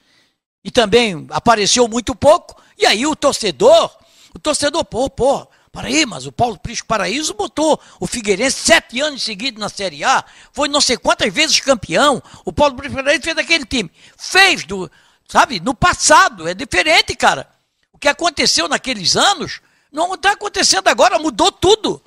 e também apareceu muito pouco. E aí o torcedor, o torcedor, pô, pô, peraí, mas o Paulo Prisco Paraíso botou o Figueirense sete anos seguidos na Série A, foi não sei quantas vezes campeão. O Paulo Prisco Paraíso fez aquele time. Fez do, sabe, no passado, é diferente, cara. O que aconteceu naqueles anos não está acontecendo agora, mudou tudo.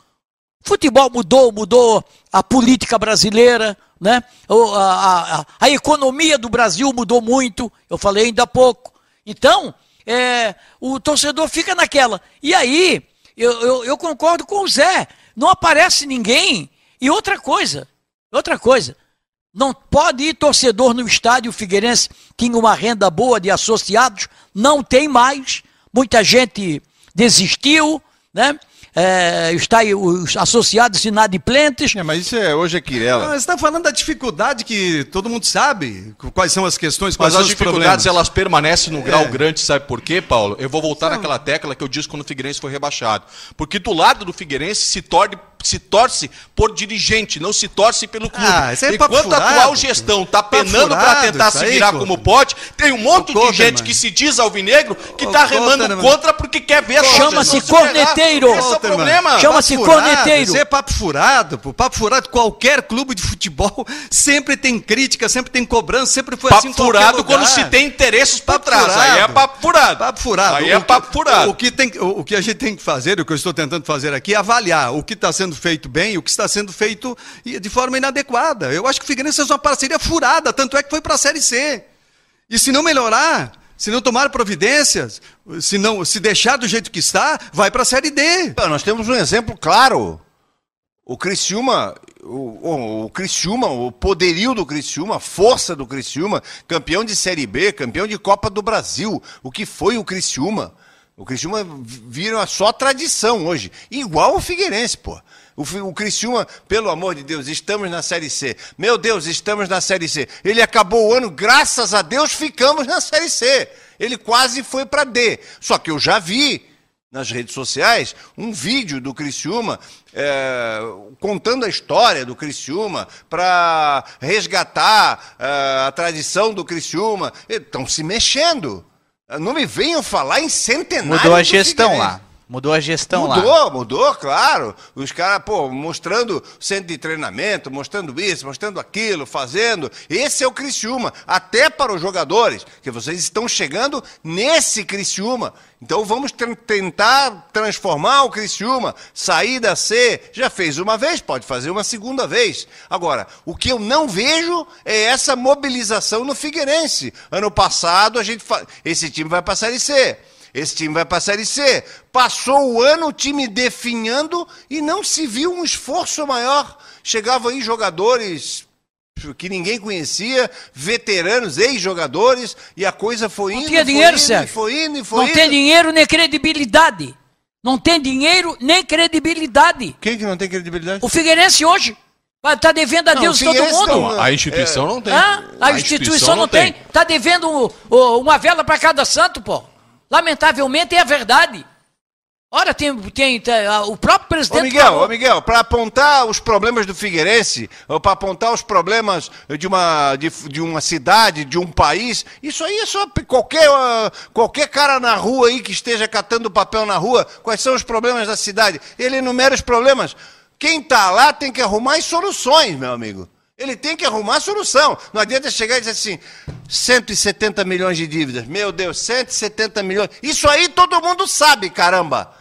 Futebol mudou, mudou a política brasileira, né? A, a- a- a economia do Brasil mudou muito, eu falei ainda há pouco. Então, é, o torcedor fica naquela. E aí, eu, eu, eu concordo com o Zé, não aparece ninguém. E outra coisa, outra coisa, não pode ir torcedor no estádio. Figueirense tinha uma renda boa de associados, não tem mais. Muita gente desistiu, né? É, está aí os associados inadimplentes. É, mas isso é, hoje é Quirela. Não, Você está falando da dificuldade que todo mundo sabe, quais são as questões, quais Mas são as os dificuldades problemas. elas permanecem no grau É. grande, sabe por quê, Paulo? Eu vou voltar naquela tecla que eu disse quando o Figueirense foi rebaixado. Porque do lado do Figueirense se, torne, se torce por dirigente, não se torce pelo clube. Ah, isso aí é Enquanto a furado, atual pô. gestão está penando para tentar se aí, virar Couto. como pode, tem um monte de gente que se diz alvinegro que está remando contra porque quer ver a sua Chama-se corneteiro. É o Outra, problema. mano. Chama-se Papo furado, corneteiro. Isso é papo furado, pô. Papo furado. Qualquer clube de futebol sempre tem crítica, sempre tem cobrança, sempre foi Papo assim qualquer furado lugar. quando se tem interesses por Papo trás. Aí é furado. papo furado. Papo furado. Aí O é que- papo furado. O que, tem, o, o que a gente tem que fazer, o que eu estou tentando fazer aqui, é avaliar o que está sendo feito bem e o que está sendo feito de forma inadequada. Eu acho que o Figueirense fez uma parceria furada, tanto é que foi para a Série C. E se não melhorar, Se não tomar providências, se não se deixar do jeito que está, vai para a Série D. Nós temos um exemplo claro. O Criciúma, o, o, o Criciúma, o poderio do Criciúma, a força do Criciúma, campeão de Série B, campeão de Copa do Brasil. O que foi o Criciúma? O Criciúma vira só tradição hoje. Igual o Figueirense, pô. O, o Criciúma, pelo amor de Deus, estamos na Série C. Meu Deus, estamos na Série C. Ele acabou o ano, graças a Deus, ficamos na Série C. Ele quase foi para D. Só que eu já vi nas redes sociais um vídeo do Criciúma é, contando a história do Criciúma para resgatar é, a tradição do Criciúma. Estão se mexendo. Não me venham falar em centenário. Mudou a gestão lá. Mudou a gestão lá. Mudou, mudou, claro. Os caras, pô, mostrando centro de treinamento, mostrando isso, mostrando aquilo, fazendo. Esse é o Criciúma. Até para os jogadores, que vocês estão chegando nesse Criciúma. Então vamos tentar transformar o Criciúma, sair da C. Já fez uma vez, pode fazer uma segunda vez. Agora, o que eu não vejo é essa mobilização no Figueirense. Ano passado, a gente fa... esse time vai para a Série C. Esse time vai para a Série C. Passou o ano o time definhando e não se viu um esforço maior. Chegavam aí jogadores que ninguém conhecia, veteranos, ex-jogadores, e a coisa foi indo, Não tinha foi dinheiro, indo, Sérgio. e foi indo, e foi Não indo. tem dinheiro nem credibilidade. Não tem dinheiro nem credibilidade. Quem que não tem credibilidade? O Figueirense hoje vai estar devendo a Não, Deus o todo mundo. não, A instituição não tem. Hã? A, instituição, não tem. Está devendo o- o- uma vela para cada santo, pô. Lamentavelmente é a verdade. Ora, tem, tem, tem, o próprio Ô presidente. Miguel, falou- ô Miguel, para apontar os problemas do Figueirense, ou para apontar os problemas de uma, de, de uma cidade, de um país, isso aí é só qualquer, qualquer cara na rua aí que esteja catando papel na rua, quais são os problemas da cidade? Ele enumera os problemas. Quem está lá tem que arrumar as soluções, meu amigo. Ele tem que arrumar solução. Não adianta chegar e dizer assim, 170 milhões de dívidas. Meu Deus, 170 milhões. Isso aí todo mundo sabe, caramba.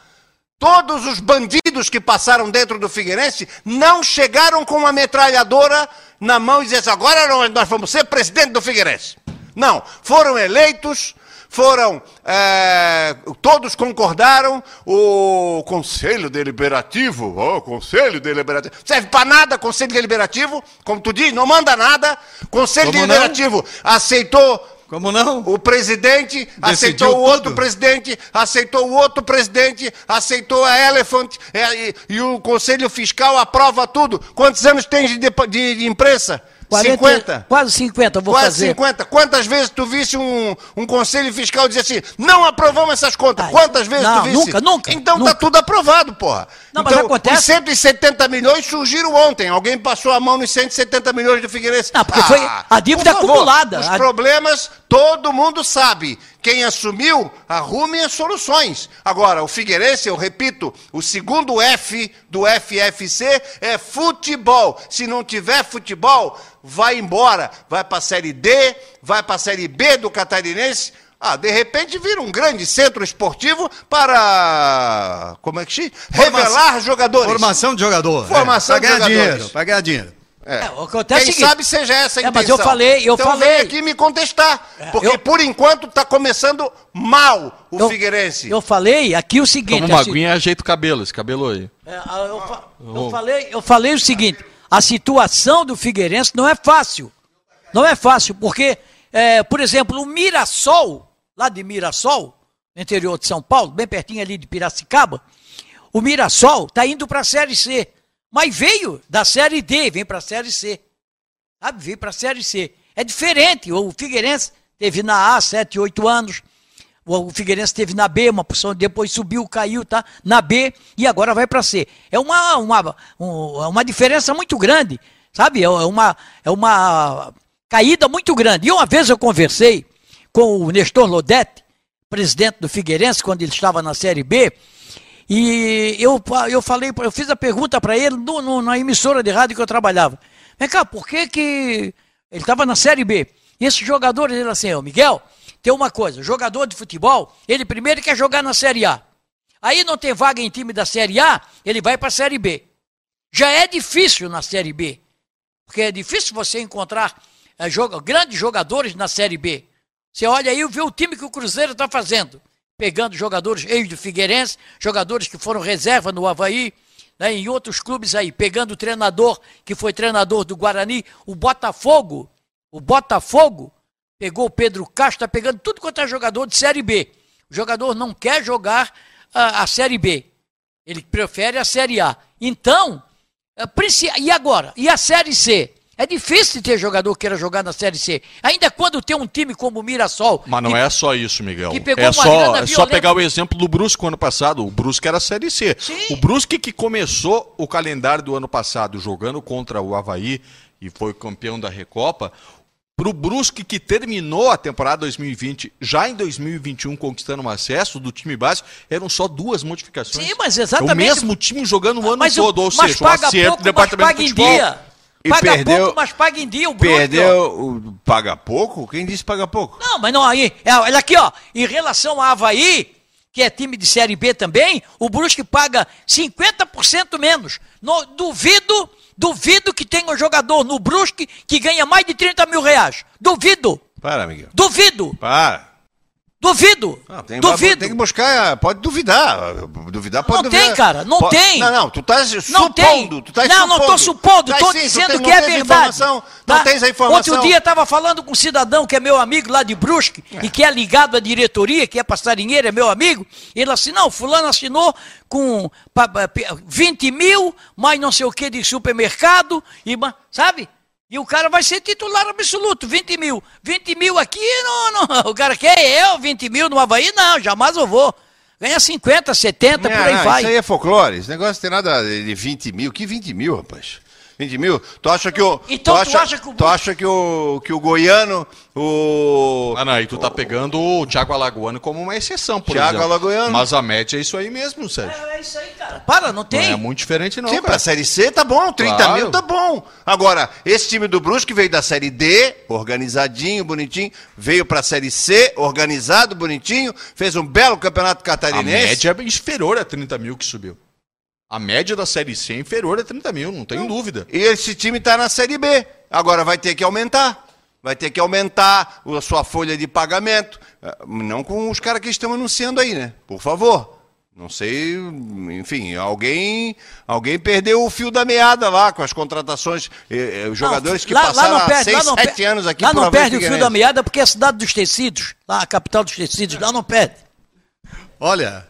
Todos os bandidos que passaram dentro do Figueirense não chegaram com uma metralhadora na mão e dizer assim, agora nós vamos ser presidente do Figueirense. Não, foram eleitos, foram, é, todos concordaram, o Conselho Deliberativo, oh, Conselho Deliberativo, serve para nada Conselho Deliberativo, como tu diz, não manda nada, Conselho Como não? Deliberativo aceitou Como não? o presidente Decidiu aceitou o outro tudo. presidente, aceitou o outro presidente, aceitou a Elephant é, e, e o Conselho Fiscal aprova tudo. Quantos anos tem de, de, de imprensa? 40, 50? Quase 50, eu vou Quase fazer. 50. Quantas vezes tu visse um, um conselho fiscal dizer assim, não aprovamos essas contas? Ah, Quantas vezes não, tu visse? nunca, nunca, Então nunca. tá tudo aprovado, porra. Não, mas então, acontece- Os 170 milhões surgiram ontem. Alguém passou a mão nos 170 milhões do Figueirense. Não, porque foi a dívida favor, acumulada. Os A- problemas todo mundo sabe. Quem assumiu, arrume as soluções. Agora, o Figueirense, eu repito, o segundo F do FFC é futebol. Se não tiver futebol, vai embora. Vai para a Série D, vai para a Série B do Catarinense. Ah, de repente vira um grande centro esportivo para. Como é que chama? Revelar jogadores. Formação de jogador. Formação é, pra ganhar de jogadores. dinheiro, para ganhar dinheiro. É. É, o que acontece Quem é o seguinte- sabe seja essa a É, intenção. mas eu falei- eu então falei. vem aqui me contestar. porque eu- por enquanto está começando mal o Eu- Figueirense. Eu falei aqui o seguinte. Toma uma assim, aguinha e ajeita o cabelo, esse cabelo aí. é, eu, fa- eu falei, eu falei o seguinte: a situação do Figueirense não é fácil. Não é fácil, porque, é, por exemplo, o Mirassol, lá de Mirassol, no interior de São Paulo, bem pertinho ali de Piracicaba, o Mirassol está indo para a Série C. Mas veio da Série D, vem para a Série C. Sabe? Veio para a Série C. É diferente. O Figueirense teve na A 7, 8 anos. O Figueirense teve na B, uma porção, depois subiu, caiu, tá? Na B e agora vai para C. É uma, uma, um- é uma diferença muito grande, sabe? É uma, é uma caída muito grande. E uma vez eu conversei com o Nestor Lodete, presidente do Figueirense, quando ele estava na Série B, e eu, eu falei, eu fiz a pergunta para ele no, no- na emissora de rádio que eu trabalhava. Vem cá, por que que ele estava na Série B? E esses jogadores, ele assim, ô Miguel, tem uma coisa, jogador de futebol, ele primeiro quer jogar na Série A. Aí não tem vaga em time da Série A, ele vai para a Série B. Já é difícil na Série B, porque é difícil você encontrar joga- grandes jogadores na Série B. Você olha aí e vê o time que o Cruzeiro está fazendo. Pegando jogadores ex do Figueirense, jogadores que foram reserva no Havaí, né, em outros clubes aí. Pegando o treinador que foi treinador do Guarani, o Botafogo. O Botafogo pegou o Pedro Castro, está pegando tudo quanto é jogador de Série B. O jogador não quer jogar a, a Série B. Ele prefere a Série A. Então, princi- e agora? E a Série C? É difícil ter jogador que queira jogar na Série C. Ainda quando tem um time como o Mirassol. Mas não que- é só isso, Miguel. É só, é só pegar o exemplo do Brusque ano passado. O Brusque era a Série C. Sim. O Brusque que começou o calendário do ano passado jogando contra o Havaí e foi campeão da Recopa. Pro Brusque que terminou a temporada 2020 já em 2021 conquistando um acesso do time básico, eram só duas modificações. Sim, mas É exatamente. o mesmo time jogando o ano mas o- todo, ou mas seja, um acerto pouco, do departamento de futebol. dia. E Paga perdeu- pouco, mas paga em dia o Brusque. ó. Perdeu o paga pouco? Quem disse paga pouco? Não, mas não aí. É, olha aqui, ó. Em relação ao Havaí, que é time de Série B também, o Brusque paga 50% menos. No- duvido, duvido que tenha um jogador no Brusque que ganha mais de 30 mil reais. Duvido, Para, Miguel. duvido, Para. Duvido, Não, tem, duvido. tem que buscar, pode duvidar. Duvidar pode Não duvidar. tem, cara, não Pode- tem. Não, não, tu estás supondo. tem. Tu estás não, não estou supondo, estou tu dizendo tens- que é verdade. tá? Não tens a informação. Outro dia estava falando com um cidadão que é meu amigo lá de Brusque e que é ligado à diretoria, que é passarinheiro, é meu amigo. Ele assim, não, fulano assinou com pa- pa- pe- 20 mil, mais não sei o que de supermercado, e, sabe? E o cara vai ser titular absoluto, 20 mil. 20 mil aqui, não, não. O cara quer eu, 20 mil no Havaí, não, jamais eu vou. Ganha 50, 70, por aí Não, vai. Isso aí é folclore. Esse negócio tem nada de 20 mil. Que 20 mil, rapaz? 20 mil? Tu acha que o. Então tu acha, acha que o- Tu acha que o, que o goiano, o. Ah, não, aí tu tá pegando o Thiago Alagoano como uma exceção, por Thiago exemplo. Alagoano. Mas a média é isso aí mesmo, Sérgio. É isso aí, cara. Para, não Não tem. é muito diferente não, Sim, cara. pra Série C tá bom, 30 Claro. mil tá bom. Agora, esse time do Brusque veio da Série D, organizadinho, bonitinho, veio pra Série C, organizado, bonitinho, fez um belo campeonato A catarinense. média é inferior a 30 mil que subiu. A média da Série C é inferior a 30 mil, não tenho dúvida. E esse time tá na Série B. Agora vai ter que aumentar. Vai ter que aumentar a sua folha de pagamento. Ah, Não com os caras que estão anunciando aí, né? Por favor. Não sei, enfim, alguém alguém perdeu o fio da meada lá com as contratações, eh, eh, os jogadores que Lá- lá passaram não há perde, seis, lá não sete per- anos aqui Lá não perde o fio da meada porque é a cidade dos tecidos, lá a capital dos tecidos, lá não perde. Olha,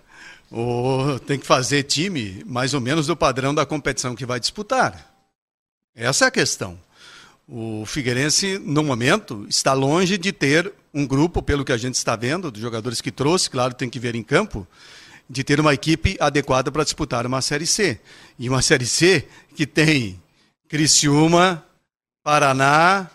o- tem que fazer time mais ou menos do padrão da competição que vai disputar. Essa é a questão. O Figueirense, no momento, está longe de ter um grupo, pelo que a gente está vendo, dos jogadores que trouxe, claro, tem que ver em campo, de ter uma equipe adequada para disputar uma Série C. E uma Série C que tem Criciúma, Paraná,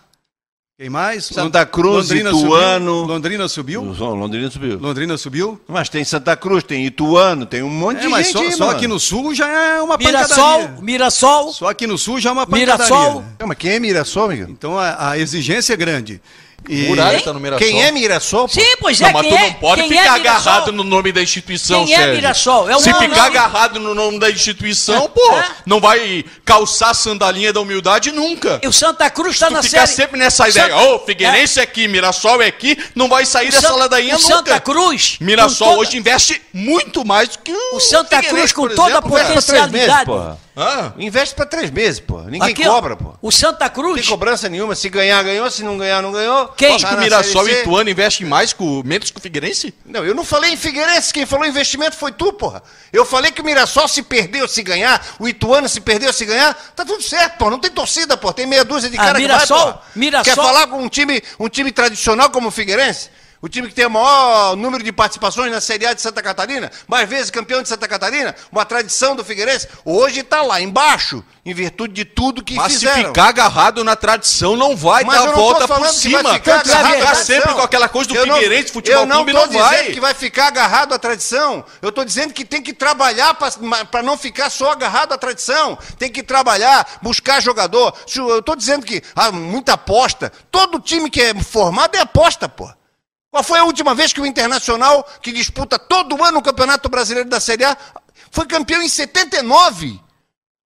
quem mais? Santa Cruz, Ituano. Subiu. Londrina subiu? O Londrina subiu. Londrina subiu? Mas tem Santa Cruz, tem Ituano, tem um monte É, de mas gente só, aí, só mano. aqui no sul já é uma Mirassol, pancadaria. Mirassol, Só aqui no sul já é uma pancadaria. Mirassol. né? Não, mas quem é Mirassol, Miguel? Então a, a exigência é grande. E Muralha tá no Mirassol. Quem é Mirassol? pô? Sim, pois é, Não, mas quem tu é, não pode quem ficar é agarrado no nome da instituição, Quem é Sérgio. Mirassol? É o Se nome- ficar agarrado no nome da instituição, pô, É. não vai calçar a sandalinha da humildade nunca. E o Santa Cruz está Tu na ficar série. sempre nessa ideia, Santa- ô, Figueirense é aqui, Mirassol é aqui, não vai sair O dessa Santa- ladainha o nunca. Santa Cruz, Mirassol toda- hoje investe muito mais do que o O Santa Cruz com toda a exemplo, potencialidade. Ah, Investe pra três meses, pô. Ninguém Aqui, cobra, pô. O Santa Não Cruz. tem cobrança nenhuma. Se ganhar, ganhou. Se não ganhar, não ganhou. Quem? acho que o Mirassol e. Ituano investem mais com, menos que o Figueirense? Não, eu não falei em Figueirense. Quem falou investimento foi tu, porra. Eu falei que o Mirassol se perdeu se ganhar, o Ituano se perdeu se ganhar. Tá tudo certo, pô. Não tem torcida, pô. Tem meia dúzia de Ah, cara Mirassol- que vai, porra. Mirassol- Quer falar com um time, um time tradicional como o Figueirense? O time que tem o maior número de participações na Série A de Santa Catarina, mais vezes campeão de Santa Catarina, uma tradição do Figueirense, hoje tá lá embaixo, em virtude de tudo que Mas fizeram. se ficar agarrado na tradição, não vai Mas dar a não volta por cima. agarrado à ficar sempre com aquela coisa do Eu não- Figueirense, futebol eu não clube, tô não dizendo vai. que vai ficar agarrado à tradição. Eu estou dizendo que tem que trabalhar para não ficar só agarrado à tradição. Tem que trabalhar, buscar jogador. Eu estou dizendo que há muita aposta. Todo time que é formado é aposta, pô. Qual foi a última vez que o Internacional, que disputa todo ano o Campeonato Brasileiro da Série A, foi campeão em 79?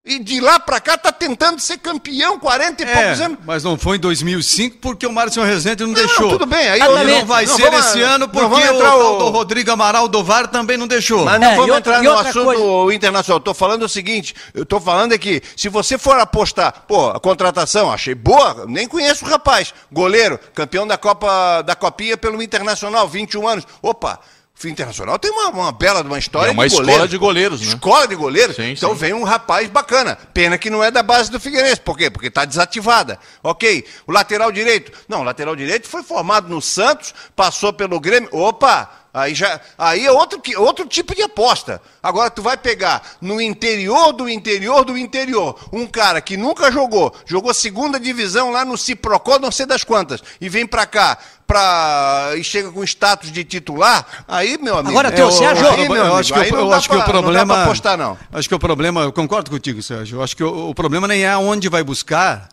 E de lá pra cá tá tentando ser campeão 40 e poucos É, anos. mas não foi em 2005 porque o Márcio Rezende não, deixou. tudo bem, aí eu- não vai não, ser vamos- esse ano não, porque o, o- Rodrigo Amaral do VAR também não deixou. Mas não É, vamos outra- entrar no assunto coisa- internacional. Eu tô falando o seguinte, eu tô falando é que se você for apostar, pô, a contratação, achei boa, nem conheço o rapaz. Goleiro, campeão da Copa da Copinha pelo Internacional, 21 anos. Opa, o Internacional tem uma, uma bela de uma história É uma de escola de goleiros, né? Escola de goleiros? Sim, então sim. vem um rapaz bacana. Pena que não é da base do Figueirense. Por quê? Porque está desativada. Ok. O lateral direito? Não, o lateral direito foi formado no Santos, passou pelo Grêmio. Opa! Aí, já, aí é outro, outro tipo de aposta. Agora tu vai pegar no interior do interior do interior um cara que nunca jogou, jogou segunda divisão lá no Ciprocó, não sei das quantas, e vem pra cá pra, e chega com status de titular, aí, meu amigo. Agora, teu é, Sérgio, aí, eu, meu amigo, acho que, o- eu dá acho que pra- o problema. Não dá pra apostar, não. Acho que o problema, eu concordo contigo, Sérgio. Eu acho que o, o problema nem é onde vai buscar,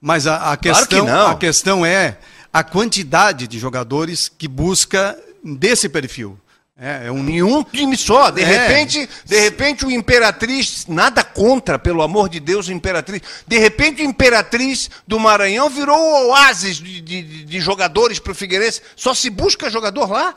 mas a, a Claro que questão, não. a questão é a quantidade de jogadores que busca desse perfil. É, é um Em um time só. De É. repente, de repente o Imperatriz, nada contra, pelo amor de Deus, o Imperatriz. De repente o Imperatriz do Maranhão virou o oásis de, de, de jogadores para o Figueirense. Só se busca jogador lá?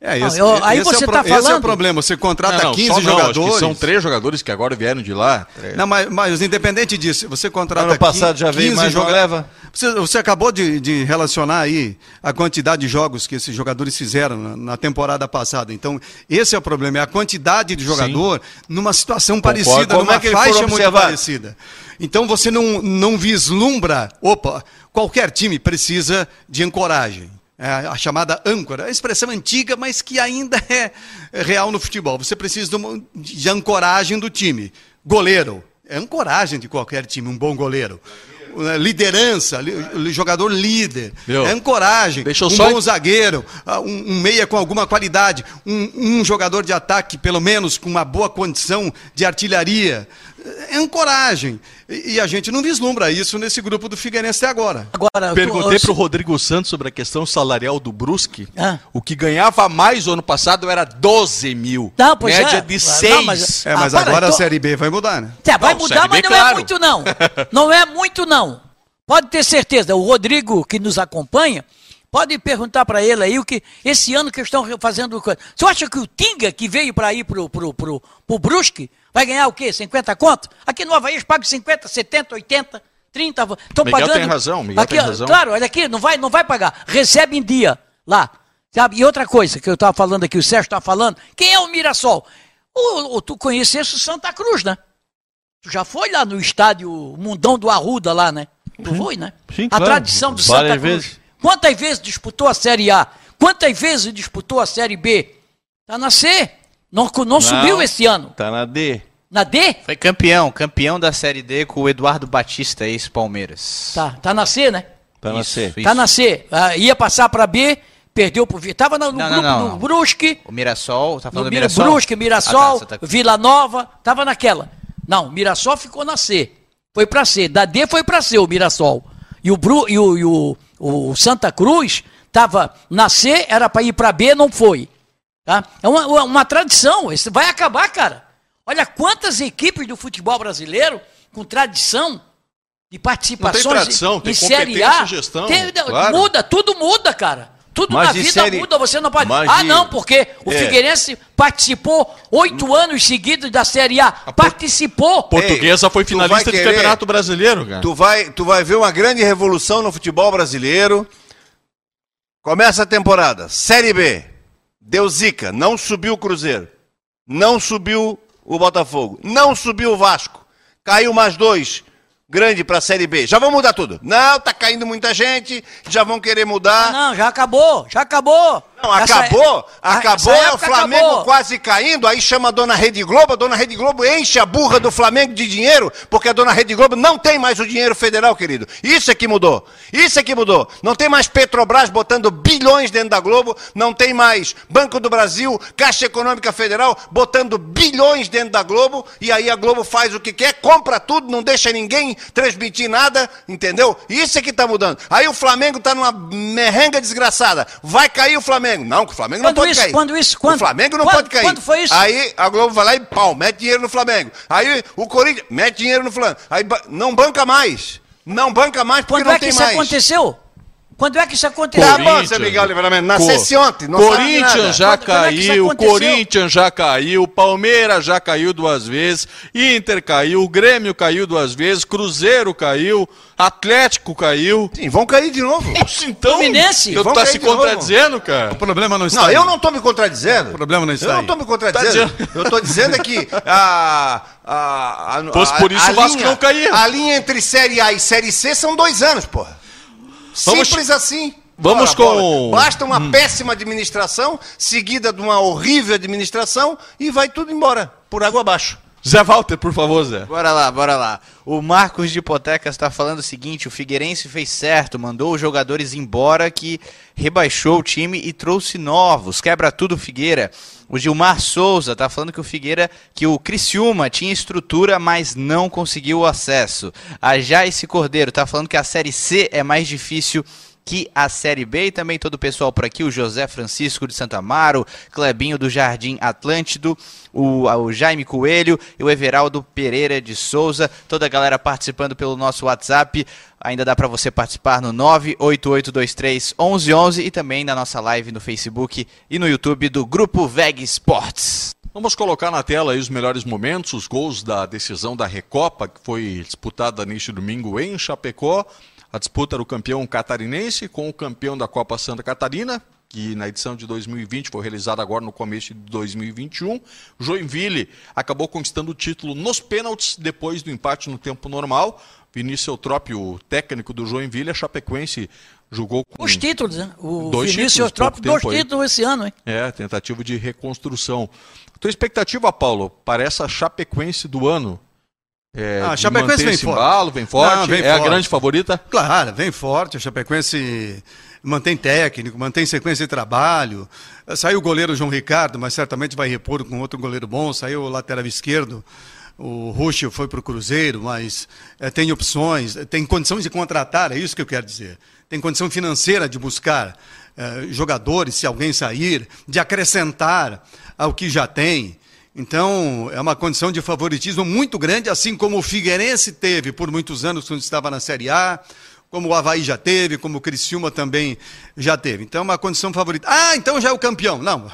É, Não, esse, eu- aí esse é você o pro- tá Esse é o falando- problema. Você contrata Não, não, 15 só não, acho jogadores. que são três jogadores que agora vieram de lá. Não, mas, mas independente disso, você contrata Ano passado 15 já veio mais uma joga- leva. Você, você acabou de, de relacionar aí a quantidade de jogos que esses jogadores fizeram na, na temporada passada. Então, esse é o problema, é a quantidade de jogador numa situação parecida, Como numa é que faixa muito parecida. Então, você não, não vislumbra, opa, qualquer time precisa de ancoragem. É a chamada âncora, a expressão antiga, mas que ainda é real no futebol. Você precisa de, uma- de ancoragem do time. Goleiro, é ancoragem de qualquer time, um bom goleiro. Eh, Liderança, li- jogador líder, Meu, é ancoragem, um só- bom zagueiro, ah, um, um meia com alguma qualidade, um, um jogador de ataque, pelo menos com uma boa condição de artilharia. É ancoragem. E, e a gente não vislumbra isso nesse grupo do Figueirense até agora. Agora, Perguntei eu- pro Rodrigo Santos sobre a questão salarial do Brusque. Ah. O que ganhava mais o ano passado era 12 mil. Não, pois Média é. de Não, 6. mas- É, mas Ah, para, agora a tô- Série B vai mudar, né? É, vai Não, mudar, mas B, não é claro. muito não. (laughs) Não é muito não. Pode ter certeza. O Rodrigo que nos acompanha, pode perguntar para ele aí o que esse ano que estão fazendo coisa. Você acha que o Tinga que veio para ir pro pro, pro, pro Brusque vai ganhar o quê? 50 conto? Aqui no Havaí eles pagam 50, 70, 80, 30. Estão pagando. tem razão, Miguel aqui, tem razão. Claro, olha aqui, não vai, não vai pagar. Recebe em dia lá. Sabe? E outra coisa que eu estava falando aqui, o Sérgio está falando, quem é o Mirassol? O, o, tu conhecesse o Santa Cruz, né? Tu já foi lá no estádio Mundão do Arruda lá, né? Tu foi, né? Sim, a claro. tradição do Várias Santa Cruz. vezes. Quantas vezes disputou a Série A? Quantas vezes disputou a Série B? Tá na C. Não, não, subiu esse ano. Tá na D. Na D? Foi campeão, campeão da Série D com o Eduardo Batista, ex-Palmeiras. Tá, tá na C, né? Tá na Isso, C. isso. Tá na C. Ah, ia passar para B, perdeu pro V. Tava no, no Não, não, grupo não. do Brusque. O Mirassol, tá falando do Mira, Mirassol? Brusque, Mirassol, Ah, tá, Cruz. Vila Nova, tava naquela. Não, Mirassol ficou na C. Foi pra C. Da D foi pra C o Mirassol. E o, Bru, e o, e o, o Santa Cruz tava na C, era pra ir pra B, não foi. Tá? É uma, uma, uma tradição. Isso vai acabar, cara. Olha quantas equipes do futebol brasileiro com tradição de participações Não tem tradição, em tem Série A. gestão, Tem- claro. Muda, tudo muda, cara. Tudo Mas na de vida série- muda, você não pode. mas Ah, de- não, porque o É. Figueirense participou oito anos seguidos da Série A. Participou. Portuguesa foi finalista de querer- Campeonato Brasileiro, cara. Tu vai, tu vai ver uma grande revolução no futebol brasileiro. Começa a temporada. Série B. Deu zica. Não subiu o Cruzeiro. Não subiu o Botafogo. Não subiu o Vasco. Caiu mais dois. Grande para a Série B. Já vão mudar tudo. Não, tá caindo muita gente. Já vão querer mudar. Não, já acabou, já acabou. Não, Essa- acabou, a- acabou, essa é o Flamengo acabou. quase caindo, aí chama a dona Rede Globo, a dona Rede Globo enche a burra do Flamengo de dinheiro, porque a dona Rede Globo não tem mais o dinheiro federal, querido. Isso é que mudou, isso é que mudou. Não tem mais Petrobras botando bilhões dentro da Globo, não tem mais Banco do Brasil, Caixa Econômica Federal botando bilhões dentro da Globo, e aí a Globo faz o que quer, compra tudo, não deixa ninguém transmitir nada, entendeu? Isso é que tá mudando. Aí o Flamengo tá numa merrenga desgraçada, vai cair o Flamengo. Flamengo. Não, que o Flamengo não Quando pode isso- cair. quando isso- quando- o Flamengo não quando- pode cair. quando foi isso? Aí a Globo vai lá e pau, mete dinheiro no Flamengo. Aí o Corinthians mete dinheiro no Flamengo. Aí não banca mais. Não banca mais porque Quando não é que tem isso mais. aconteceu? Quando é que isso aconteceu? Tá bom, Miguel Livramento. Nascesse Co- ontem, não sabe nada. Corinthians já Quando- quando é caiu, aconteceu? Corinthians já caiu, Palmeiras já caiu duas vezes, Inter caiu, Grêmio caiu duas vezes, Cruzeiro caiu, Atlético caiu. Sim, vão cair de novo. Então, Fluminense. eu Vão tá se contradizendo, cara? O problema não está Não, aí. eu não estou me contradizendo. O problema não está Eu não aí. estou me contradizendo. Tá eu estou dizendo é que a, a, a, a- por isso a o Vasco linha- não caía. A linha entre Série A e Série C são dois anos, porra. Vamos- Simples assim. vamos Ora, com-. Basta uma péssima administração, seguida de uma horrível administração, e vai tudo embora, por água abaixo. Zé Walter, por favor, Zé. Bora lá, bora lá. O Marcos de Hipotecas está falando o seguinte: o Figueirense fez certo, mandou os jogadores embora que rebaixou o time e trouxe novos. Quebra tudo, Figueira. O Gilmar Souza tá falando que o Figueira, que o Criciúma tinha estrutura, mas não conseguiu o acesso. A Jaice Cordeiro tá falando que a Série C é mais difícil que a Série B e também todo o pessoal por aqui, o José Francisco de Santa Amaro, Clebinho do Jardim Atlântido, o, o Jaime Coelho e o Everaldo Pereira de Souza, toda a galera participando pelo nosso WhatsApp. Ainda dá para você participar no 98823 1111 e também na nossa live no Facebook e no YouTube do Grupo VEG Sports. Vamos colocar na tela os melhores momentos, os gols da decisão da Recopa, que foi disputada neste domingo em Chapecó. A disputa era o campeão catarinense com o campeão da Copa Santa Catarina, que na edição de 2020 foi realizada agora no começo de 2021. Joinville acabou conquistando o título nos pênaltis depois do empate no tempo normal. Vinícius Eutrop, o técnico do Joinville, a Chapecoense jogou com Os títulos, né? O Dois Vinícius Eutrópio, dois aí. títulos esse ano, hein? É, tentativa de reconstrução. Tua expectativa, Paulo, para essa Chapecoense do ano? É, Ah, a Chapecoense vem forte. vem forte, Não, vem é a forte. grande favorita? Claro, vem forte. A Chapecoense mantém técnico, mantém sequência de trabalho. Saiu o goleiro João Ricardo, mas certamente vai repor com outro goleiro bom. Saiu o lateral esquerdo. O Ruxo foi para o Cruzeiro, mas eh, tem opções, tem condições de contratar, é isso que eu quero dizer. Tem condição financeira de buscar eh, jogadores, se alguém sair, de acrescentar ao que já tem. Então, é uma condição de favoritismo muito grande, assim como o Figueirense teve por muitos anos quando estava na Série A, como o Havaí já teve, como o Criciúma também já teve. Então, é uma condição favorita. Ah, então já é o campeão. Não.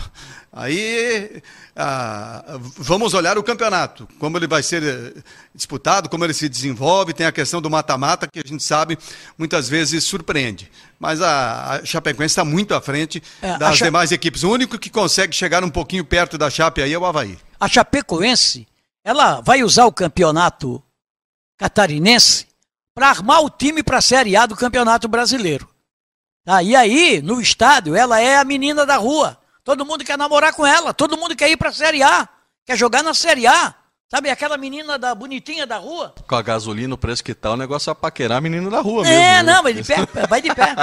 Aí ah, vamos olhar o campeonato, como ele vai ser eh, disputado, como ele se desenvolve. Tem a questão do mata-mata, que a gente sabe muitas vezes surpreende. Mas a, a Chapecoense está muito à frente É, das Cha- demais equipes. O único que consegue chegar um pouquinho perto da Chape aí é o Havaí. A Chapecoense, ela vai usar o campeonato catarinense para armar o time para a Série A do Campeonato Brasileiro. Tá? E aí, no estádio, ela é a menina da rua. Todo mundo quer namorar com ela, todo mundo quer ir para a Série A, quer jogar na Série A. Sabe aquela menina da bonitinha da rua? Com a gasolina, o preço que tá, o negócio é paquerar a menina da rua mesmo. É, não, vai de pé, vai de pé.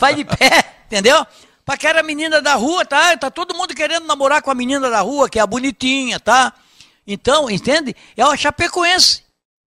Vai de pé, entendeu? Paquera a menina da rua, tá? Tá todo mundo querendo namorar com a menina da rua, que é a bonitinha, tá? Então, entende? É o Chapecoense.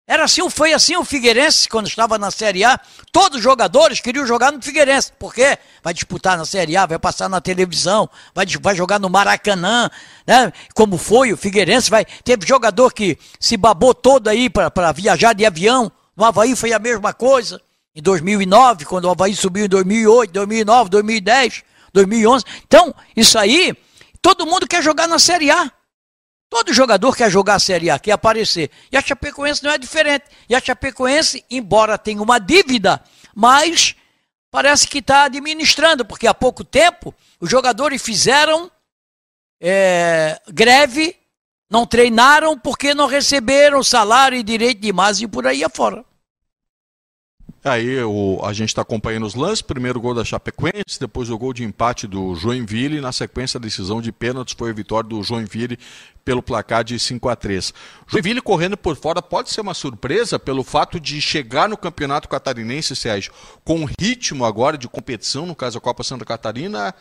Era assim, foi assim o Figueirense quando estava na Série A. Todos os jogadores queriam jogar no Figueirense. Por quê? Vai disputar na Série A, vai passar na televisão, vai, vai jogar no Maracanã, né? Como foi o Figueirense, vai. Teve jogador que se babou todo aí para viajar de avião. No Havaí foi a mesma coisa. Em 2009, quando o Havaí subiu em 2008, 2009, 2010, 2011. Então, isso aí, todo mundo quer jogar na Série A. Todo jogador quer jogar a Série A, quer aparecer. E a Chapecoense não é diferente. E a Chapecoense, embora tenha uma dívida, mas parece que está administrando, porque há pouco tempo os jogadores fizeram é, greve, não treinaram porque não receberam salário e direito de imagem e por aí afora. Aí o, a gente está acompanhando os lances. Primeiro gol da Chapecoense, depois o gol de empate do Joinville. E na sequência, a decisão de pênaltis foi a vitória do Joinville pelo placar de 5 a 3 Joinville correndo por fora pode ser uma surpresa pelo fato de chegar no Campeonato Catarinense, Sérgio, com ritmo agora de competição, no caso a Copa Santa Catarina,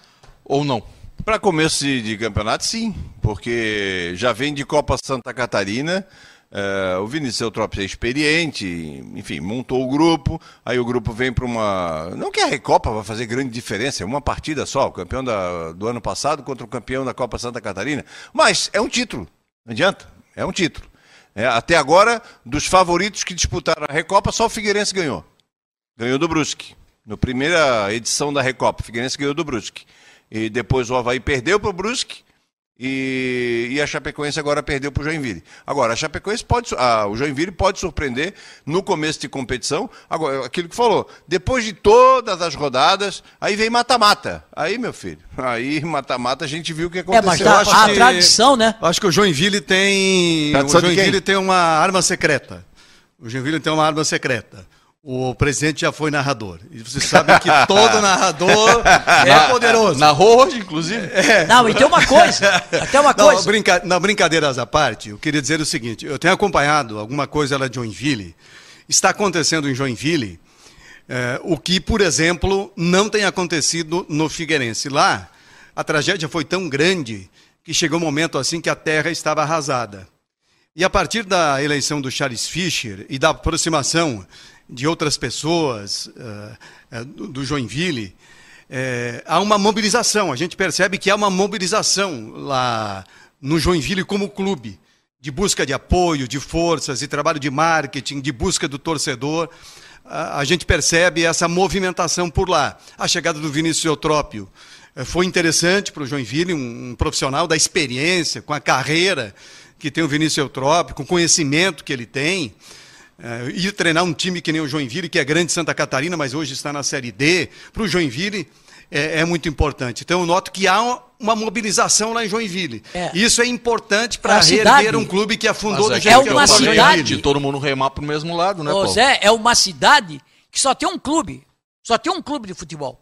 ou não? Para começo de, de campeonato, sim, porque já vem de Copa Santa Catarina, É, o Vinícius Eutrópio é experiente, enfim, montou o grupo, aí o grupo vem para uma. Não que a Recopa vai fazer grande diferença, é uma partida só, o campeão da, do ano passado contra o campeão da Copa Santa Catarina, mas é um título, não adianta, é um título. É, até agora, dos favoritos que disputaram a Recopa, só o Figueirense ganhou. Ganhou do Brusque. Na primeira edição da Recopa, o Figueirense ganhou do Brusque. E depois o Havaí perdeu para o Brusque e, e, a Chapecoense agora perdeu para o Joinville. Agora, a Chapecoense pode, a, o Joinville pode surpreender no começo de competição. Agora, aquilo que falou, depois de todas as rodadas, aí vem mata-mata. Aí, meu filho, aí mata-mata a gente viu o que aconteceu. É, mas tá, a, que, tradição, né? Acho que o Joinville tem. Tradição o Joinville tem uma arma secreta. O Joinville tem uma arma secreta. O presidente já foi narrador. E vocês sabem que todo narrador (laughs) é poderoso. Narrou hoje, inclusive. É. Não, e tem uma coisa. Até uma Não, coisa. brinca... Não, brincadeiras à parte, eu queria dizer o seguinte: eu tenho acompanhado alguma coisa lá de Joinville. Está acontecendo em Joinville é, o que, por exemplo, não tem acontecido no Figueirense. Lá, a tragédia foi tão grande que chegou um momento assim que a terra estava arrasada. E a partir da eleição do Charles Fischer e da aproximação de outras pessoas uh, uh, do Joinville, uh, há uma mobilização. A gente percebe que há uma mobilização lá no Joinville como clube, de busca de apoio, de forças, de trabalho de marketing, de busca do torcedor. A gente percebe essa movimentação por lá. A chegada do Vinícius Eutrópio foi interessante para o Joinville, um, um profissional da experiência, com a carreira que tem o Vinícius Eutrópio, com o conhecimento que ele tem. É, ir treinar um time que nem o Joinville, que é grande Santa Catarina, mas hoje está na Série D, para o Joinville é, é, muito importante. Então eu noto que há uma mobilização lá em Joinville. É. Isso é importante para reerguer um clube que afundou mas do é jeito é uma cidade de todo mundo remar para o mesmo lado, né, Ô, Zé, é uma cidade que só tem um clube. Só tem um clube de futebol.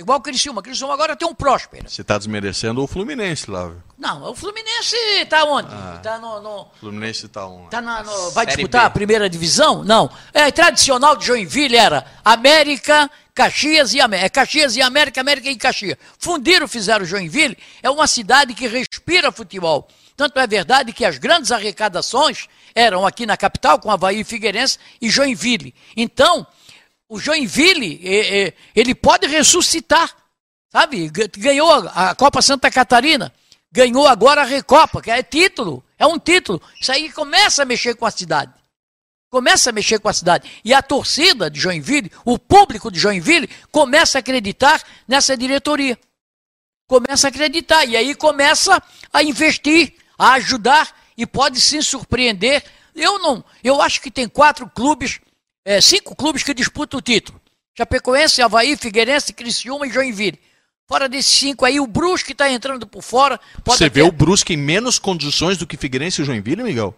É igual o Criciúma. O Criciúma agora tem um próspero. Você está desmerecendo o Fluminense lá, viu? Não, o Fluminense está onde? Ah, tá no, no... Fluminense está onde? Tá na, no... Vai disputar B. a primeira divisão? Não. É tradicional de Joinville era América, Caxias e América. É Caxias e América, América e Caxias. Fundiram, fizeram Joinville. É uma cidade que respira futebol. Tanto é verdade que as grandes arrecadações eram aqui na capital, com Havaí, Figueirense e Joinville. Então, o Joinville, ele pode ressuscitar, sabe? Ganhou a Copa Santa Catarina, ganhou agora a Recopa, que é título, é um título. Isso aí começa a mexer com a cidade. Começa a mexer com a cidade. E a torcida de Joinville, o público de Joinville, começa a acreditar nessa diretoria. Começa a acreditar. E aí começa a investir, a ajudar e pode se surpreender. Eu não, eu acho que tem quatro clubes é, cinco clubes que disputam o título. Chapecoense, Havaí, Figueirense, Criciúma e Joinville. Fora desses cinco aí, o Brusque está entrando por fora. você vê o Brusque em menos condições do que Figueirense e Joinville, Miguel?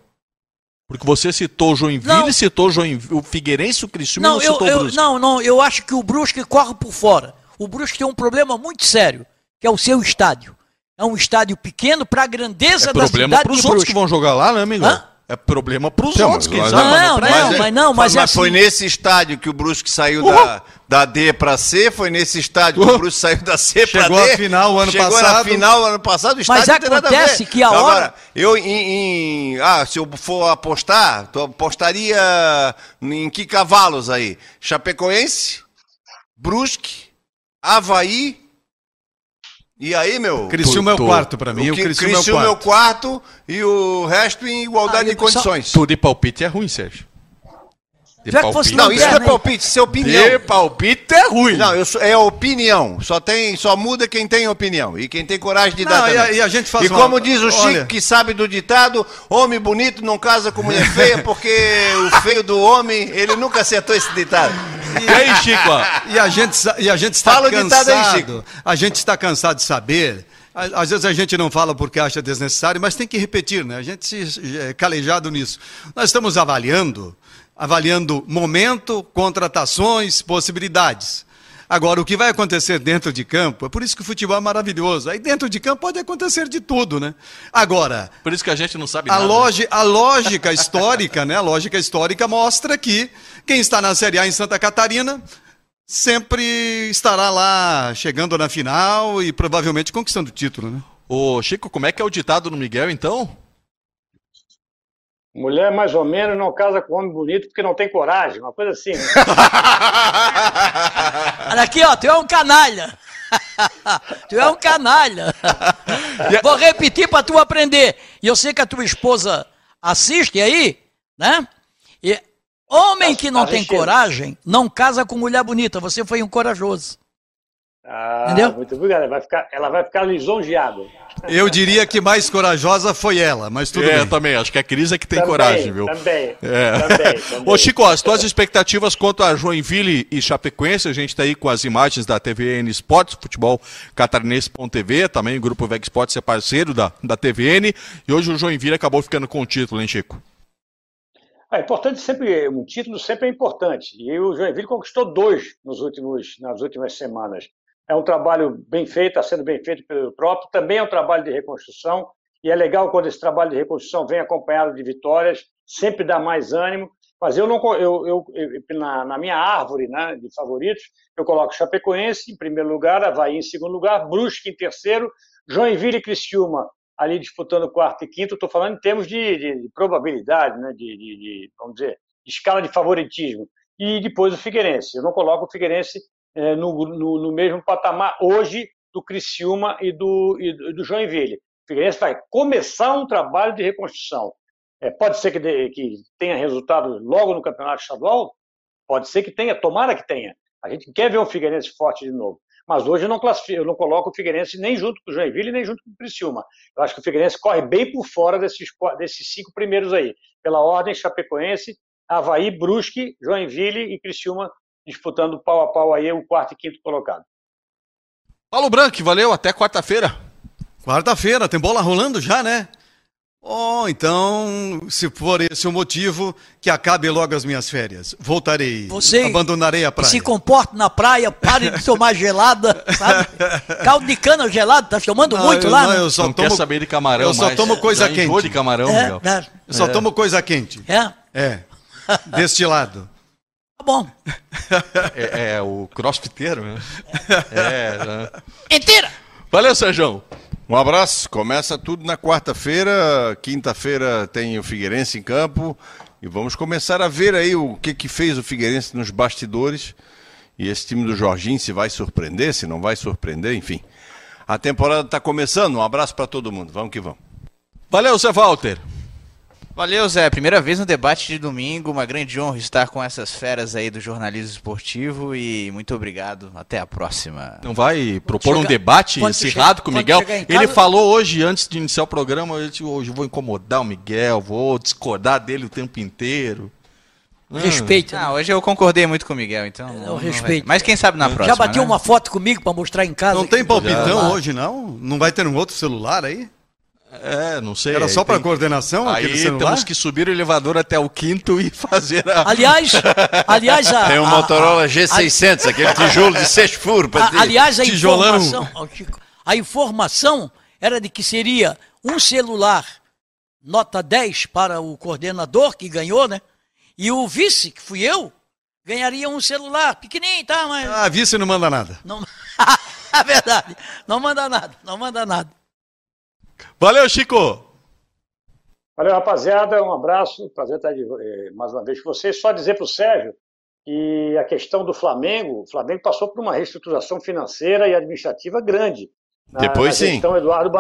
Porque você citou o Joinville, não. citou o, Joinville, o Figueirense, o Criciúma não, não citou eu, o Brusque. Não, não, eu acho que o Brusque corre por fora. O Brusque tem um problema muito sério, que é o seu estádio. É um estádio pequeno para a grandeza é da cidade problema para os outros que vão jogar lá, né, Miguel? Hã? É problema para os outros, quem sabe. Não, não, mas, mas não, mas, mas, é assim. foi nesse estádio que o Brusque saiu da, da D para C, foi nesse estádio que o Brusque saiu da C para D. Chegou a final ano chegou passado. Chegou na final ano passado, o estádio Mas acontece que a hora... Agora, eu em, em, Ah, se eu for apostar, eu apostaria em que cavalos aí? Chapecoense, Brusque, Havaí e aí, meu? Criciúma é o quarto para mim. O, que, o Criciúma, Criciúma é o quarto e o resto em igualdade ah, de condições. Só... Tudo de palpite é ruim, Sérgio. De palpite. Não, isso não é palpite, isso é opinião. De palpite é ruim. Não, eu, é opinião. Só, tem, só muda quem tem opinião. E quem tem coragem de não, dar. E a, e a, gente faz e como diz o Chico, Olha... que sabe do ditado: homem bonito não casa com mulher feia, porque o feio do homem, ele nunca acertou esse ditado. E, aí, Chico? E a gente, e a gente está Fala cansado. Aí, Chico. A gente está cansado de saber. Às vezes a gente não fala porque acha desnecessário, mas tem que repetir, né? A gente se é calejado nisso. Nós estamos avaliando, avaliando momento, contratações, possibilidades. Agora, o que vai acontecer dentro de campo, é por isso que o futebol é maravilhoso. Aí dentro de campo pode acontecer de tudo, né? Agora. Por isso que a gente não sabe a nada. Logi, a lógica histórica, né? A lógica histórica mostra que quem está na Série A em Santa Catarina sempre estará lá chegando na final e provavelmente conquistando o título, né? Ô, Chico, como é que é o ditado no Miguel, então? Mulher mais ou menos não casa com homem bonito porque não tem coragem, uma coisa assim. Né? (laughs) Olha aqui, ó, tu é um canalha. (laughs) tu é um canalha. Vou repetir para tu aprender. E eu sei que a tua esposa assiste aí, né? E homem que não tem coragem não casa com mulher bonita. Você foi um corajoso. Ah, Entendeu? Muito obrigado. Ela vai ficar, ela vai ficar lisonjeada. Eu diria que mais corajosa foi ela, mas tudo é, bem. também. Acho que a Cris é que tem também, coragem, viu? Também. É. também, (laughs) também. Ô, Chico, as tuas expectativas quanto a Joinville e Chapecoense, a gente está aí com as imagens da TVN Esportes, futebol catarinense.tv, também o Grupo Veg Sports é parceiro da, da TVN, e hoje o Joinville acabou ficando com o título, hein, Chico? É importante sempre, um título sempre é importante. E o Joinville conquistou dois nos últimos, nas últimas semanas. É um trabalho bem feito, está sendo bem feito pelo próprio. Também é um trabalho de reconstrução. E é legal quando esse trabalho de reconstrução vem acompanhado de vitórias, sempre dá mais ânimo. Mas eu não, eu, eu, eu na, na, minha árvore né, de favoritos, eu coloco Chapecoense em primeiro lugar, Havaí em segundo lugar, Brusque em terceiro, Joinville e Criciúma ali disputando quarto e quinto. Estou falando em termos de, de, de probabilidade, né, de, de, vamos dizer, escala de favoritismo. E depois o Figueirense. Eu não coloco o Figueirense é, no, no, no, mesmo patamar hoje do Criciúma e do, e do Joinville. O Figueirense vai começar um trabalho de reconstrução. É, pode ser que, de, que tenha resultado logo no campeonato estadual? Pode ser que tenha, tomara que tenha. A gente quer ver um Figueirense forte de novo. Mas hoje eu não eu não coloco o Figueirense nem junto com o Joinville, nem junto com o Criciúma. Eu acho que o Figueirense corre bem por fora desses, desses cinco primeiros aí. Pela ordem, Chapecoense, Havaí, Brusque, Joinville e Criciúma disputando pau a pau aí o quarto e quinto colocado. Paulo Branco, valeu, até quarta-feira. Quarta-feira, tem bola rolando já, né? Oh, então, se for esse o motivo, que acabe logo as minhas férias. Voltarei. Você abandonarei a praia. Se comporte na praia, pare de tomar gelada, sabe? Caldo de cana gelado, tá tomando não, muito lá? Não, né? eu só não tomo, quer saber de camarão, Eu só tomo coisa Já quente. de camarão, é, é. Eu só é. tomo coisa quente. É? É. Destilado. Tá bom. É, é o crossfiteiro, né? É. né? Mentira! Valeu, Sérgio. Um abraço. Começa tudo na quarta-feira. Quinta-feira tem o Figueirense em campo. E vamos começar a ver aí o que, que fez o Figueirense nos bastidores. E esse time do Jorginho se vai surpreender, se não vai surpreender, enfim. A temporada está começando. Um abraço para todo mundo. Vamos que vamos. Valeu, Zé Walter. Valeu, Zé. Primeira vez no debate de domingo. Uma grande honra estar com essas feras aí do jornalismo esportivo e muito obrigado. Até a próxima. Não vai propor um debate acirrado com o Miguel? Ele falou hoje, antes de iniciar o programa, eu disse, hoje vou incomodar o Miguel, vou discordar dele o tempo inteiro. Hum. Respeito. Ah, hoje eu concordei muito com o Miguel, então. Eu respeito. Mas quem sabe na próxima. Já bateu né? uma foto comigo para mostrar em casa. Não tem palpitão hoje, não? Não vai ter um outro celular aí? É, não sei. Era só para tem... coordenação Aí temos que subir o elevador até o quinto e (laughs) fazer a... Aliás, aliás a, Tem um a, Motorola G600, a, aquele tijolo de seis furos. aliás, a Tijolão. informação, a informação era de que seria um celular nota 10 para o coordenador, que ganhou, né? E o vice, que fui eu, ganharia um celular pequenininho, tá? Mas... Ah, vice não manda nada. Não... (laughs) é verdade, não manda nada, não manda nada. Valeu, Chico! Valeu, rapaziada. Um abraço. Prazer estar de, eh, mais uma vez com vocês. Só dizer para o Sérgio que a questão do Flamengo, o Flamengo passou por uma reestruturação financeira e administrativa grande. Depois na sim. Então, Eduardo.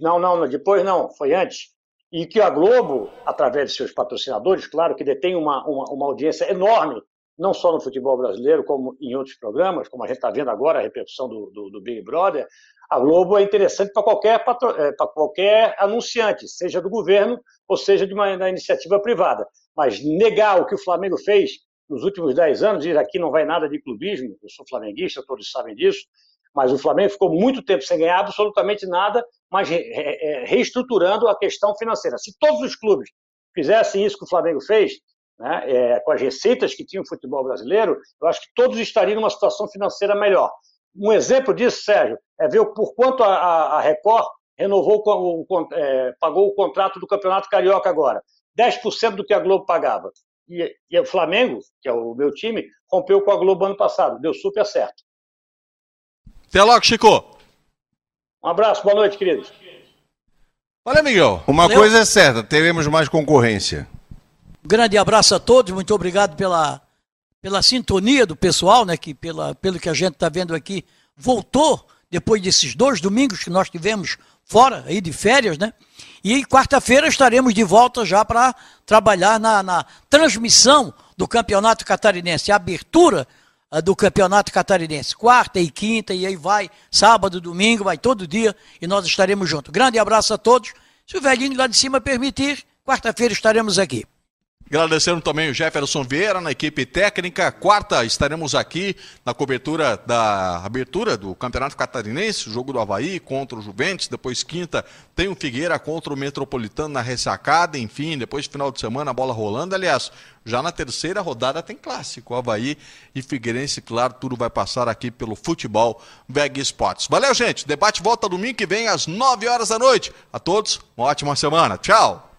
Não, não, depois não, foi antes. E que a Globo, através de seus patrocinadores, claro que detém uma, uma, uma audiência enorme, não só no futebol brasileiro, como em outros programas, como a gente está vendo agora a repercussão do, do, do Big Brother, a Globo é interessante para qualquer, é, qualquer anunciante, seja do governo ou seja de uma, da iniciativa privada. Mas negar o que o Flamengo fez nos últimos dez anos, dizer aqui não vai nada de clubismo, eu sou flamenguista, todos sabem disso, mas o Flamengo ficou muito tempo sem ganhar absolutamente nada, mas reestruturando a questão financeira. Se todos os clubes fizessem isso que o Flamengo fez, né, é, com as receitas que tinha o futebol brasileiro, eu acho que todos estariam numa situação financeira melhor. Um exemplo disso, Sérgio, é ver por quanto a, a Record renovou o, o é, pagou o contrato do Campeonato Carioca agora. 10% do que a Globo pagava. E, e, o Flamengo, que é o meu time, rompeu com a Globo ano passado. Deu super certo. Até logo, Chico. Um abraço, boa noite, queridos. Valeu, Miguel. Uma Valeu. coisa é certa, teremos mais concorrência. Um grande abraço a todos, muito obrigado pela, pela sintonia do pessoal, né? Que pela, pelo que a gente está vendo aqui, voltou depois desses dois domingos que nós tivemos fora aí de férias, né? E quarta-feira estaremos de volta já para trabalhar na, na transmissão do Campeonato Catarinense, a abertura ah, do Campeonato Catarinense, quarta e quinta, e aí vai, sábado, domingo, vai todo dia, e nós estaremos juntos. Grande abraço a todos. Se o velhinho lá de cima permitir, quarta-feira estaremos aqui. Agradecendo também o Jefferson Vieira na equipe técnica. Quarta, estaremos aqui na cobertura da abertura do Campeonato Catarinense, jogo do Havaí contra o Juventus. Depois, quinta, tem o Figueira contra o Metropolitano na ressacada. Enfim, depois, final de semana, a bola rolando. Aliás, já na terceira rodada tem clássico. Havaí e Figueirense, claro, tudo vai passar aqui pelo futebol VEG Sports. Valeu, gente. Debate volta domingo que vem às 9 horas da noite. A todos, uma ótima semana. Tchau.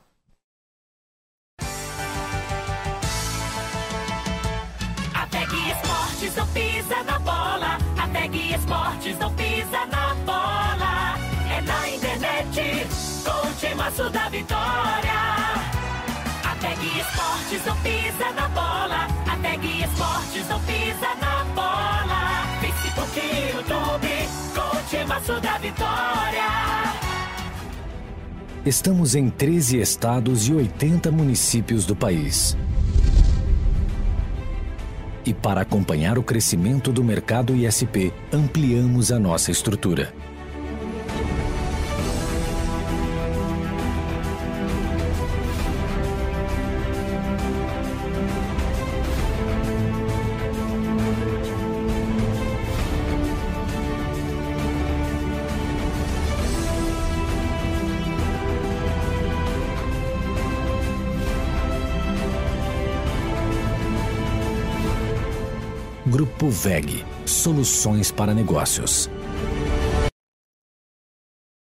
Da vitória. A Teg Esportes não pisa na bola. A Teg Esportes não pisa na bola. Facebook e YouTube, com o da vitória. Estamos em 13 estados e 80 municípios do país. E para acompanhar o crescimento do mercado ISP, ampliamos a nossa estrutura. Grupo VEG Soluções para Negócios.